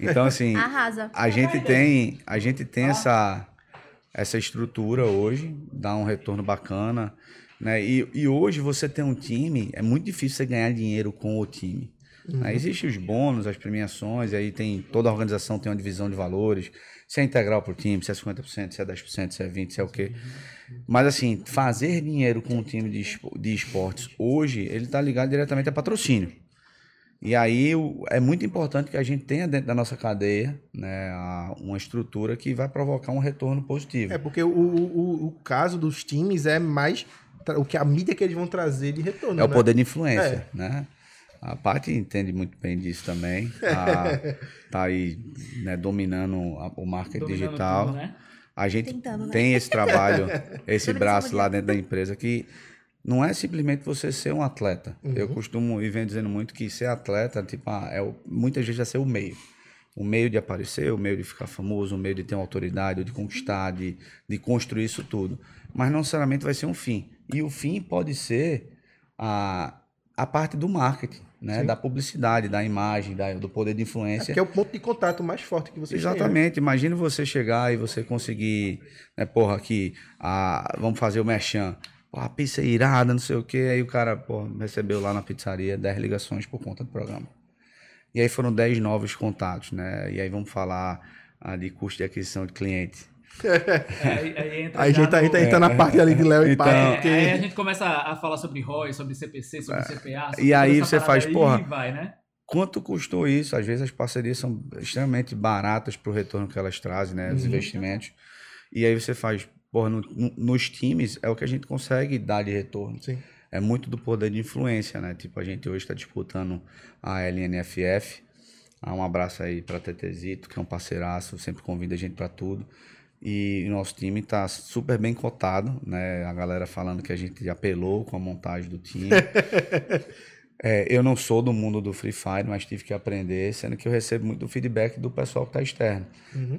Então, assim, Arrasa. a gente tem, a gente tem essa, essa estrutura hoje, dá um retorno bacana, né? E, e hoje você tem um time, é muito difícil você ganhar dinheiro com o time. né? Existem os bônus, as premiações, aí tem toda a organização tem uma divisão de valores, se é integral pro time, se é 50%, se é 10%, se é 20%, se é o quê. Mas assim, fazer dinheiro com um time de, de esportes hoje, ele está ligado diretamente a patrocínio. E aí o- é muito importante que a gente tenha dentro da nossa cadeia né, a- uma estrutura que vai provocar um retorno positivo. É porque o, o, o- caso dos times é mais o que a mídia que eles vão trazer de retorno. É o né? poder de influência, né? A Paty entende muito bem disso também. Tá, tá aí né, dominando a- o marketing Dominando digital. tudo, né? A gente Tentando, né? tem esse trabalho, esse braço lá dentro da empresa que não é simplesmente você ser um atleta. Eu costumo e venho dizendo muito que ser atleta, tipo, ah, é o, muitas vezes é ser o meio. O meio de aparecer, o meio de ficar famoso, o meio de ter uma autoridade, de conquistar, de, de construir isso tudo. Mas não necessariamente vai ser um fim. E o fim pode ser a, a parte do marketing, né? da publicidade, da imagem, da, do poder de É influência. porque é o ponto de contato mais forte que vocês têm. né? Exatamente. Imagina você chegar e você conseguir, né, porra, aqui, a, vamos fazer o merchan. Pô, a pizza é irada, não sei o quê. Aí o cara, pô, recebeu lá na pizzaria 10 ligações por conta do programa. E aí foram 10 novos contatos, né? E aí vamos falar ah, de custo de aquisição de cliente. É, aí, aí entra Aí a gente tá, a gente no- tá- entra na parte ali de Léo e Então- É, porque... aí a gente começa a falar sobre ROI, sobre CPC, sobre CPA. sobre E aí você faz, aí porra, vai, né? Quanto custou isso? Às vezes as parcerias são extremamente baratas para o retorno que elas trazem, né? Os investimentos. E aí você faz, porra, no- no- nos times é o que a gente consegue dar de retorno. Sim. É muito do poder de influência, né? Tipo, a gente hoje está disputando a LNFF. Ah, um abraço aí para TTzito, que é um parceiraço, sempre convida a gente para tudo. E o nosso time está super bem cotado, né? A galera falando que a gente apelou com a montagem do time. É, eu não sou do mundo do Free Fire, mas tive que aprender, sendo que eu recebo muito feedback do pessoal que está externo.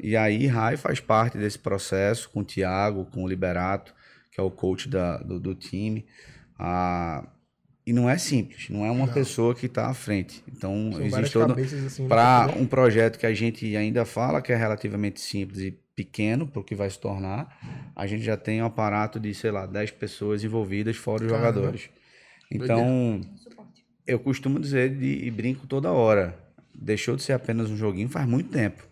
E aí, Rai faz parte desse processo com o Thiago, com o Liberato, que é o coach da- do, do time. Ah, e não é simples, não é uma pessoa que está à frente. Então, São existe todo. assim, Para né? um projeto que a gente ainda fala que é relativamente simples e pequeno para o que vai se tornar, a gente já tem um aparato de, sei lá, 10 pessoas envolvidas, fora os Caramba. jogadores. Então, eu costumo dizer de- e brinco toda hora. Deixou de ser apenas um joguinho faz muito tempo.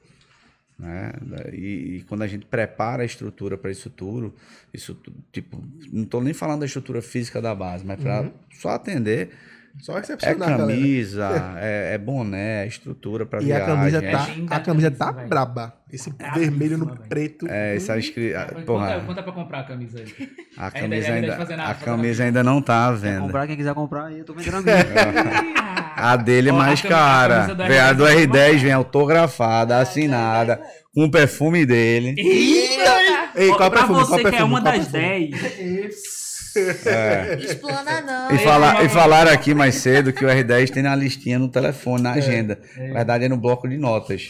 Né? E, e quando a gente prepara a estrutura para isso tudo, isso tipo, não estou nem falando da estrutura física da base, mas para só atender só excepcional. É camisa, é, é, boné, é estrutura pra e viagem. É tá- e a camisa tá, Ginda, a camisa tá braba. Esse é vermelho no velho. preto. É, essa escrita. É, porra. Conta, ah, porra. conta pra comprar a camisa aí. A camisa, ainda, ainda nada, a né? camisa ainda não tá à venda. Quer comprar, quem quiser comprar aí, eu tô vendendo a minha. Ah! a dele é mais cara. Vem a do R10, né? vem autografada, é, assinada, é com o perfume dele. Eita! Ei, qual o perfume? Pra você qual perfume, que é uma das 10. É. Explana não. E, fala, e falaram aqui mais cedo que o R10 tem na listinha no telefone, na é, agenda. É. Na verdade, é no bloco de notas.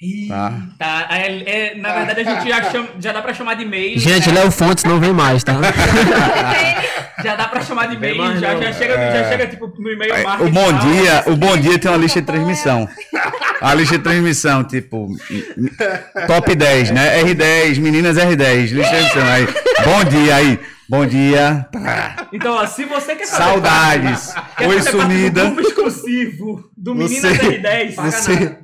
Ih, tá. tá. É, é, na verdade, a gente já, chama, já dá pra chamar de e-mail. Né? Gente, né? Léo Fontes não vem mais, tá? já dá pra chamar de e-mail. Já, já, chega, é... já chega tipo, no e-mail O bom dia, assim. o bom dia tem uma lista de transmissão. A lista de transmissão, tipo, top 10, né? R10, meninas R10, lista de transmissão. Aí, bom dia aí bom dia. Então, ó, se você quer fazer Saudades. parte- quer Oi, sumida. do grupo exclusivo do Meninas Você- R10, Você,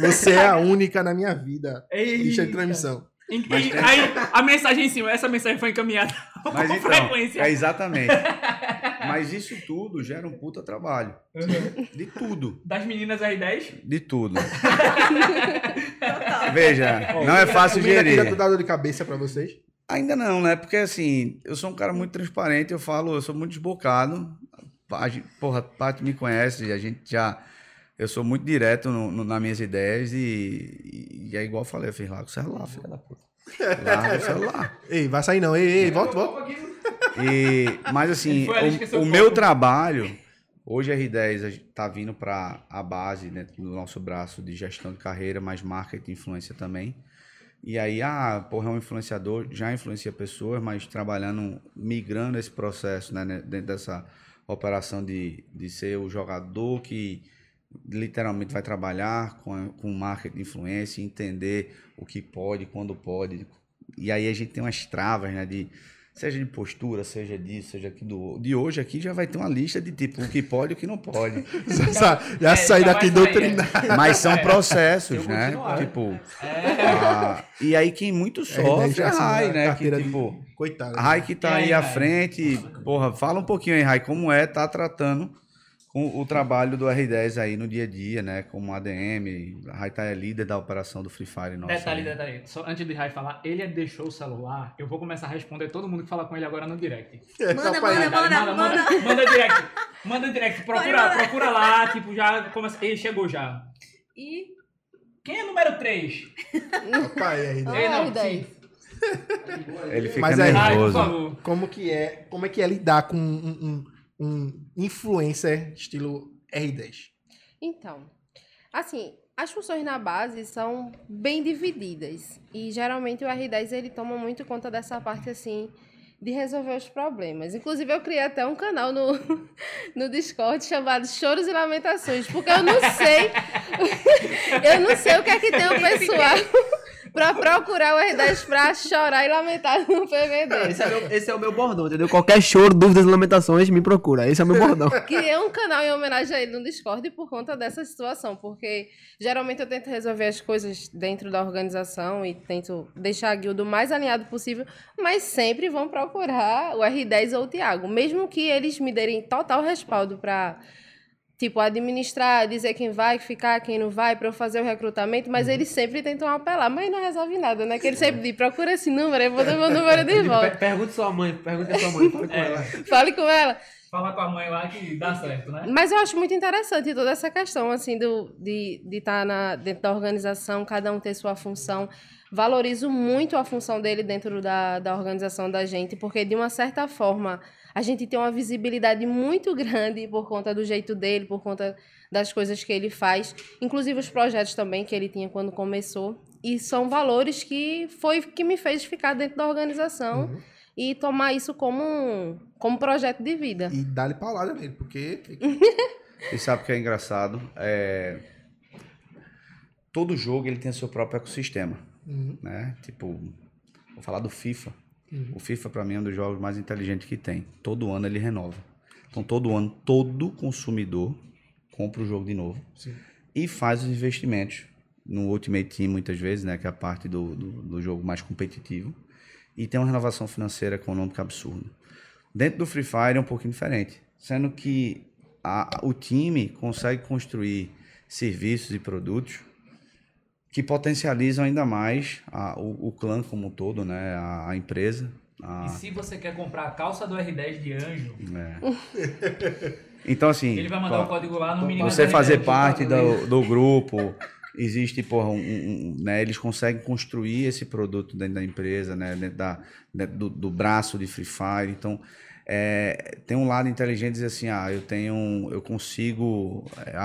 você é a única na minha vida. Eita. Lista de transmissão. E- e- aí, a mensagem em cima, essa mensagem foi encaminhada Mas com então, frequência. é exatamente. Mas isso tudo gera um puta trabalho. De tudo. Das meninas R10? De tudo. Veja, não é fácil gerir. tira dá dor de cabeça pra vocês? Ainda não, né? Porque assim, eu sou um cara muito transparente, eu falo, eu sou muito desbocado. A gente- porra, a Paty me conhece, a gente já. Eu sou muito direto no, no- nas minhas ideias e, e é igual eu falei, eu fiz lá com o celular, filha da puta. Larga o celular. Ei, vai sair não. Ei, ei, volta, volta. E, mas assim, o, o meu trabalho, hoje a R10 a gente tá vindo para a base dentro do nosso braço de gestão de carreira, mais marketing e influência também. E aí, ah, porra, é um influenciador, já influencia pessoas, mas trabalhando, migrando esse processo, né, né, dentro dessa operação de, de ser o jogador que literalmente vai trabalhar com, com marketing de influência, entender o que pode, quando pode. E aí a gente tem umas travas, né, de seja de postura, seja disso, seja aqui do de hoje aqui já vai ter uma lista de tipo o que pode e o que não pode. Já, já É, saí daqui doutrinado. Mas são processos, Eu né? Tipo, ah, e aí quem muito sofre é a Rai, né? Que de- tipo, Coitada. a Rai que tá aí, à frente, porra, fala um pouquinho aí, Rai, como é tá tratando com o trabalho do R10 aí no dia a dia, né? Como ADM, a Rai tá é líder da operação do Free Fire nossa. Detalhe, né? detalhe. Só antes de Rai falar, ele deixou o celular. Eu vou começar a responder todo mundo que fala com ele agora no direct. Manda, Topa aí. manda, manda, manda. manda direct. Manda direct. Procura, procura lá, tipo, já começa. Ele chegou já. E Quem é número 3? Papai, aí, né? Ei, não, R10. sim. Ele fica Mas aí- nervoso. favor. Como que é, como é que é lidar com um, um, um influencer estilo R10? Então, assim, as funções na base são bem divididas. E geralmente o R10 ele toma muito conta dessa parte assim de resolver os problemas. Inclusive eu criei até um canal no, no Discord chamado Choros e Lamentações, porque eu não sei eu não sei o que é que tem o pessoal pra procurar o R10 pra chorar e lamentar no PVD. Esse é, meu, esse é o meu bordão, entendeu? Qualquer choro, dúvidas e lamentações, me procura. Esse é o meu bordão. Criei um canal em homenagem a ele no Discord por conta dessa situação, porque geralmente eu tento resolver as coisas dentro da organização e tento deixar a guilda o mais alinhado possível, mas sempre vão procurar o R10 ou o Thiago, mesmo que eles me derem total respaldo para tipo administrar, dizer quem vai ficar, quem não vai, para eu fazer o recrutamento, mas eles sempre tentam apelar, mas não resolve nada, né? Que eles sempre dizem, procura esse número, eu vou dar meu número de volta. Pergunte sua mãe, pergunte a sua mãe, fale com É. ela. Fale com ela. Fala com a mãe lá que dá certo, né? Mas eu acho muito interessante toda essa questão, assim, do, de estar na dentro da organização, cada um ter sua função. Valorizo muito a função dele dentro da, da organização da gente, porque, de uma certa forma, a gente tem uma visibilidade muito grande por conta do jeito dele, por conta das coisas que ele faz, inclusive os projetos também que ele tinha quando começou. E são valores que foi que me fez ficar dentro da organização e tomar isso como um, como projeto de vida. E dá-lhe paulada nele, porque E sabe o que é engraçado? É... Todo jogo ele tem seu próprio ecossistema, Uhum. né? Tipo, vou falar do FIFA. O FIFA para mim é um dos jogos mais inteligentes que tem. Todo ano ele renova. Então todo ano todo consumidor compra o jogo de novo Sim. e faz os investimentos no Ultimate Team muitas vezes, né? Que é a parte do, do, do jogo mais competitivo e tem uma renovação financeira econômica absurda. Dentro do Free Fire é um pouquinho diferente, sendo que a- o time consegue construir serviços e produtos que potencializam ainda mais a- o, o clã como um todo, né? A, a empresa. a- E se você quer comprar a calça do R10 de anjo, é. Então, assim. ele vai mandar pô, o código lá no Meninas você R10. fazer parte do, do grupo, existe, porra, um, um- né, eles conseguem construir esse produto dentro da empresa, né, dentro, da, dentro do, do braço de Free Fire, então é, tem um lado inteligente de dizer assim, ah, eu tenho, eu consigo, é,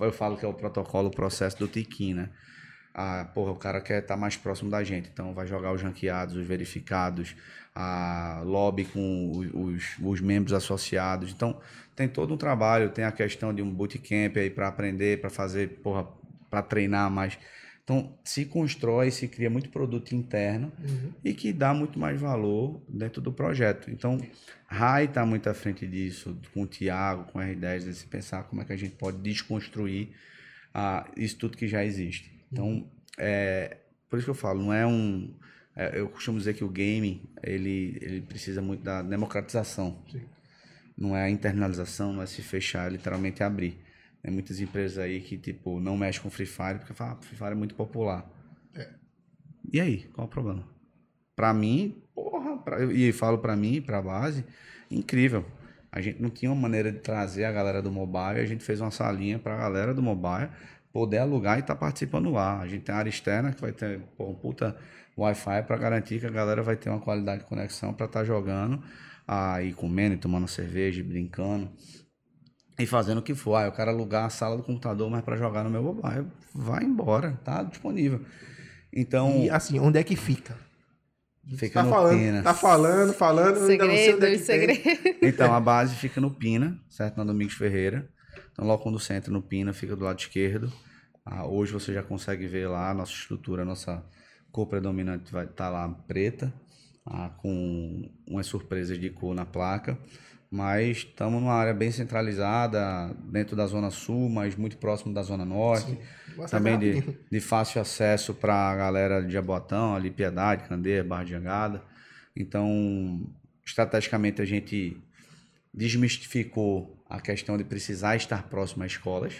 eu falo que é o protocolo, o processo do Tiquim, né, ah, porra, o cara quer estar mais próximo da gente, então vai jogar os ranqueados, os verificados, a lobby com os, os membros associados, então tem todo um trabalho, tem a questão de um bootcamp aí para aprender, para fazer, porra, para treinar mais. Então, se constrói, se cria muito produto interno Uhum. e que dá muito mais valor dentro do projeto. Então, Rai está muito à frente disso, com o Tiago, com o R10, de se pensar como é que a gente pode desconstruir ah, isso tudo que já existe. Então, é, por isso que eu falo, não é um... é, eu costumo dizer que o game, ele, ele precisa muito da democratização. Sim. Não é a internalização, não é se fechar, é literalmente abrir. Tem muitas empresas aí que, tipo, não mexem com Free Fire porque falam, ah, Free Fire é muito popular. E aí, qual o problema? Pra mim, porra, pra- e falo pra mim, pra base, incrível. A gente não tinha uma maneira de trazer a galera do mobile, a gente fez uma salinha pra galera do mobile poder alugar e estar participando lá. A gente tem a área externa que vai ter pô, um puta Wi-Fi pra garantir que a galera vai ter uma qualidade de conexão pra estar jogando, aí comendo, e tomando cerveja, e brincando e fazendo o que for. Ah, eu quero alugar a sala do computador, mas pra jogar no meu mobile, vai embora, tá disponível. Então, E assim, onde é que fica? fica Tá no falando, Pina. tá falando, falando, eu ainda não sei onde é Segredo, que tem. segredo. Então, a base fica no Pina, certo? Na Domingos Ferreira. Então, logo quando você entra no Pina, fica do lado esquerdo. Ah, hoje você já consegue ver lá a nossa estrutura, a nossa cor predominante vai estar lá preta, ah, com umas surpresas de cor na placa. Mas estamos numa área bem centralizada, dentro da Zona Sul, mas muito próximo da Zona Norte. Também de, de fácil acesso para a galera de Jabotão, ali Piedade, Candeia, Barra de Jangada. Então, estrategicamente a gente desmistificou a questão de precisar estar próximo às escolas.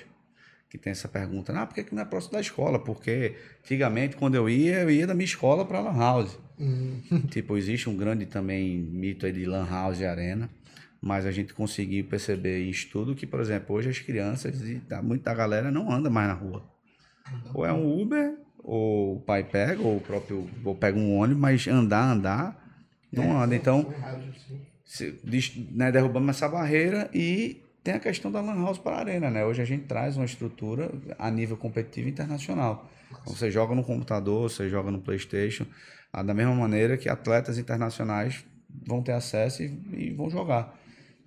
Que tem essa pergunta, ah, por que que não é próximo da escola? Porque antigamente, quando eu ia, eu ia da minha escola para a Lan House. tipo, existe um grande também mito aí de Lan House e Arena, mas a gente conseguiu perceber em estudo que, por exemplo, hoje as crianças e muita galera não anda mais na rua. Ou é um Uber, ou o pai pega, ou o próprio, ou pega um ônibus, mas andar, andar, não anda. Então, se, né, derrubamos essa barreira e tem a questão da Lan House para a Arena, né? Hoje a gente traz uma estrutura a nível competitivo internacional. Então, você joga no computador, você joga no PlayStation, ah, da mesma maneira que atletas internacionais vão ter acesso e, e vão jogar.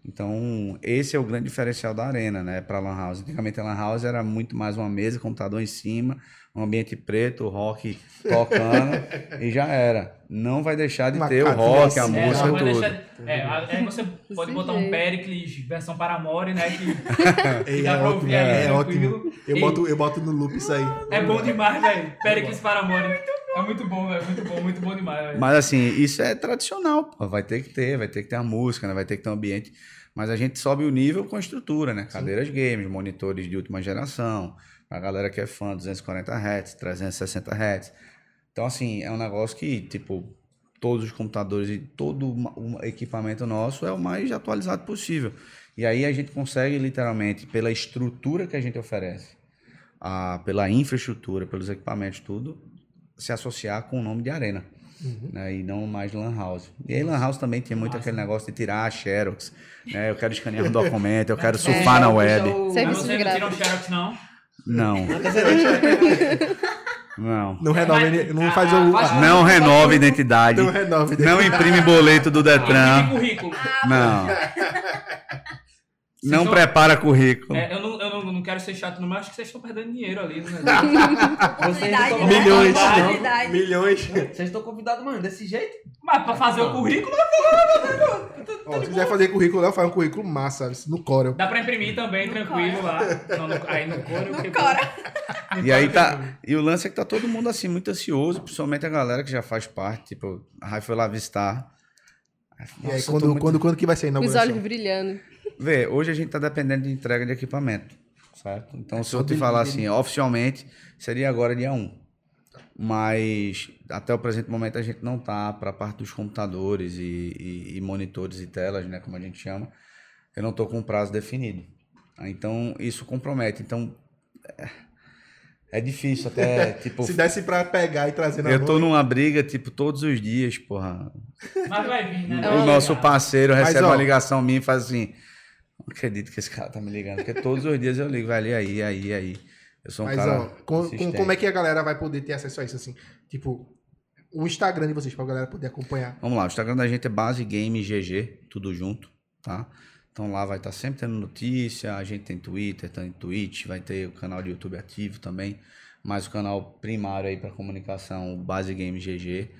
Então, esse é o grande diferencial da arena, né, para Lan House. Antigamente a Lan House era muito mais uma mesa, computador em cima, um ambiente preto, rock tocando e já era. Não vai deixar de Uma ter o rock, a assim, É, música tudo. deixar- é, aí você pode botar um. Pericles versão Paramore, né? Que, que dá é pra ouvir é, é tranquilo. ótimo. Eu E boto, eu boto no loop isso aí. É bom demais, velho. Pericles Paramore. É muito bom, velho. Muito bom, muito bom demais, velho. Mas assim, isso é tradicional, pô. vai ter que ter, vai ter que ter a música, né? vai ter que ter um ambiente. Mas a gente sobe o nível com a estrutura, né? Cadeiras games, monitores de última geração, a galera que é fã, 240 Hz, 360 Hz. Então, assim, é um negócio que, tipo, todos os computadores e todo um equipamento nosso é o mais atualizado possível. E aí a gente consegue, literalmente, pela estrutura que a gente oferece, a, pela infraestrutura, pelos equipamentos, tudo, se associar com o nome de arena. Né, e não mais Lan House. E aí, Lan House também tinha muito aquele negócio de tirar a Xerox. Né, eu quero escanear um documento, eu quero surfar na web. Mas Serviço você de não tira um grátis. Xerox, não? Não. Não. Não renova, Mas- não faz o. faz- ah, Não renova a identidade. Não renova. Não imprime boleto do Imprime Detran. currículo. Não. Não Vocês prepara currículo. É, eu não, eu não, não quero ser chato, não, mas acho que vocês estão perdendo dinheiro ali. Né? Vocês né? Milhões, Oportunidade. Milhões. Vocês estão convidados, mano, desse jeito? Mas pra fazer o currículo, Ó, se quiser fazer currículo, Léo faz um currículo massa, no Corel. dá pra imprimir também, tranquilo lá. Não, no, aí no Core, o que E aí tá. E o lance é que tá todo mundo assim, muito ansioso, principalmente a galera que já faz parte. Tipo, a Rai foi lá visitar. E aí, Nossa, eu tô quando, muito- quando, quando que vai ser a Com os inauguração? olhos brilhando. Vê, hoje a gente tá dependendo de entrega de equipamento, certo? Então, se eu te falar dele. assim, oficialmente, seria agora dia 1. Mas até o presente momento a gente não tá para a parte dos computadores e, e- e monitores e telas, né, como a gente chama. Eu não tô com um prazo definido. Então, isso compromete. Então, é, é difícil até, tipo, Se desse pra pegar e trazer na eu mão. tô numa briga, tipo, todos os dias, porra. Mas vai vir, né? O nosso parceiro Mas, recebe ó- uma ligação minha e faz assim. Não acredito que esse cara tá me ligando. Porque todos os dias eu ligo, velho, e aí, aí, aí. Eu sou um Mas, cara. ó, com- com- como é que a galera vai poder ter acesso a isso, assim? Tipo, o Instagram de vocês, pra galera poder acompanhar. Vamos lá, o Instagram da gente é Base Game GG, tudo junto, tá? Então lá vai estar sempre tendo notícia, a gente tem Twitter, tem Twitch, vai ter o canal de YouTube ativo também, mas o canal primário aí para comunicação, o Base Game GG,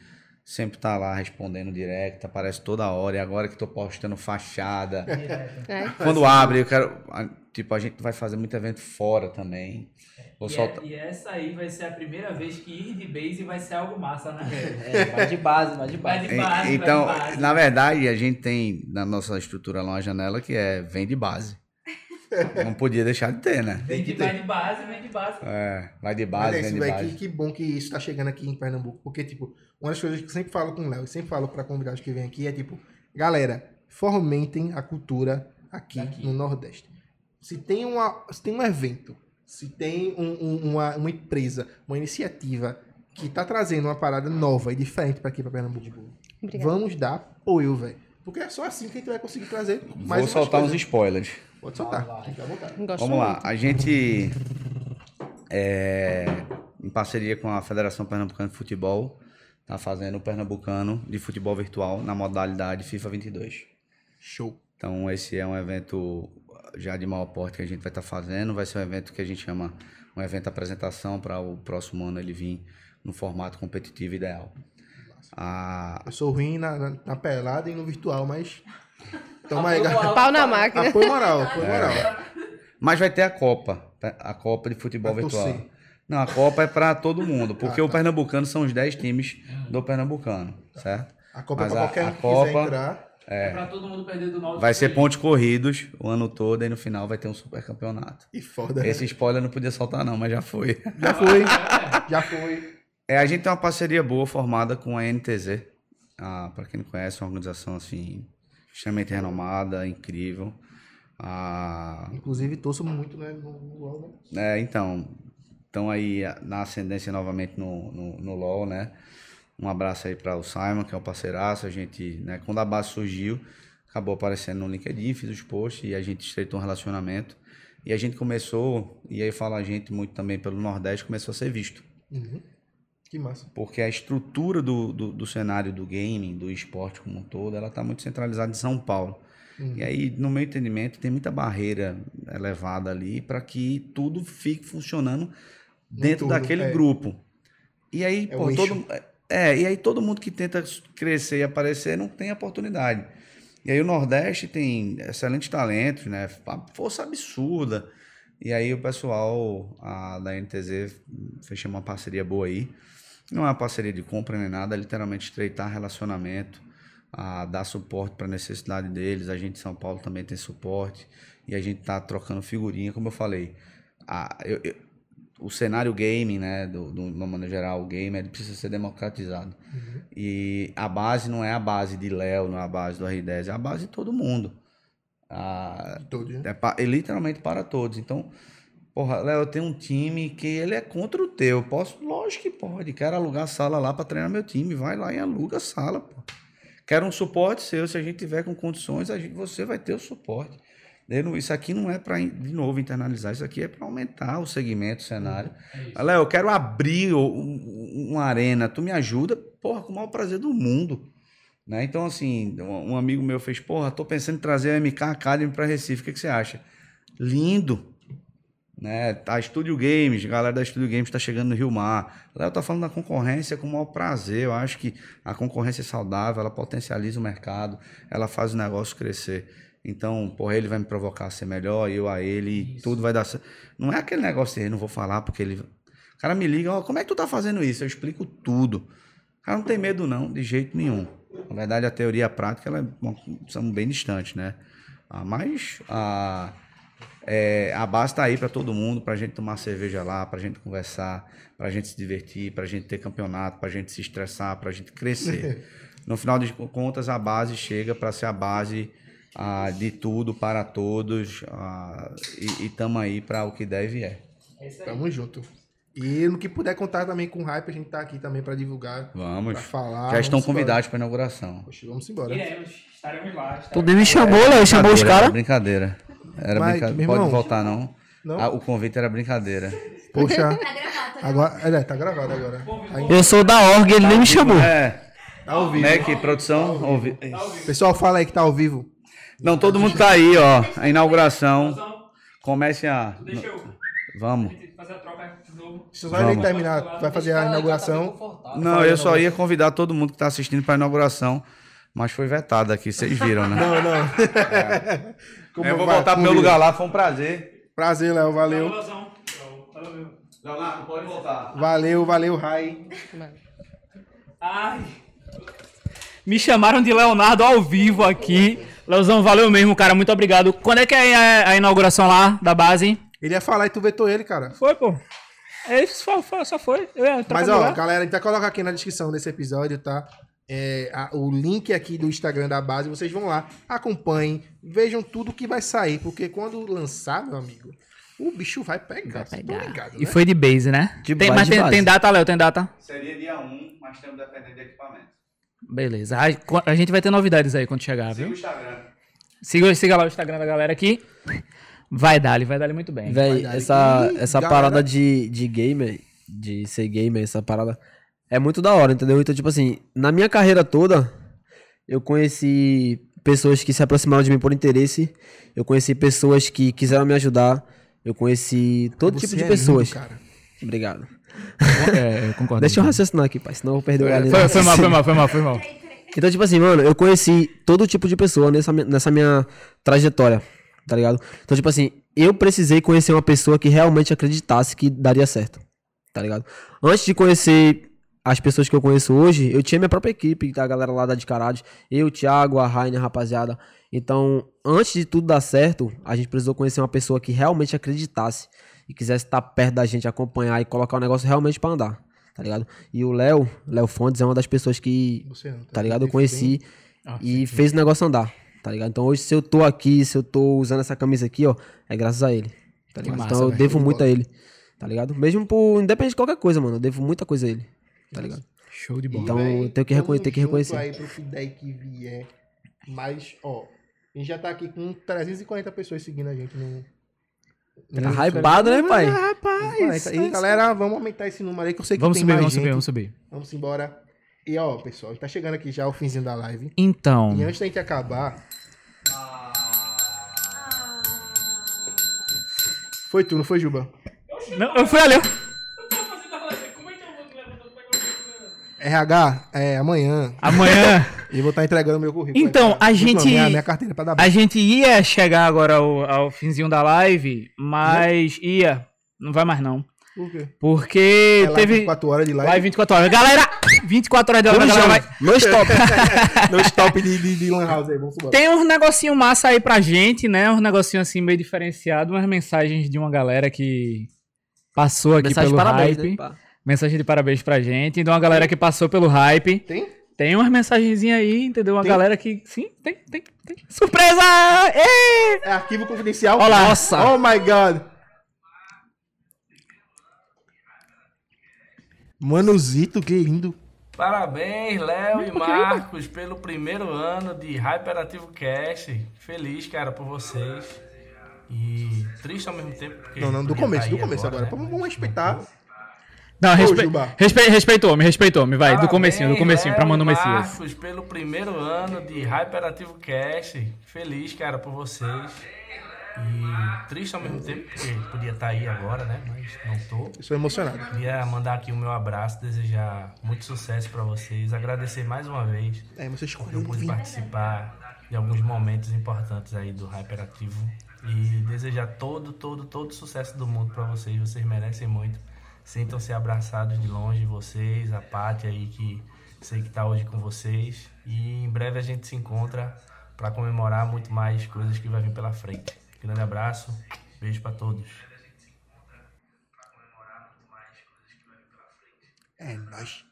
sempre tá lá respondendo direct, aparece toda hora, e agora que tô postando fachada, É. quando abre, eu quero, tipo, a gente vai fazer muito evento fora também, vou E, soltar... é- e essa aí vai ser a primeira vez que ir de base vai ser algo massa, né? É, vai de base, vai de Vai base. de base, vai então, de base. na verdade, a gente tem na nossa estrutura lá uma janela que é vem de base. Não podia deixar de ter, né? Vem de, vai de base, vem de base. É, vai de Mas base, é vem isso, de velho. base. Que, que bom que isso tá chegando aqui em Pernambuco. Porque, tipo, uma das coisas que eu sempre falo com o Léo e sempre falo pra convidados que vêm aqui é, tipo, galera, fomentem a cultura aqui, no Nordeste. Se tem, uma, se tem um evento, se tem um- um- uma, uma empresa, uma iniciativa que tá trazendo uma parada nova e diferente pra aqui, pra Pernambuco, Obrigada. vamos dar apoio, velho. Porque é só assim que a gente vai conseguir trazer mais Vou soltar uns coisas. spoilers. Pode soltar, fica à vontade. Gosto Vamos lá. muito. A gente, é, em parceria com a Federação Pernambucana de Futebol, tá fazendo o Pernambucano de Futebol Virtual na modalidade FIFA 22. Show. Então, esse é um evento já de maior porte que a gente vai estar fazendo. Vai ser um evento que a gente chama um evento apresentação para o próximo ano ele vir no formato competitivo ideal. Ah, Eu sou ruim na, na, na pelada e no virtual, mas. Toma aí, galera. Pau na máquina. Apoio moral, apoio moral. mas vai ter a Copa, tá? a Copa de Futebol Vai Virtual. torcer. Não, a Copa é para todo mundo, porque Ah, o tá. Pernambucano são os 10 times do Pernambucano, certo? A Copa Mas é pra a- qualquer a um que quiser Copa- entrar. É. Pra todo mundo perder do nosso Vai ser pontos corridos o ano todo e no final vai ter um super campeonato. E foda. Esse spoiler eu não podia soltar não, mas já foi. Já foi. Já foi. É, a gente tem uma parceria boa formada com a NTZ. Ah, para quem não conhece, é uma organização assim extremamente renomada, incrível. Ah, Inclusive, torço muito né, no, no LoL, né? é, então, estão aí ah, na ascendência novamente no, no, no LoL, né? Um abraço aí para o Simon, que é um parceiraço. A gente, né, quando a base surgiu, acabou aparecendo no LinkedIn, fiz os posts e a gente estreitou um relacionamento. E a gente começou, e aí fala a gente muito também pelo Nordeste, começou a ser visto. Uhum. Que massa. porque a estrutura do, do, do cenário do gaming, do esporte como um todo, ela está muito centralizada em São Paulo. Uhum. E aí, no meu entendimento, tem muita barreira elevada ali para que tudo fique funcionando dentro todo, daquele é. grupo. E aí, É pô, todo, é, e aí todo mundo que tenta crescer e aparecer não tem oportunidade. E aí o Nordeste tem excelentes talentos, né? Força absurda. E aí o pessoal a, da NTZ fechou uma parceria boa aí. Não é uma parceria de compra nem nada, é literalmente estreitar relacionamento, a dar suporte para a necessidade deles. A gente em São Paulo também tem suporte e a gente tá trocando figurinha, como eu falei. A, eu- eu- o cenário gaming, né, do, do, de uma maneira geral, o game, ele precisa ser democratizado. E a base não é a base de Léo, não é a base do R10, é a base de todo mundo. A, Todos, né? é, é literalmente para todos. Então, porra, Léo, eu tenho um time que ele é contra o teu. Posso? Lógico que pode. Quero alugar sala lá para treinar meu time. Vai lá e aluga a sala, pô. Quero um suporte seu. Se a gente tiver com condições, a gente, você vai ter o suporte. Não- Isso aqui não é para, de novo, internalizar. Isso aqui é para aumentar o segmento, o cenário. Léo, eu quero abrir um- uma arena. Tu me ajuda? Porra, com o maior prazer do mundo. Né? Então, assim, um um amigo meu fez, porra, tô pensando em trazer a MK Academy para Recife, o que, que você acha? Lindo! Né? A Studio Games, a galera da Studio Games está chegando no Rio Mar. Léo tá falando da concorrência com o maior prazer. Eu acho que a concorrência é saudável, ela potencializa o mercado, ela faz o negócio crescer. Então, porra, ele vai me provocar a ser melhor, eu a ele, e tudo vai dar certo. Não é aquele negócio de não vou falar porque ele. O cara me liga, ó, como é que tu tá fazendo isso? Eu explico tudo. O cara não tem medo, não, de jeito nenhum. Na verdade, a teoria e a prática ela é são bem distantes, né? Ah, mas a, é, a base está aí para todo mundo, para a gente tomar cerveja lá, para a gente conversar, para a gente se divertir, para a gente ter campeonato, para a gente se estressar, para a gente crescer. No final de contas, a base chega para ser a base ah, de tudo para todos ah, e estamos aí para o que deve é. Tamo junto. E no que puder contar também com o Hype, a gente tá aqui também pra divulgar, Vamos. pra falar. Já estão convidados para a inauguração. Poxa, vamos embora. Iremos, estaremos lá. Tu Estaremos... nem me chamou, Léo, chamou os caras. Brincadeira. Era Mas, brincadeira. meu Pode irmão, voltar, não? Não? Ah, o convite era brincadeira. Poxa, Tá gravado, tá agora. É, tá gravado agora. Eu sou da org, ele nem me chamou. É, tá ao vivo. que produção. Ouvi... Pessoal, fala aí que tá ao vivo. Não, todo mundo tá aí, ó. A inauguração. Comece a. Deixa eu Vamos. a. Só ele Vamos. terminar, vai fazer a inauguração. Não, eu só ia convidar todo mundo que tá assistindo pra inauguração, mas foi vetado aqui, vocês viram, né? Não, não. Como Eu vou vai? voltar pro meu lugar lá, foi um prazer. Prazer, Léo, valeu. Leonardo, pode voltar. Valeu, valeu, Rai. Ai. Me chamaram de Leonardo ao vivo aqui. Leozão, valeu mesmo, cara. Muito obrigado. Quando é que é a, inauguração lá da base? Ele ia falar e tu vetou ele, cara. Foi, pô. É isso, só, foi- só foi. Eu ia trocar Mas, ó, galera, a gente vai colocar aqui na descrição desse episódio, tá? É, a- o link aqui do Instagram da base, vocês vão lá, acompanhem, vejam tudo que vai sair, porque quando lançar, meu amigo, o bicho vai pegar. Tão ligados, E né? foi de base, né? De tem, base, mas de tem, base. tem data, Léo? Tem data? Seria dia 1, mas estamos dependendo de equipamento. Beleza. A, a gente vai ter novidades aí quando chegar, Siga viu? o Instagram. Siga, siga lá o Instagram da galera aqui. Vai dar, vai dar muito bem. Véi, essa, essa galera. parada de, de gamer, de ser gamer, essa parada é muito da hora, entendeu? Então, tipo assim, na minha carreira toda, eu conheci pessoas que se aproximaram de mim por interesse, eu conheci pessoas que quiseram me ajudar, eu conheci todo Você tipo de é pessoas. lindo, cara. Obrigado. É, eu concordo. Deixa eu raciocinar aqui, pai, senão eu vou perder o galinho. Foi, foi mal, foi mal, foi mal, foi mal. Então, tipo assim, mano, eu conheci todo tipo de pessoa nessa, nessa minha trajetória, tá ligado? Então, tipo assim, eu precisei conhecer uma pessoa que realmente acreditasse que daria certo, tá ligado? Antes de conhecer as pessoas que eu conheço hoje, eu tinha minha própria equipe, da galera lá da de Caralho, eu, Thiago, a Rainer, rapaziada. Então, antes de tudo dar certo, a gente precisou conhecer uma pessoa que realmente acreditasse e quisesse estar perto da gente, acompanhar e colocar o negócio realmente pra andar, tá ligado? E o Léo, Léo Fontes, é uma das pessoas que não, tá ligado? Eu conheci Ah, e fez o negócio andar, tá ligado? Então hoje, se eu tô aqui, se eu tô usando essa camisa aqui, ó, é graças a ele, tá ligado? massa, então eu devo muito a ele, tá ligado? Mesmo por, independente de qualquer coisa, mano, eu devo muita coisa a ele, tá ligado? Show de bola. Então Véi, eu tenho que, tamo reconhe ter que reconhecer. aí pro Fidei que vier. Mas, ó, a gente já tá aqui com 340 pessoas seguindo a gente no. Tá hypado, né, pai? Rapaz, e galera, vamos aumentar esse número aí que eu sei que Vamos tem subir, mais vamos gente. subir, vamos subir. Vamos embora. E ó, pessoal, a gente tá chegando aqui já ao finzinho da live. Então, E antes da gente acabar. Foi tu, não foi, Juba? não, eu fui ali. ó. RH, é amanhã. Amanhã E eu vou estar entregando meu currículo. Então, pra- a gente- Minha, minha carteira pra dar a gente ia chegar agora ao, ao finzinho da live, mas ia. Não vai mais não. Por quê? Porque É teve 24 horas de live. live 24 horas. Galera, 24 horas de live, a galera vai... No stop. No stop de, de, de Lan House aí, vamos embora. Tem uns negocinho massa aí pra gente, né? Uns negocinho assim meio diferenciado, umas mensagens de uma galera que passou aqui Mensagem pelo parabéns, hype. né? Mensagem de parabéns pra gente, de uma galera que passou pelo hype. Tem? Tem umas mensagenzinhas aí, entendeu? Uma Tem? galera que. Sim, tem, tem, tem. Surpresa! Ê! É arquivo confidencial? Olá. Nossa! Oh my god! Manuzito, que lindo. Parabéns, Léo e Marcos, pelo primeiro ano de Hyperativo Cast. Feliz, cara, por vocês. E triste ao mesmo tempo. Porque Não, não, do começo, tá do começo agora. né? Vamos, vamos respeitar. Não, respe... Respe... respeitou-me, respeitou-me, vai, do Parabéns, comecinho, do comecinho, pra Léo Mano e Messias. Marcos, pelo primeiro ano de Hyperativo Cast. Feliz, cara, por vocês. E triste ao mesmo tempo, porque podia estar aí agora, né? Mas não tô. Eu sou emocionado. Queria mandar aqui o meu abraço, desejar muito sucesso pra vocês, agradecer mais uma vez É, você escolheu eu pude vir. participar de alguns momentos importantes aí do Hyperativo e desejar todo, todo, todo sucesso do mundo pra vocês. Vocês merecem muito. Sintam-se abraçados de longe, vocês, a Paty aí que sei que tá hoje com vocês. E em breve a gente se encontra pra comemorar muito mais coisas que vai vir pela frente. Grande abraço, beijo pra todos. É nóis.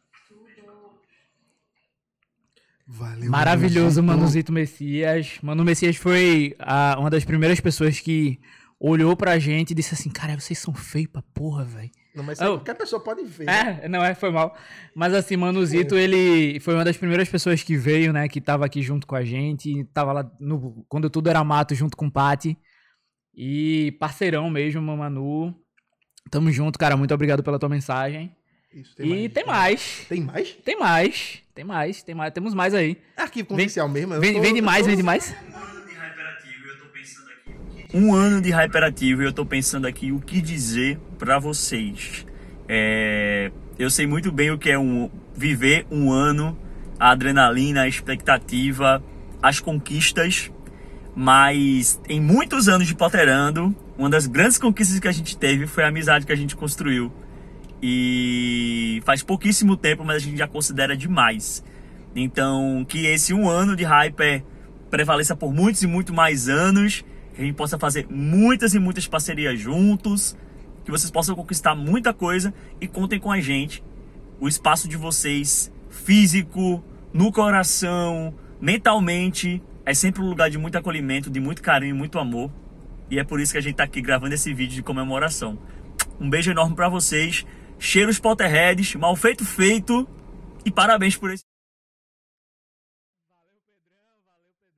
Valeu. Maravilhoso, Manuzito. Manuzito Messias. Mano Messias foi a- uma das primeiras pessoas que olhou pra gente e disse assim: Cara, vocês são feios pra porra, velho. Não, mas Oh. qualquer pessoa pode ver. É, não é, foi mal. Mas assim, Manuzito, ele foi uma das primeiras pessoas que veio, né? Que tava aqui junto com a gente. Tava lá no, quando tudo era mato, junto com o Pati. E parceirão mesmo, Manu. Tamo junto, cara. Muito obrigado pela tua mensagem. Isso, e tem mais. Tem mais? Tem mais. Tem mais. Tem mais. Temos mais aí. Arquivo confidencial mesmo. eu Vem, tô- vem eu demais, tô- vem demais. Um ano de hyperativo e eu tô pensando aqui o que dizer pra vocês. É, eu sei muito bem o que é um, viver um ano, a adrenalina, a expectativa, as conquistas, mas em muitos anos de Potterando, uma das grandes conquistas que a gente teve foi a amizade que a gente construiu. E faz pouquíssimo tempo, mas a gente já considera demais. Então, que esse um ano de Hyper prevaleça por muitos e muito mais anos, que a gente possa fazer muitas e muitas parcerias juntos, que vocês possam conquistar muita coisa e contem com a gente. O espaço de vocês, físico, no coração, mentalmente, é sempre um lugar de muito acolhimento, de muito carinho, muito amor. E é por isso que a gente tá aqui gravando esse vídeo de comemoração. Um beijo enorme para vocês. Cheiros Potterheads, mal feito feito e parabéns por esse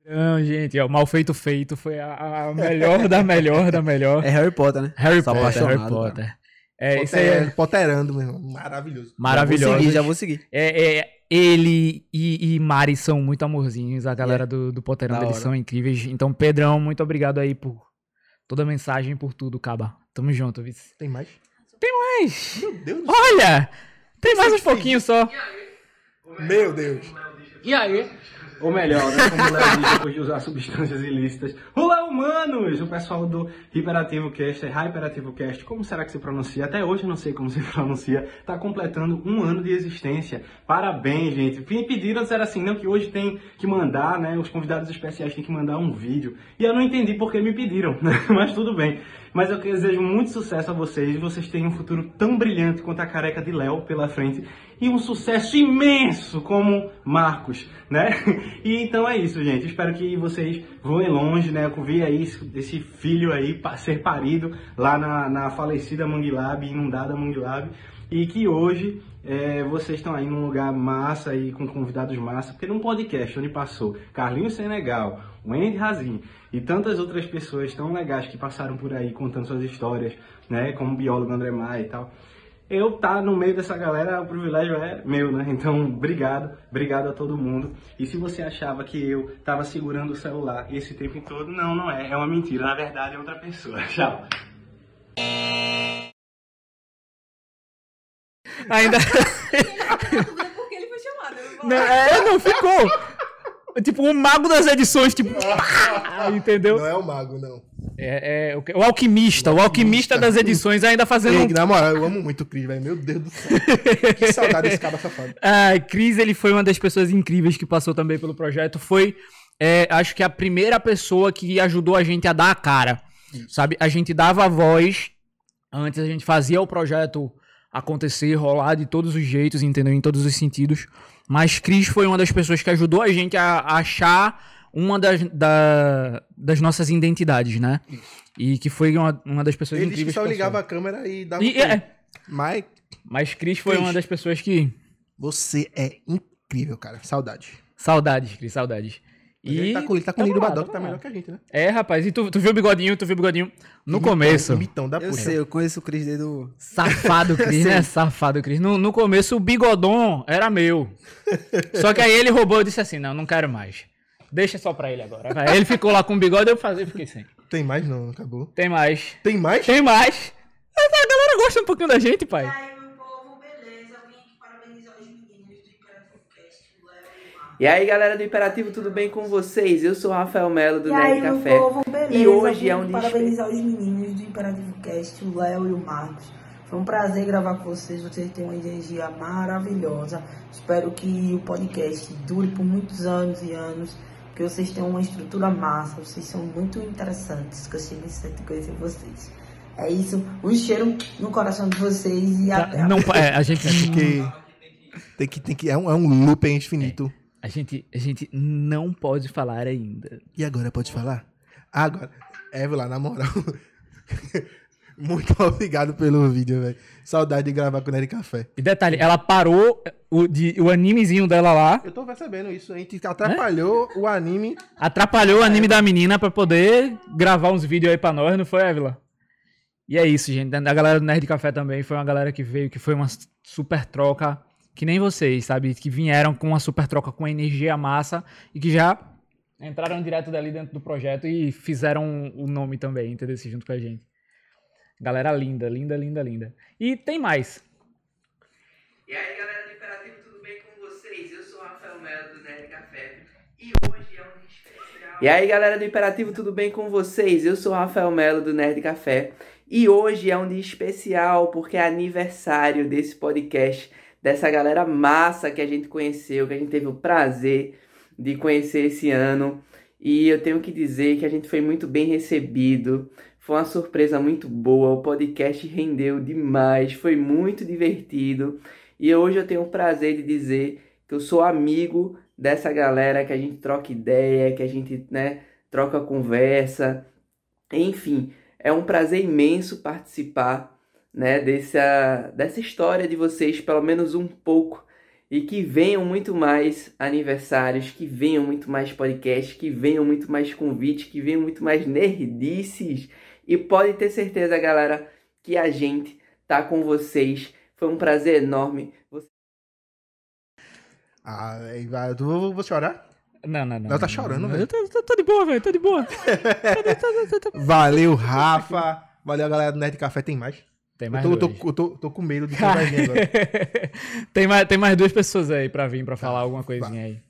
Não, gente, ó, mal feito feito foi a, a melhor da melhor da melhor. É Harry Potter, né? Harry Sou Potter, Harry Potter. É, isso aí é Potter- Potterando, meu irmão. Maravilhoso. maravilhoso. Já vou seguir, já vou seguir. É, é, ele e, e Mari são muito amorzinhos, a galera do, do Potterando, eles hora. são incríveis. Então, Pedrão, muito obrigado aí por toda a mensagem, por tudo, Caba. Tamo junto, Vice. Tem mais? Mas, Meu Deus do céu. olha, tem mais uns pouquinhos só. Meu Deus. E aí? Ou melhor, né? Como Léo disse, depois de usar substâncias ilícitas. Olá, humanos! O pessoal do Hiperativo Cast, é Hyperativo Cast, como será que se pronuncia? Até hoje não sei como se pronuncia. Tá completando um ano de existência. Parabéns, gente. Me pediram, disseram assim, não, que hoje tem que mandar, né? Os convidados especiais têm que mandar um vídeo. E eu não entendi porque me pediram, né? Mas tudo bem. Mas eu desejo muito sucesso a vocês. Vocês têm um futuro tão brilhante quanto a careca de Léo pela frente. E um sucesso imenso como Marcos, né? E então é isso, gente. Espero que vocês voem longe, né? Eu vi aí esse- filho aí ser parido lá na, na falecida Mangue Lab, inundada Mangue Lab. E que hoje é, vocês estão aí num lugar massa aí com convidados massa, porque num podcast onde passou Carlinhos Senegal, Wendy Razin e tantas outras pessoas tão legais que passaram por aí contando suas histórias, né, como o biólogo André Maia e tal. Eu tá no meio dessa galera, o privilégio é meu, né? Então, obrigado, obrigado a todo mundo. E se você achava que eu tava segurando o celular esse tempo todo, não, não é, é uma mentira. Na verdade, é outra pessoa. Tchau. Ainda. Porque ele foi chamado. eu vou Não, é, não ficou. Tipo, o mago das edições, tipo. entendeu? Não é o mago, não. É, é o, que- o alquimista, o alquimista das edições ainda fazendo. Ei, na moral, eu amo muito o Cris, velho. Meu Deus do céu. que saudade desse cara safado. Ah, Cris, ele foi uma das pessoas incríveis que passou também pelo projeto. Foi, é, acho que a primeira pessoa que ajudou a gente a dar a cara. Sabe? A gente dava a voz, antes a gente fazia o projeto acontecer, rolar de todos os jeitos, entendeu? Em todos os sentidos. Mas Cris foi uma das pessoas que ajudou a gente a, a achar uma das, da- das nossas identidades, né? E que foi uma, uma das pessoas Ele disse que incríveis. só passou. ligava a câmera e dava E, play. é, Mas mas Cris foi uma das pessoas que. você é incrível, cara. Saudade. Saudades, Cris, saudades. Ele tá com, ele tá com o Tamo Niro lá, Badoc, tá melhor que a gente, né? É, rapaz, e tu, tu viu o bigodinho, tu viu o bigodinho no começo. Imitão da Eu puxa. sei, eu conheço o Cris desde o... Safado, Cris, né? Safado, Cris. No, no começo o bigodon era meu. Só que aí ele roubou e disse assim: não, não quero mais. Deixa só pra ele agora. Aí ele ficou lá com o bigode e eu fazia, fiquei sem. Tem mais não, acabou. Tem mais. Tem mais? Tem mais. A galera gosta um pouquinho da gente, pai. E aí, galera do Imperativo, tudo bem com vocês? Eu sou o Rafael Melo do E aí, Nerd meu Café. povo, beleza? E hoje é um dia parabenizar os meninos do Imperativo Cast, o Léo e o Marcos. Foi um prazer gravar com vocês, vocês têm uma energia maravilhosa. Espero que o podcast dure por muitos anos e anos, que vocês tenham uma estrutura massa, vocês são muito interessantes, gostei bastante de conhecer vocês. É isso, um cheiro no coração de vocês e até a Não, é, a gente. É porque tem que, tem que, é, um, é um loop infinito. A gente, a gente não pode falar ainda. E agora, pode falar? Agora, Évila, na moral. Muito obrigado pelo vídeo, velho. Saudade de gravar com o Nery Café. E detalhe, ela parou o, de, o animezinho dela lá, Eu tô percebendo isso. A gente atrapalhou o anime. atrapalhou o anime da menina pra poder gravar uns vídeos aí pra nós, não foi, Évila? E é isso, gente. A galera do Nerd Café também foi uma galera que veio, que foi uma super troca, que nem vocês, sabe? Que vieram com uma super troca com energia massa e que já entraram direto dali dentro do projeto e fizeram o nome também, entendeu? Junto com a gente. Galera linda, linda, linda, linda. E tem mais. E aí, galera do Imperativo, tudo bem com vocês? Eu sou o Rafael Melo do Nerd Café e hoje é um dia especial. E aí, galera do Imperativo, tudo bem com vocês? Eu sou o Rafael Melo do Nerd Café e hoje é um dia especial porque é aniversário desse podcast, dessa galera massa que a gente conheceu, que a gente teve o prazer de conhecer esse ano. E eu tenho que dizer que a gente foi muito bem recebido. Foi uma surpresa muito boa. O podcast rendeu demais. Foi muito divertido. E hoje eu tenho o prazer de dizer que eu sou amigo dessa galera, que a gente troca ideia, que a gente né, troca conversa. Enfim, é um prazer imenso participar né, dessa, dessa história de vocês, pelo menos um pouco. E que venham muito mais aniversários, que venham muito mais podcasts, que venham muito mais convites, que venham muito mais nerdices. E pode ter certeza, galera, que a gente tá com vocês. Foi um prazer enorme. Você- Ah. Tu vou, vou chorar? Não, não, não. Ela tá chorando, velho. Eu tô, tô- tô de boa, velho. Tô de boa. Valeu, Rafa. Valeu, galera do Nerd Café. Tem mais? Tem mais eu tô, dois. tô, eu tô, tô com medo de vir agora. tem, mais, tem mais duas pessoas aí pra vir pra falar alguma coisinha aí.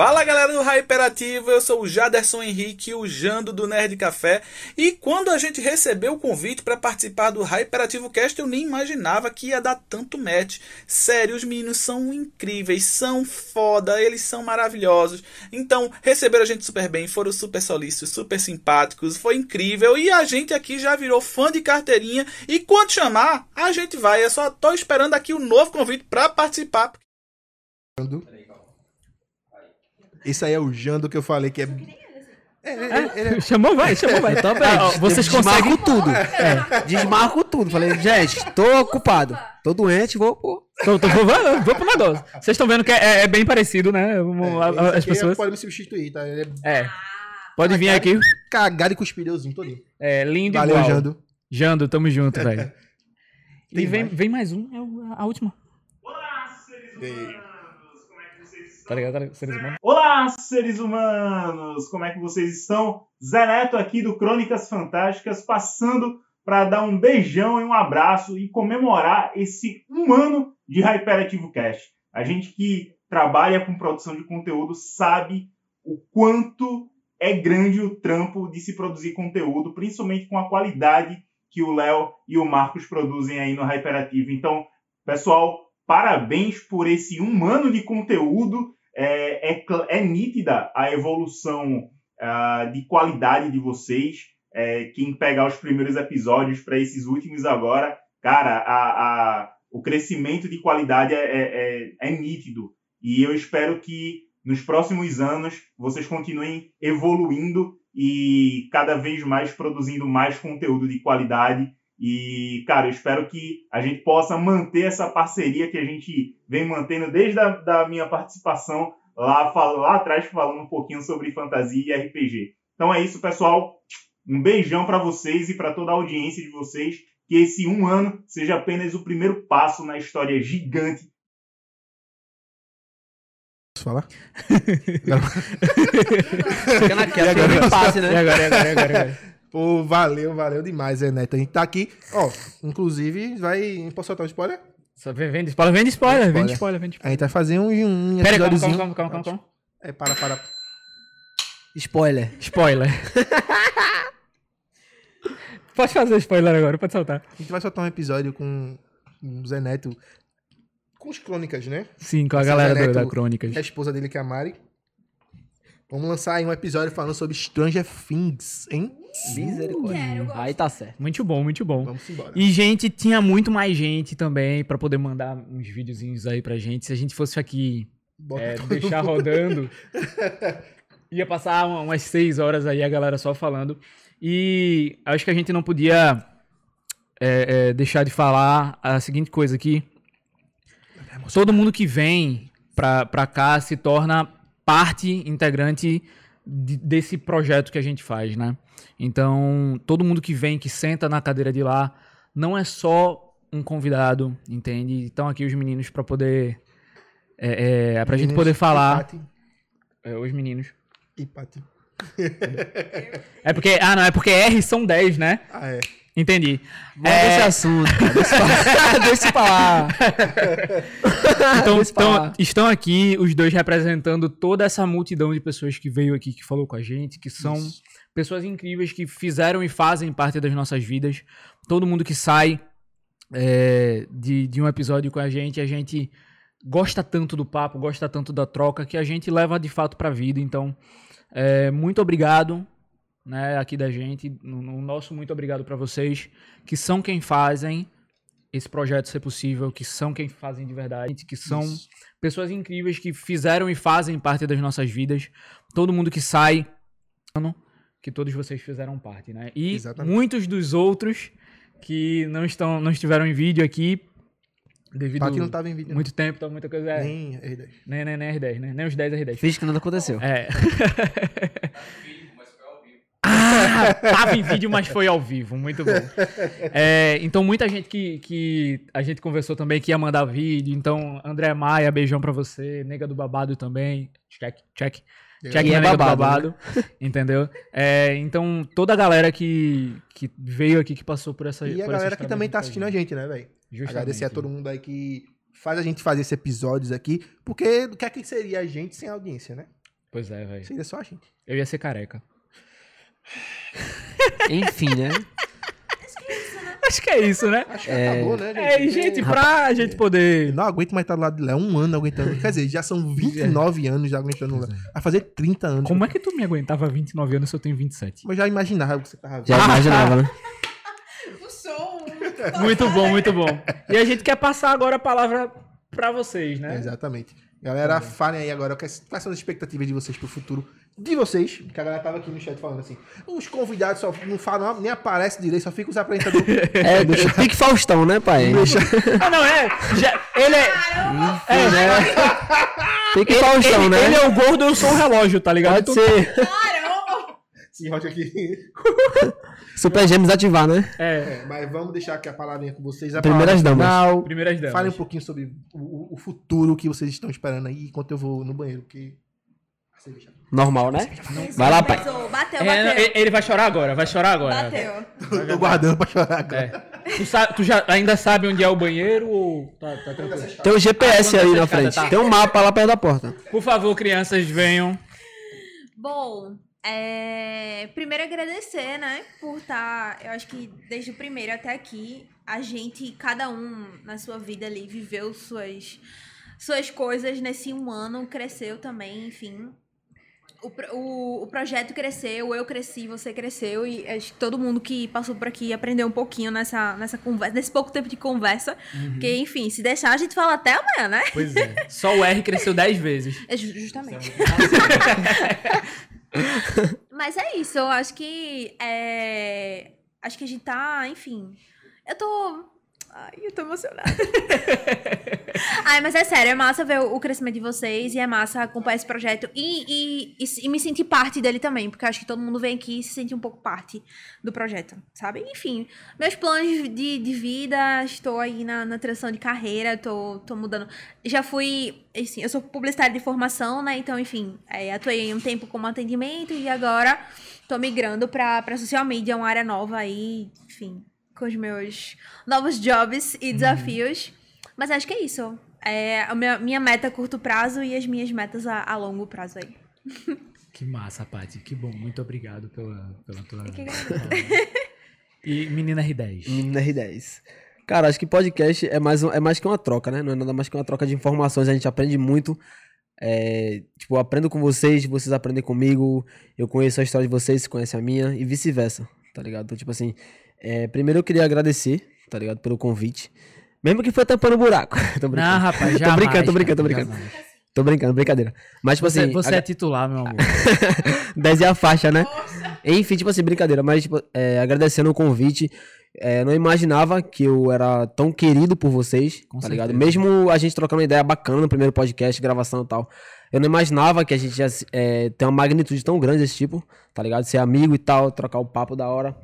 Fala galera do Hyperativo, eu sou o Jaderson Henrique, o Jando do Nerd Café. E quando a gente recebeu o convite para participar do Hyperativo Cast, eu nem imaginava que ia dar tanto match. Sério, os meninos são incríveis, são foda, eles são maravilhosos. Então, receberam a gente super bem, foram super solícitos, super simpáticos, foi incrível. E a gente aqui já virou fã de carteirinha. E quando chamar, a gente vai. Eu só tô esperando aqui o novo convite para participar. Esse aí é o Jando que eu falei que é. É, ele- ele é- Chamou, vai, chamou, vai. Então, Ah, peraí, ó, vocês desmarco conseguem. tudo. É, desmarco tudo. Falei, gente, tô ocupado. Tô doente, vou. vou. Tô, tô, vou, vou, vou pro negócio. Vocês estão vendo que é, é bem parecido, né? Vamos- a- a- esse as pessoas. Pode me substituir, tá? É É. Pode vir aqui. cagado e com os pneuzinhos todinho. É, lindo Valeu, igual. Jando. Jando, tamo junto, velho. E vem, mais? vem mais um, é a última. Tá ligado? Tá ligado? Seres humanos. Olá, seres humanos! Como é que vocês estão? Zé Neto aqui do Crônicas Fantásticas, passando para dar um beijão e um abraço e comemorar esse um ano de Hyperativo Cast. A gente que trabalha com produção de conteúdo sabe o quanto é grande o trampo de se produzir conteúdo, principalmente com a qualidade que o Léo e o Marcos produzem aí no Hyperativo. Então, pessoal, parabéns por esse um ano de conteúdo. É, é, é nítida a evolução ah, de qualidade de vocês. É, quem pegar os primeiros episódios para esses últimos agora, cara, a, a- o crescimento de qualidade é, é, é- é nítido. E eu espero que nos próximos anos vocês continuem evoluindo e cada vez mais produzindo mais conteúdo de qualidade. E, cara, eu espero que a gente possa manter essa parceria que a gente vem mantendo desde a da minha participação lá, lá atrás, falando um pouquinho sobre fantasia e RPG. Então é isso, pessoal. Um beijão para vocês e para toda a audiência de vocês. Que esse um ano seja apenas o primeiro passo na história gigante Posso falar? Fica naquela, E agora? tem um impasse, né? E agora, e agora, e agora, e agora? Pô, valeu, valeu demais, Zé Neto. A gente tá aqui, ó, inclusive, vai... Posso soltar um spoiler? Só vem, vem de spoiler, vem de spoiler, vem de spoiler, vem de A gente vai fazer um, um Pera aí, calma, calma, calma, calma, calma. É, para, para. Spoiler. Spoiler. pode fazer spoiler agora, pode soltar. A gente vai soltar um episódio com o Zé Neto, com os Crônicas, né? Sim, com a galera do- da Crônicas. A esposa dele, que é a Mari. Vamos lançar aí um episódio falando sobre Stranger Things, hein? Misericórdia. Aí tá certo. Muito bom, muito bom. Vamos embora. E, gente, tinha muito mais gente também pra poder mandar uns videozinhos aí pra gente. Se a gente fosse aqui é, deixar mundo. rodando, ia passar uma- umas seis horas aí a galera só falando. E acho que a gente não podia é, é, deixar de falar a seguinte coisa aqui. Todo mundo que vem pra, pra cá se torna parte integrante de- desse projeto que a gente faz, né? Então, todo mundo que vem, que senta na cadeira de lá, não é só um convidado, entende? Estão aqui os meninos para poder É, é, pra gente poder falar. É, os meninos. E Pati. É porque. Ah, não, é porque R são 10, né? Ah, é. Entendi. Vamos desse assunto, cara. Deixa pra lá. Então, Deixa então, estão aqui os dois representando toda essa multidão de pessoas que veio aqui, que falou com a gente, que são pessoas incríveis que fizeram e fazem parte das nossas vidas. Todo mundo que sai é, de, de um episódio com a gente, a gente gosta tanto do papo, gosta tanto da troca, que a gente leva de fato pra vida. Então, é, muito obrigado né, aqui da gente. No, no nosso muito obrigado pra vocês, que são quem fazem esse projeto ser possível, que são quem fazem de verdade, que são Isso. pessoas incríveis que fizeram e fazem parte das nossas vidas. Todo mundo que sai, que todos vocês fizeram parte, né? E Exatamente. muitos dos outros que não estão, não estiveram em vídeo aqui devido Pati não tava em vídeo, muito tempo, tá muita coisa. é. Nem R10. Nem, nem, nem R10, né? Nem os 10 R10. Finge que nada aconteceu. É. Ah, tava em vídeo, mas foi ao vivo. Muito bom. É, então, muita gente que, que a gente conversou também que ia mandar vídeo. Então, André Maia, beijão pra você. Nega do Babado também. Check, check. Check é babado, Babado. Entendeu? É, então, toda a galera que, que veio aqui, que passou por essa E a galera que também tá assistindo a gente, né, velho? Justamente. Agradecer a todo mundo aí que faz a gente fazer esses episódios aqui. Porque o que é que seria a gente sem audiência, né? Pois é, velho. Seria só a gente. Eu ia ser careca. Enfim, né? Acho que é isso, né? Acho que acabou, né, gente? É, e, gente, pra gente poder. Eu não aguento mais estar do lado de lá. É um ano aguentando. Quer dizer, já são 29 anos já aguentando lá. Vai fazer 30 anos. Como é que tu me aguentava 29 anos se eu tenho 27? Eu já imaginava que você tava Já imaginava, né? O som. Muito bom, muito bom. E a gente quer passar agora a palavra pra vocês, né? Exatamente. Galera, falem aí agora quais quais são as expectativas de vocês pro futuro de vocês. Que a galera tava aqui no chat falando assim. Os convidados só não falam, nem aparecem direito, só fica os apresentadores. É, do Pique Faustão, né, pai? Ah, não, é. já- ele é. É, né? Pique Ele, Faustão, ele- né? ele é o gordo, eu sou o relógio, tá ligado? Pode ser. Esse rocha aqui. Super Gêmeos ativar, né? É. É, mas vamos deixar aqui a palavrinha com vocês. A Primeiras damas. final. Primeiras damas. Falem um pouquinho sobre o, o- o futuro que vocês estão esperando aí enquanto eu vou no banheiro, porque. Normal, né? Vai lá, pai. Bateu, bateu. É, ele- vai chorar agora, vai chorar agora. Bateu. Tô guardando pra chorar agora. É. Tu, sa- tu já ainda sabe onde é o banheiro ou tá, tá tranquilo? Tem um GPS Ah, aí na frente. tá. Tem um mapa lá perto da porta. Por favor, crianças, venham. Bom, é... primeiro agradecer, né, por estar, eu acho que desde o primeiro até aqui, a gente, cada um na sua vida ali, viveu suas, suas coisas nesse um ano, cresceu também, enfim. O, o, o projeto cresceu, eu cresci, você cresceu, e acho que todo mundo que passou por aqui aprendeu um pouquinho nessa, nessa conversa, nesse pouco tempo de conversa. Uhum. Porque, enfim, se deixar, a gente fala até amanhã, né? Pois é. Só o R cresceu 10 vezes. É ju- justamente. Mas é isso, eu acho que. É... Acho que a gente tá, enfim. Eu tô. Ai, eu tô emocionada. Ai, mas é sério, é massa ver o crescimento de vocês e é massa acompanhar esse projeto e, e, e, e me sentir parte dele também, porque acho que todo mundo vem aqui e se sente um pouco parte do projeto, sabe? Enfim, meus planos de, de vida, estou aí na, na transição de carreira, tô, tô mudando. Já fui, assim, eu sou publicitária de formação, né? Então, enfim, é, atuei um tempo como atendimento e agora tô migrando pra, pra social media, uma área nova aí, enfim, com os meus novos jobs e desafios. Mas acho que é isso. É a minha, minha meta a curto prazo e as minhas metas a, a longo prazo aí. Que massa, Paty. Que bom. Muito obrigado pela, pela tua. que E menina R10. Menina R10. Cara, acho que podcast é mais, um- é mais que uma troca, né? Não é nada mais que uma troca de informações. A gente aprende muito. É, tipo, eu aprendo com vocês, vocês aprendem comigo. Eu conheço a história de vocês, vocês conhecem a minha. E vice-versa, tá ligado? Então, tipo assim, é, primeiro eu queria agradecer, tá ligado? Pelo convite. Mesmo que foi tampando o buraco. tô brincando. Não, rapaz, tô jamais, brincando, tô brincando, tô brincando. Tô brincando, brincadeira. Mas, tipo Você, assim. você a- é titular, meu amor. 10 é a faixa, né? Enfim, tipo assim, brincadeira, mas tipo, é, agradecendo o convite. É, não imaginava que eu era tão querido por vocês, tá ligado? certeza. Mesmo a gente trocando uma ideia bacana no primeiro podcast, gravação e tal. Eu não imaginava que a gente ia é, ter uma magnitude tão grande desse tipo, tá ligado? Ser amigo e tal, trocar o papo da hora.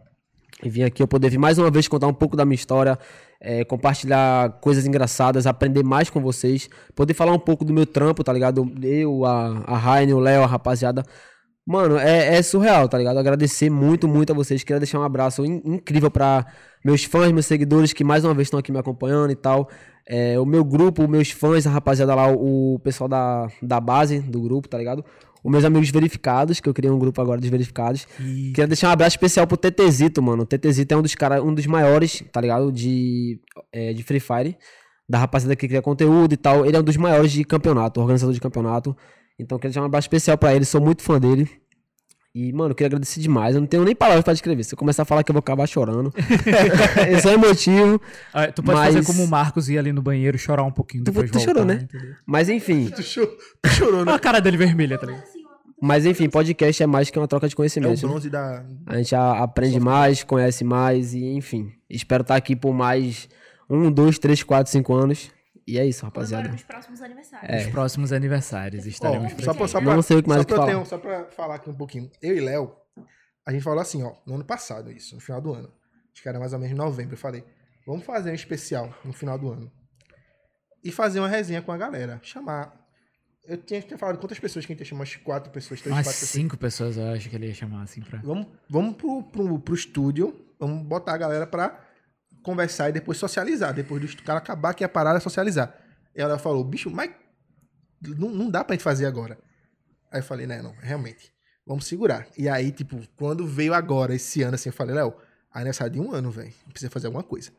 E vim aqui eu poder vir mais uma vez contar um pouco da minha história, é, compartilhar coisas engraçadas, aprender mais com vocês, poder falar um pouco do meu trampo, tá ligado? Eu, a, a Raine, o Léo, a rapaziada. Mano, é, é surreal, tá ligado? Agradecer muito, muito a vocês. Queria deixar um abraço in- incrível pra meus fãs, meus seguidores que mais uma vez estão aqui me acompanhando e tal. É, o meu grupo, meus fãs, a rapaziada lá, o pessoal da, da base do grupo, tá ligado? Os meus amigos verificados, que eu criei um grupo agora dos verificados. Queria deixar um abraço especial pro TTzito, mano. O TTzito é um dos caras, um dos maiores, tá ligado? De, é, de Free Fire. Da rapaziada que cria conteúdo e tal. Ele é um dos maiores de campeonato, organizador de campeonato. Então queria deixar um abraço especial pra ele, sou muito fã dele. E, mano, eu queria agradecer demais. Eu não tenho nem palavras pra descrever. Se eu começar a falar que eu vou acabar chorando. eu sou emotivo. Ah, tu pode mas... fazer como o Marcos ir ali no banheiro chorar um pouquinho Tu, depois tu chorou, voltar, né? entendeu? Mas enfim. Tu, cho- tu chorou, né? Olha a cara dele vermelha, tá ligado? Mas enfim, podcast é mais que uma troca de É o conhecimento. né? bronze da. A gente a- aprende mais, conhece mais e enfim. Espero estar aqui por mais um, dois, três, quatro, cinco anos. E é isso, rapaziada. Nos próximos aniversários. É. Nos próximos aniversários estaremos Ó, só, pra, só, Não pra, sei o que mais só, que falar. um- só pra falar aqui um pouquinho. Eu e Léo, a gente falou assim, ó, no ano passado, isso, no final do ano. Acho que era mais ou menos em novembro. Eu falei, vamos fazer um especial no final do ano. E fazer uma resenha com a galera. Chamar. Eu tinha, tinha falado quantas pessoas que a gente ia chamar? Umas quatro pessoas, três, Umas quatro pessoas. cinco pessoas eu acho que ele ia chamar assim pra. Vamos, vamos pro, pro, pro estúdio, vamos botar a galera pra conversar e depois socializar. Depois do cara acabar aqui a parada, socializar. E ela falou, bicho, mas não, não dá pra gente fazer agora. Aí eu falei, né, não, realmente, vamos segurar. E aí, tipo, quando veio agora, esse ano, assim, eu falei, Léo, aniversário de um ano, velho, precisa fazer alguma coisa.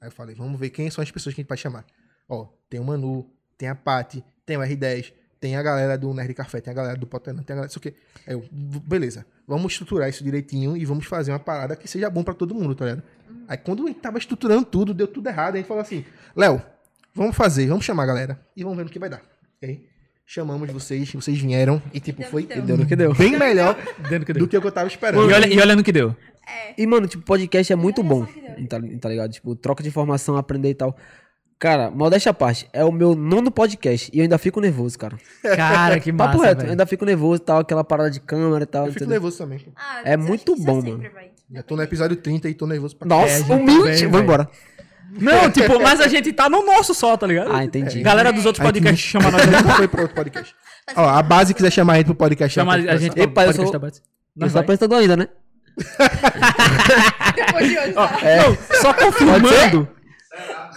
Aí eu falei, vamos ver quem são as pessoas que a gente pode chamar. Ó, tem o Manu, tem a Paty, tem o R10, tem a galera do Nerd Café, tem a galera do Potenan, tem a galera, isso aqui. Aí eu, "V- beleza, vamos estruturar isso direitinho e vamos fazer uma parada que seja bom pra todo mundo, tá ligado? Aí quando a gente tava estruturando tudo, deu tudo errado, a gente falou assim, Léo, vamos fazer, vamos chamar a galera e vamos ver no que vai dar. Aí, chamamos vocês, vocês vieram e tipo, foi Deu no que deu. bem melhor Dando que do que o que eu tava esperando. E olha, e olha no que deu. E, mano, tipo, podcast é muito bom. Tá, tá ligado? Tipo, troca de informação, aprender e tal. Cara, modéstia à parte, é o meu nono podcast e eu ainda fico nervoso, cara. Cara, que Papo massa, reto, velho. eu ainda fico nervoso e tal, aquela parada de câmera e tal. Eu fico entendeu? nervoso também. Ah, É muito bom, mano. Já tô no episódio 30 e tô nervoso pra Nossa, É, a gente humilde. também, Vou velho. embora. Não, tipo, mas a gente tá no nosso só, tá ligado? Ah, entendi. Galera dos outros gente podcasts chama nós. nunca foi pra outro podcast. Ó, a base quiser chamar a gente pro podcast. Chama é a gente Epa, pra eu podcast sou- da Bats. Eu Nós sou vai. apresentador ainda, né? Depois de hoje, tá? Não, só confirmando.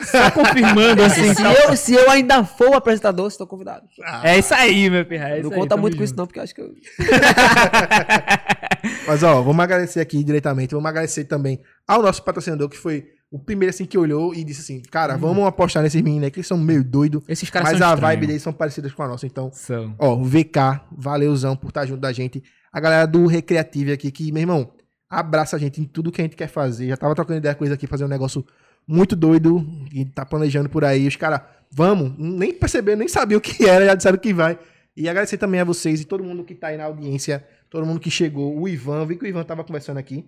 Só confirmando, assim. se, eu, se eu ainda for o apresentador, estou convidado. É isso aí, meu pirra. É não aí, conta tamo muito com isso, junto. não, porque eu acho que eu. Mas, ó, vamos agradecer aqui diretamente. Vamos agradecer também ao nosso patrocinador, que foi o primeiro, assim, que olhou e disse assim: Cara, vamos apostar nesses meninos aí, que eles são meio doidos. Esses caras Mas são a estranhos. vibe deles são parecidas com a nossa. Então, São. ó, o VK, valeuzão por estar junto da gente. A galera do Recreative aqui, que, meu irmão, abraça a gente em tudo que a gente quer fazer. Já tava trocando ideia com eles aqui, fazer um negócio muito doido e tá planejando por aí. Os caras, vamos, nem perceberam, nem sabiam o que era, já disseram que vai. E agradecer também a vocês e todo mundo que tá aí na audiência, todo mundo que chegou. O Ivan, vi que o Ivan tava conversando aqui,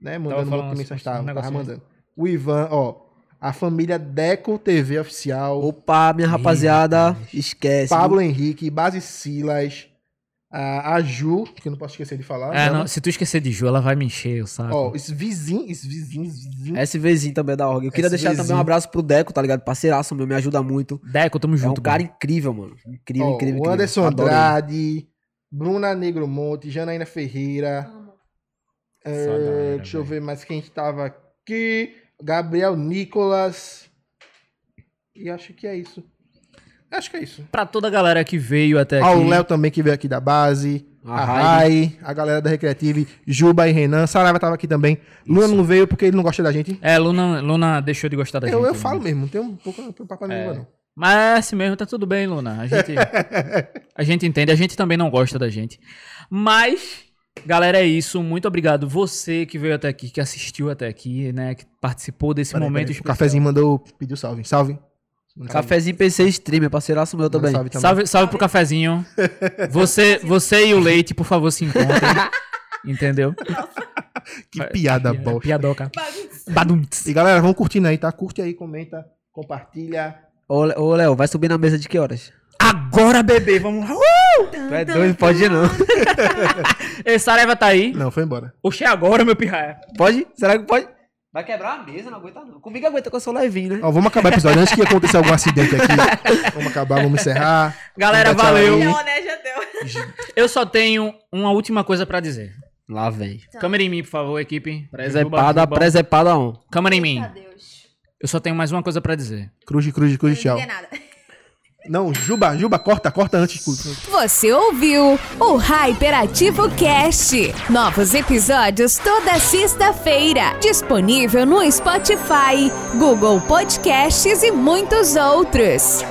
né? Mandando falando uma mensagem, um tava, tava mandando. O Ivan, ó, a família Deco TV Oficial. Opa, minha rapaziada, esquece. Pablo Henrique, Base Silas, a, a Ju, que eu não posso esquecer de falar. É, não, se tu esquecer de Ju, ela vai me encher o saco. Ó, esse vizinho, esse vizinho, esse vizinho. SVzinho também é da org. Eu queria deixar SVzinho. também um abraço pro Deco, tá ligado? Parceiraço meu, me ajuda muito. Deco, tamo É um junto. cara mano. incrível, mano. Incrível, Ó, incrível, o incrível. Anderson Adoro ele. Andrade, Bruna Negromonte, Janaína Ferreira. é, deixa eu ver mais quem estava aqui. Gabriel Nicolas. E acho que é isso. Acho que é isso. Pra toda a galera que veio até aqui. Ah, o Léo também que veio aqui da base. A A Rai. A galera da Recreative, Juba e Renan. Saraiva tava aqui também. Luna não veio porque ele não gosta da gente. É, Luna, Luna deixou de gostar da Eu, gente. eu né? falo mesmo, não tem um pouco de papo na É. língua, não. Mas é assim mesmo, tá tudo bem, Luna. A gente, a gente entende, a gente também não gosta da gente. Mas, galera, é isso. Muito obrigado você que veio até aqui, que assistiu até aqui, né? Que participou desse momento peraí, O cafezinho mandou, pediu salve. Salve. Cafezinho PC Streamer, parceiraço meu também. salve também. Salve, salve pro cafezinho. Você, você e o Leite, por favor, se encontrem. Entendeu? Que piada Pi- bosta. Piadoca. Badumts. E galera, vamos curtindo aí, tá? Curte aí, comenta, compartilha. Ô, ô, Léo, vai subir na mesa de que horas? Agora, bebê, vamos lá. Uh! Tu é doido, pode ir não. Ei, Saraiva tá aí. Não, foi embora. Oxe, é agora, meu pirraia. Pode? Será que pode? Vai quebrar a mesa, não aguenta não. Comigo aguenta que eu sou levinho, né? Ó, vamos acabar o episódio. Antes que aconteça algum acidente aqui. Vamos acabar, vamos encerrar. Galera, Vamos valeu. Não, né? Já deu. Eu só tenho uma última coisa pra dizer. Lá vem. Câmera em mim, por favor, equipe. Presepada, presepada on. Câmera em mim. Eu só tenho mais uma coisa pra dizer. Cruz, cruz, cruz, tchau. Não nada. Não, Juba, Juba, corta, corta antes. Você ouviu o Hyperativo Cast. Novos episódios toda sexta-feira. Disponível no Spotify, Google Podcasts e muitos outros.